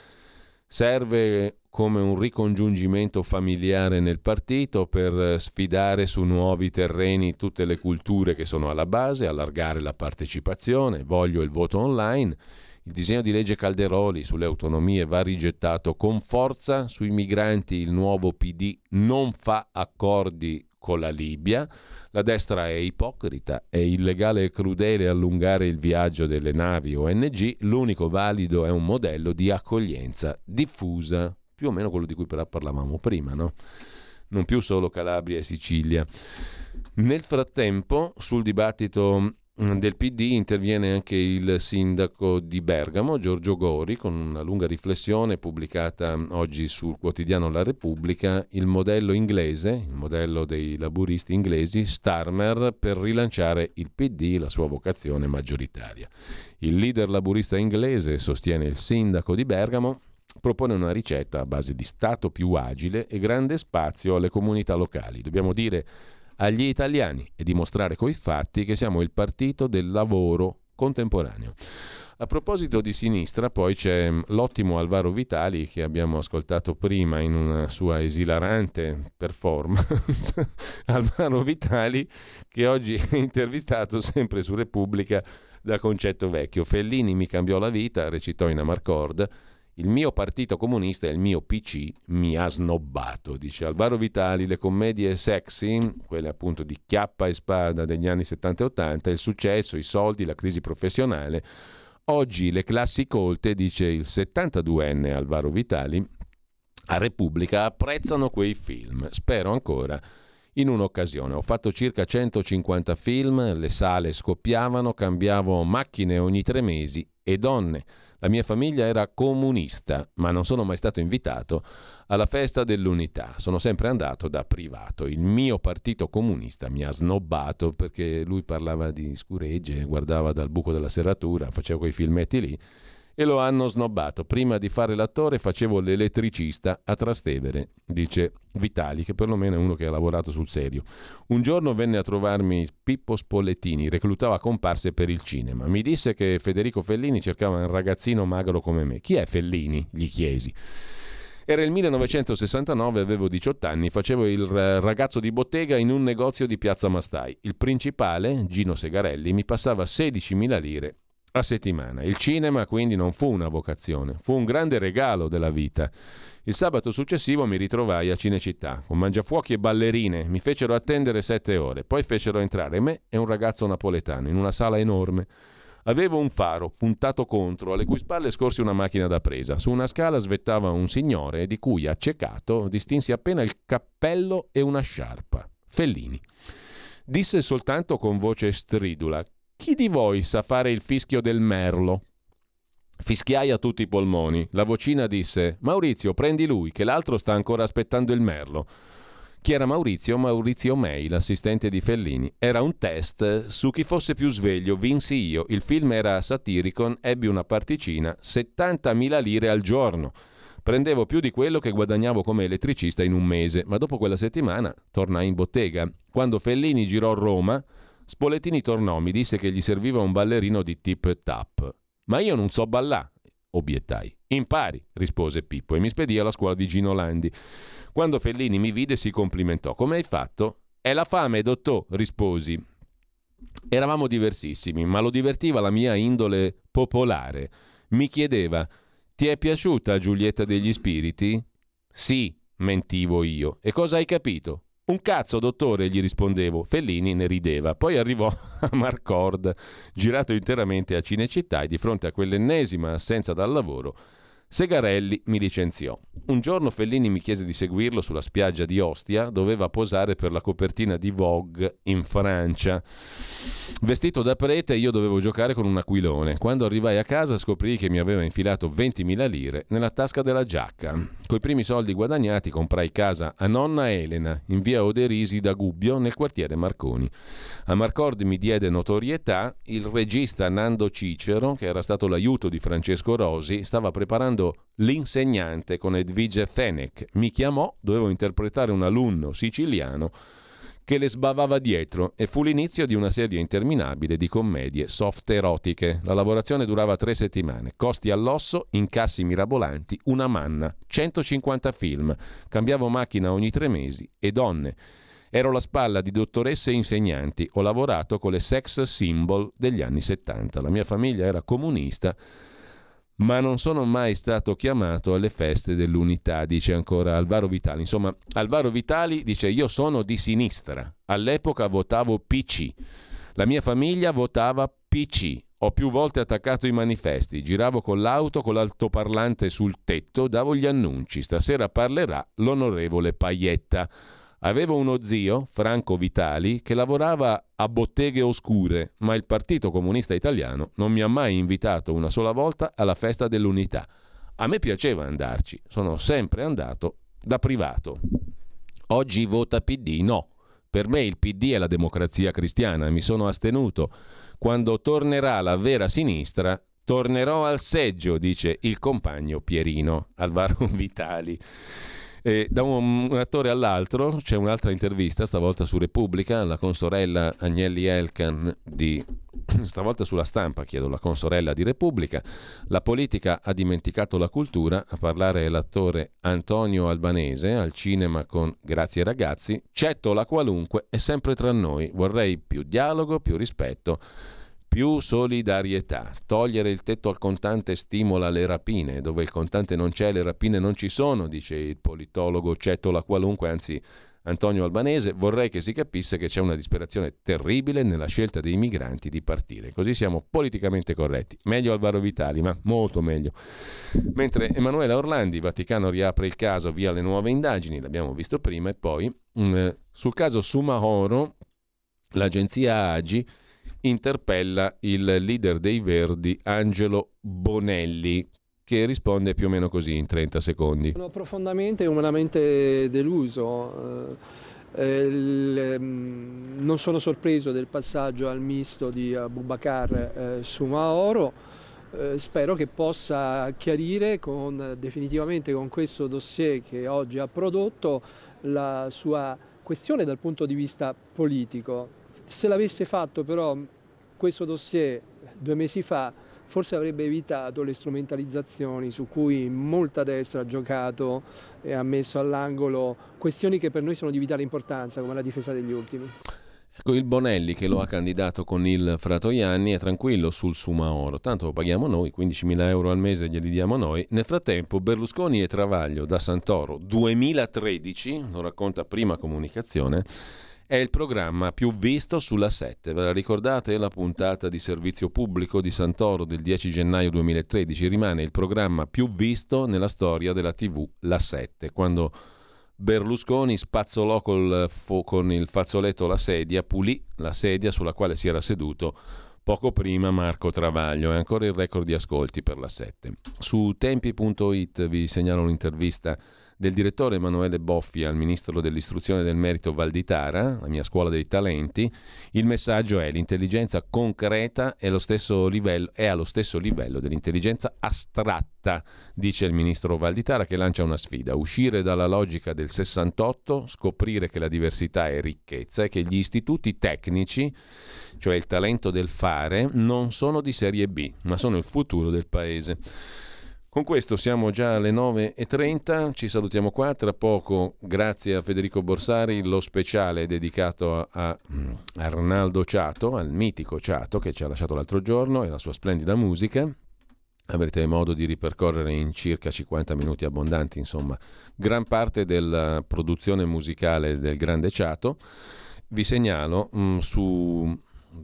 Serve come un ricongiungimento familiare nel partito per sfidare su nuovi terreni tutte le culture che sono alla base, allargare la partecipazione, voglio il voto online il disegno di legge Calderoli sulle autonomie va rigettato con forza. Sui migranti il nuovo PD non fa accordi con la Libia. La destra è ipocrita, è illegale e crudele allungare il viaggio delle navi ONG. L'unico valido è un modello di accoglienza diffusa, più o meno quello di cui parlavamo prima, no? Non più solo Calabria e Sicilia. Nel frattempo, sul dibattito del PD interviene anche il sindaco di Bergamo, Giorgio Gori, con una lunga riflessione pubblicata oggi sul quotidiano La Repubblica, il modello inglese, il modello dei laburisti inglesi, Starmer, per rilanciare il PD, la sua vocazione maggioritaria. Il leader laburista inglese, sostiene il sindaco di Bergamo, propone una ricetta a base di Stato più agile e grande spazio alle comunità locali. Dobbiamo dire agli italiani e dimostrare coi fatti che siamo il partito del lavoro contemporaneo. A proposito di sinistra, poi c'è l'ottimo Alvaro Vitali che abbiamo ascoltato prima in una sua esilarante performance. Alvaro Vitali che oggi è intervistato sempre su Repubblica da Concetto Vecchio. Fellini mi cambiò la vita, recitò in Amarcord il mio partito comunista e il mio PC mi ha snobbato, dice Alvaro Vitali, le commedie sexy, quelle appunto di chiappa e spada degli anni 70 e 80, il successo, i soldi, la crisi professionale. Oggi le classi colte, dice il 72enne Alvaro Vitali, a Repubblica apprezzano quei film. Spero ancora in un'occasione. Ho fatto circa 150 film, le sale scoppiavano, cambiavo macchine ogni tre mesi e donne. La mia famiglia era comunista, ma non sono mai stato invitato alla festa dell'unità. Sono sempre andato da privato. Il mio partito comunista mi ha snobbato perché lui parlava di scuregge, guardava dal buco della serratura, faceva quei filmetti lì e lo hanno snobbato. Prima di fare l'attore facevo l'elettricista a Trastevere, dice Vitali, che perlomeno è uno che ha lavorato sul serio. Un giorno venne a trovarmi Pippo Spollettini, reclutava comparse per il cinema. Mi disse che Federico Fellini cercava un ragazzino magro come me. Chi è Fellini? gli chiesi. Era il 1969, avevo 18 anni, facevo il ragazzo di bottega in un negozio di Piazza Mastai. Il principale, Gino Segarelli, mi passava 16.000 lire a settimana. Il cinema quindi non fu una vocazione, fu un grande regalo della vita. Il sabato successivo mi ritrovai a Cinecittà con mangiafuochi e ballerine. Mi fecero attendere sette ore, poi fecero entrare me e un ragazzo napoletano in una sala enorme. Avevo un faro puntato contro, alle cui spalle scorsi una macchina da presa. Su una scala svettava un signore di cui, accecato, distinsi appena il cappello e una sciarpa. Fellini. Disse soltanto con voce stridula: Chi di voi sa fare il fischio del merlo? Fischiai a tutti i polmoni. La vocina disse: Maurizio, prendi lui, che l'altro sta ancora aspettando il merlo. Chi era Maurizio? Maurizio May, l'assistente di Fellini. Era un test su chi fosse più sveglio, vinsi io. Il film era Satiricon, ebbi una particina, 70.000 lire al giorno. Prendevo più di quello che guadagnavo come elettricista in un mese, ma dopo quella settimana tornai in bottega. Quando Fellini girò Roma, Spolettini tornò, mi disse che gli serviva un ballerino di tip tap. Ma io non so ballà, obiettai. Impari, rispose Pippo e mi spedì alla scuola di Gino Landi. Quando Fellini mi vide si complimentò. Come hai fatto? È la fame, dottò, risposi. Eravamo diversissimi, ma lo divertiva la mia indole popolare. Mi chiedeva: Ti è piaciuta Giulietta degli Spiriti? Sì, mentivo io. E cosa hai capito? Un cazzo, dottore, gli rispondevo. Fellini ne rideva. Poi arrivò a Marcord, girato interamente a Cinecittà e di fronte a quell'ennesima assenza dal lavoro Segarelli mi licenziò. Un giorno Fellini mi chiese di seguirlo sulla spiaggia di Ostia, doveva posare per la copertina di Vogue in Francia. Vestito da prete io dovevo giocare con un aquilone. Quando arrivai a casa scoprì che mi aveva infilato 20.000 lire nella tasca della giacca. Coi primi soldi guadagnati comprai casa a nonna Elena in via Oderisi da Gubbio nel quartiere Marconi. A Marcord mi diede notorietà il regista Nando Cicero, che era stato l'aiuto di Francesco Rosi, stava preparando l'insegnante con Edvige Fenech. Mi chiamò, dovevo interpretare un alunno siciliano che le sbavava dietro e fu l'inizio di una serie interminabile di commedie soft erotiche. La lavorazione durava tre settimane, costi all'osso, incassi mirabolanti, una manna, 150 film, cambiavo macchina ogni tre mesi e donne. Ero la spalla di dottoresse e insegnanti, ho lavorato con le sex symbol degli anni 70. La mia famiglia era comunista ma non sono mai stato chiamato alle feste dell'unità, dice ancora Alvaro Vitali. Insomma, Alvaro Vitali dice io sono di sinistra, all'epoca votavo PC, la mia famiglia votava PC, ho più volte attaccato i manifesti, giravo con l'auto con l'altoparlante sul tetto, davo gli annunci, stasera parlerà l'onorevole Paietta. Avevo uno zio, Franco Vitali, che lavorava a botteghe oscure, ma il Partito Comunista Italiano non mi ha mai invitato una sola volta alla festa dell'unità. A me piaceva andarci, sono sempre andato da privato. Oggi vota PD? No. Per me il PD è la democrazia cristiana, mi sono astenuto. Quando tornerà la vera sinistra, tornerò al seggio, dice il compagno Pierino, Alvaro Vitali. E da un, un, attore all'altro c'è un'altra intervista, stavolta su Repubblica, la consorella Agnelli Elkan di stavolta sulla stampa, chiedo, la consorella di Repubblica. La politica ha dimenticato la cultura, a parlare è l'attore Antonio Albanese al cinema con Grazie ragazzi. Cetto la qualunque è sempre tra noi. Vorrei più dialogo, più rispetto più solidarietà. Togliere il tetto al contante stimola le rapine. Dove il contante non c'è, le rapine non ci sono, dice il politologo Cettola qualunque, anzi Antonio Albanese. Vorrei che si capisse che c'è una disperazione terribile nella scelta dei migranti di partire. Così siamo politicamente corretti. Meglio Alvaro Vitali, ma molto meglio. Mentre Emanuela Orlandi, Vaticano riapre il caso via le nuove indagini, l'abbiamo visto prima, e poi mm, sul caso Sumahoro, l'agenzia Agi interpella il leader dei Verdi Angelo Bonelli che risponde più o meno così in 30 secondi. Sono profondamente e umanamente deluso. Eh, il, mm, non sono sorpreso del passaggio al misto di Abubakar eh, su Maoro. Eh, spero che possa chiarire con, definitivamente con questo dossier che oggi ha prodotto la sua questione dal punto di vista politico. Se l'avesse fatto però questo dossier due mesi fa forse avrebbe evitato le strumentalizzazioni su cui molta destra ha giocato e ha messo all'angolo questioni che per noi sono di vitale importanza, come la difesa degli ultimi. Ecco, il Bonelli che lo ha candidato con il Fratoianni è tranquillo sul Sumaoro, tanto lo paghiamo noi, 15.000 euro al mese glieli diamo noi. Nel frattempo Berlusconi e Travaglio da Santoro 2013, lo racconta prima comunicazione, è il programma più visto sulla 7. Ve la ricordate la puntata di servizio pubblico di Santoro del 10 gennaio 2013? Rimane il programma più visto nella storia della TV La 7, quando Berlusconi spazzolò col, con il fazzoletto la sedia, pulì la sedia sulla quale si era seduto poco prima Marco Travaglio. È ancora il record di ascolti per la 7. Su tempi.it vi segnalo un'intervista del direttore Emanuele Boffi al ministro dell'istruzione del merito Valditara, la mia scuola dei talenti, il messaggio è l'intelligenza concreta è, livello, è allo stesso livello dell'intelligenza astratta, dice il ministro Valditara che lancia una sfida, uscire dalla logica del 68, scoprire che la diversità è ricchezza e che gli istituti tecnici, cioè il talento del fare, non sono di serie B, ma sono il futuro del paese. Con questo siamo già alle 9.30, ci salutiamo qua, tra poco grazie a Federico Borsari lo speciale dedicato a, a Arnaldo Ciato, al mitico Ciato che ci ha lasciato l'altro giorno e la sua splendida musica. Avrete modo di ripercorrere in circa 50 minuti abbondanti, insomma, gran parte della produzione musicale del grande Ciato. Vi segnalo mh, su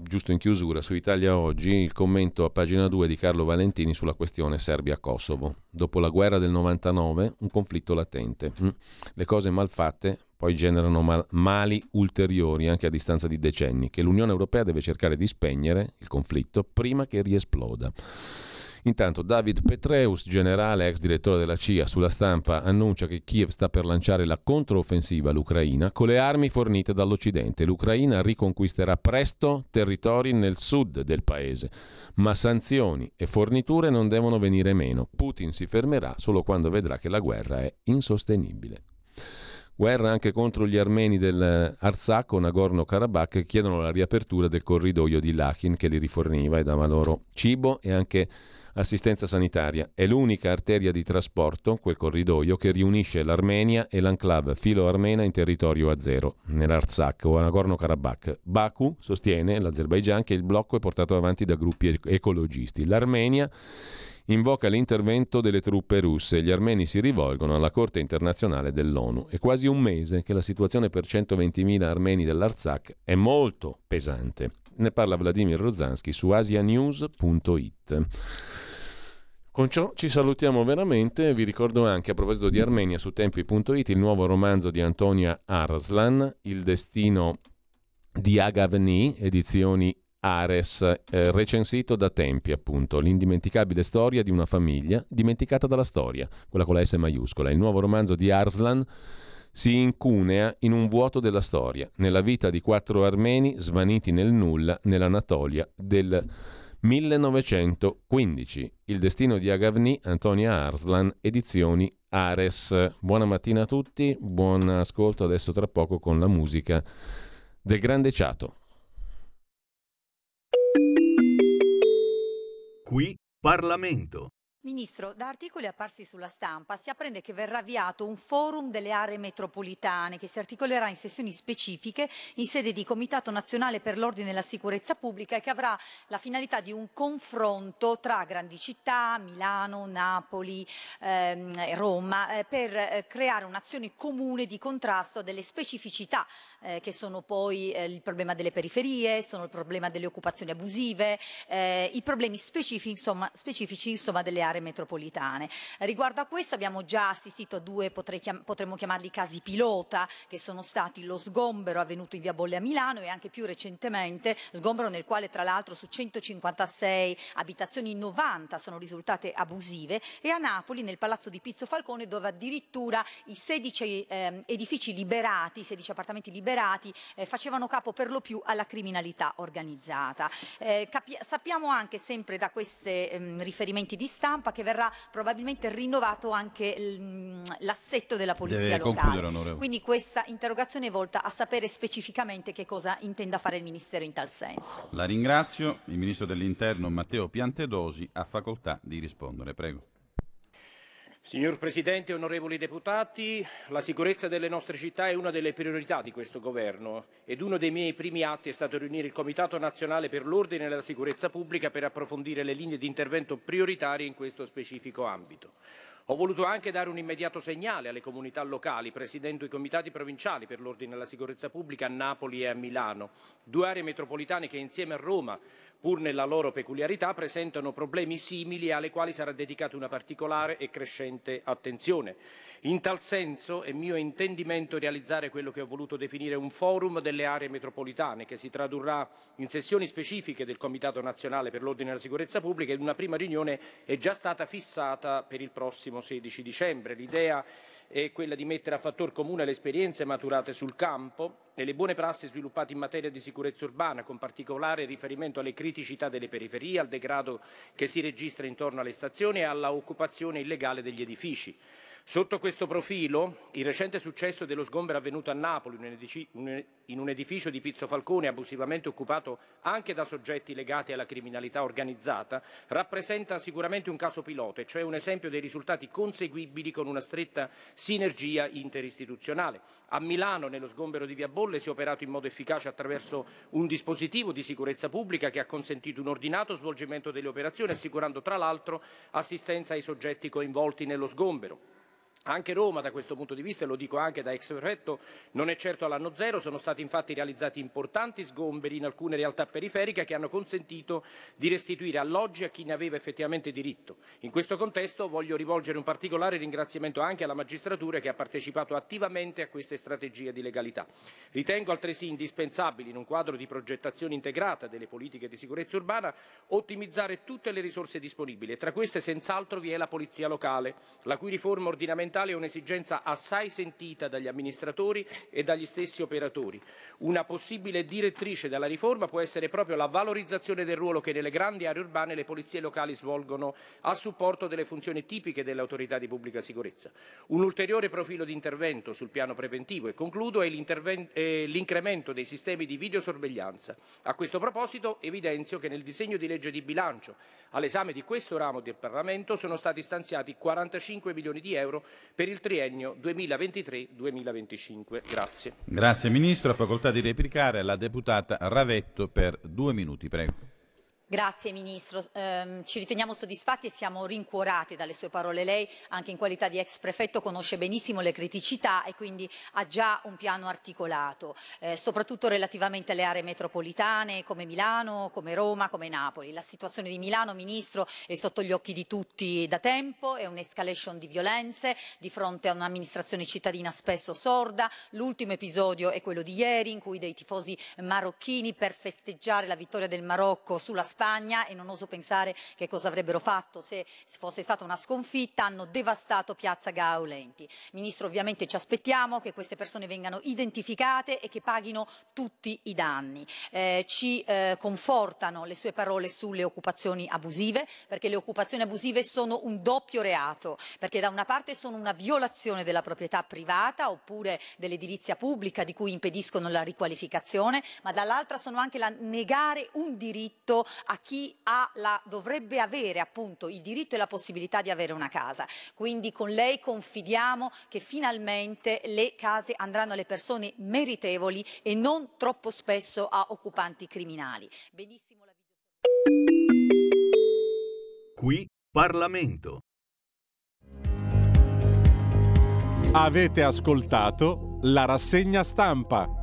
giusto in chiusura, su Italia Oggi, il commento a pagina 2 di Carlo Valentini sulla questione Serbia-Kosovo. Dopo la guerra del 99, un conflitto latente. Mm. Le cose mal fatte poi generano mal- mali ulteriori anche a distanza di decenni, che l'Unione Europea deve cercare di spegnere il conflitto prima che riesploda. Intanto David Petreus, generale ex direttore della CIA, sulla stampa annuncia che Kiev sta per lanciare la controffensiva all'Ucraina con le armi fornite dall'Occidente. L'Ucraina riconquisterà presto territori nel sud del paese, ma sanzioni e forniture non devono venire meno. Putin si fermerà solo quando vedrà che la guerra è insostenibile. Guerra anche contro gli armeni dell'Artsakh o Nagorno-Karabakh che chiedono la riapertura del corridoio di Lachin che li riforniva e dava loro cibo e anche assistenza sanitaria. È l'unica arteria di trasporto, quel corridoio, che riunisce l'Armenia e l'enclave filo-armena in territorio azero, nell'Artsakh o a Nagorno-Karabakh. Baku sostiene, l'Azerbaigian, che il blocco è portato avanti da gruppi ecologisti. L'Armenia invoca l'intervento delle truppe russe. Gli armeni si rivolgono alla Corte internazionale dell'ONU. È quasi un mese che la situazione per 120.000 armeni dell'Artsakh è molto pesante. Ne parla Vladimir Rozanski su asianews.it. Con ciò ci salutiamo veramente, vi ricordo anche a proposito di Armenia su tempi.it il nuovo romanzo di Antonia Arslan, Il destino di Agavni, edizioni Ares, eh, recensito da Tempi appunto, l'indimenticabile storia di una famiglia dimenticata dalla storia, quella con la S maiuscola, il nuovo romanzo di Arslan si incunea in un vuoto della storia, nella vita di quattro armeni svaniti nel nulla nell'Anatolia del 1915. Il destino di Agavni, Antonia Arslan, edizioni Ares. Buona mattina a tutti, buon ascolto adesso tra poco con la musica del grande Ciato. Qui Parlamento. Ministro, da articoli apparsi sulla stampa si apprende che verrà avviato un forum delle aree metropolitane che si articolerà in sessioni specifiche in sede di Comitato Nazionale per l'Ordine e la Sicurezza Pubblica e che avrà la finalità di un confronto tra grandi città, Milano, Napoli, ehm, Roma, eh, per eh, creare un'azione comune di contrasto delle specificità eh, che sono poi eh, il problema delle periferie, sono il problema delle occupazioni abusive, eh, i problemi specifici insomma, specifici insomma, delle aree metropolitane. Riguardo a questo abbiamo già assistito a due, chiam- potremmo chiamarli casi pilota, che sono stati lo sgombero avvenuto in via Bolle a Milano e anche più recentemente sgombero nel quale tra l'altro su 156 abitazioni 90 sono risultate abusive e a Napoli nel palazzo di Pizzo Falcone dove addirittura i 16 eh, edifici liberati, i 16 appartamenti liberati eh, facevano capo per lo più alla criminalità organizzata. Eh, sappiamo anche sempre da questi ehm, riferimenti di stampa stampa che verrà probabilmente rinnovato anche l- l'assetto della polizia Deve locale. Quindi questa interrogazione è volta a sapere specificamente che cosa intenda fare il Ministero in tal senso. La ringrazio. Il ministro dell'Interno Matteo Piantedosi ha facoltà di rispondere. Prego. Signor Presidente, onorevoli deputati, la sicurezza delle nostre città è una delle priorità di questo Governo ed uno dei miei primi atti è stato riunire il Comitato nazionale per l'ordine e la sicurezza pubblica per approfondire le linee di intervento prioritarie in questo specifico ambito. Ho voluto anche dare un immediato segnale alle comunità locali, presidendo i comitati provinciali per l'ordine e la sicurezza pubblica a Napoli e a Milano, due aree metropolitane che insieme a Roma, pur nella loro peculiarità, presentano problemi simili alle quali sarà dedicata una particolare e crescente attenzione. In tal senso è mio intendimento realizzare quello che ho voluto definire un forum delle aree metropolitane, che si tradurrà in sessioni specifiche del Comitato nazionale per l'ordine e la sicurezza pubblica ed una prima riunione è già stata fissata per il prossimo 16 dicembre. L'idea è quella di mettere a fattor comune le esperienze maturate sul campo e le buone prassi sviluppate in materia di sicurezza urbana, con particolare riferimento alle criticità delle periferie, al degrado che si registra intorno alle stazioni e alla occupazione illegale degli edifici. Sotto questo profilo, il recente successo dello sgombero avvenuto a Napoli in un edificio di Pizzo Falcone abusivamente occupato anche da soggetti legati alla criminalità organizzata rappresenta sicuramente un caso pilota, cioè un esempio dei risultati conseguibili con una stretta sinergia interistituzionale. A Milano, nello sgombero di Via Bolle, si è operato in modo efficace attraverso un dispositivo di sicurezza pubblica che ha consentito un ordinato svolgimento delle operazioni, assicurando tra l'altro assistenza ai soggetti coinvolti nello sgombero. Anche Roma, da questo punto di vista, e lo dico anche da ex prefetto, non è certo all'anno zero, sono stati infatti realizzati importanti sgomberi in alcune realtà periferiche che hanno consentito di restituire alloggi a chi ne aveva effettivamente diritto. In questo contesto voglio rivolgere un particolare ringraziamento anche alla magistratura che ha partecipato attivamente a queste strategie di legalità. Ritengo altresì indispensabile, in un quadro di progettazione integrata delle politiche di sicurezza urbana, ottimizzare tutte le risorse disponibili e tra queste senz'altro vi è la polizia locale, la cui riforma ordinamentale è un'esigenza assai sentita dagli amministratori e dagli stessi operatori. Una possibile direttrice della riforma può essere proprio la valorizzazione del ruolo che nelle grandi aree urbane le polizie locali svolgono a supporto delle funzioni tipiche delle autorità di pubblica sicurezza. Un ulteriore profilo di intervento sul piano preventivo, e concludo, è l'incremento dei sistemi di videosorveglianza. A questo proposito evidenzio che nel disegno di legge di bilancio all'esame di questo ramo del Parlamento sono stati stanziati 45 milioni di euro per il triennio 2023-2025. Grazie. Grazie Ministro. Ha facoltà di replicare la deputata Ravetto per due minuti. Prego. Grazie Ministro, Ehm, ci riteniamo soddisfatti e siamo rincuorati dalle sue parole. Lei, anche in qualità di ex prefetto, conosce benissimo le criticità e quindi ha già un piano articolato, eh, soprattutto relativamente alle aree metropolitane come Milano, come Roma, come Napoli. La situazione di Milano, Ministro, è sotto gli occhi di tutti da tempo, è un'escalation di violenze di fronte a un'amministrazione cittadina spesso sorda. L'ultimo episodio è quello di ieri in cui dei tifosi marocchini per festeggiare la vittoria del Marocco sulla Spagna e non oso pensare che cosa avrebbero fatto se fosse stata una sconfitta, hanno devastato piazza Gaulenti. Ministro, ovviamente ci aspettiamo che queste persone vengano identificate e che paghino tutti i danni. Eh, ci eh, confortano le sue parole sulle occupazioni abusive, perché le occupazioni abusive sono un doppio reato, perché da una parte sono una violazione della proprietà privata oppure dell'edilizia pubblica di cui impediscono la riqualificazione, ma dall'altra sono anche la negare un diritto a chi ha la, dovrebbe avere appunto il diritto e la possibilità di avere una casa. Quindi con lei confidiamo che finalmente le case andranno alle persone meritevoli e non troppo spesso a occupanti criminali. Benissimo la Qui Parlamento. Avete ascoltato la rassegna stampa.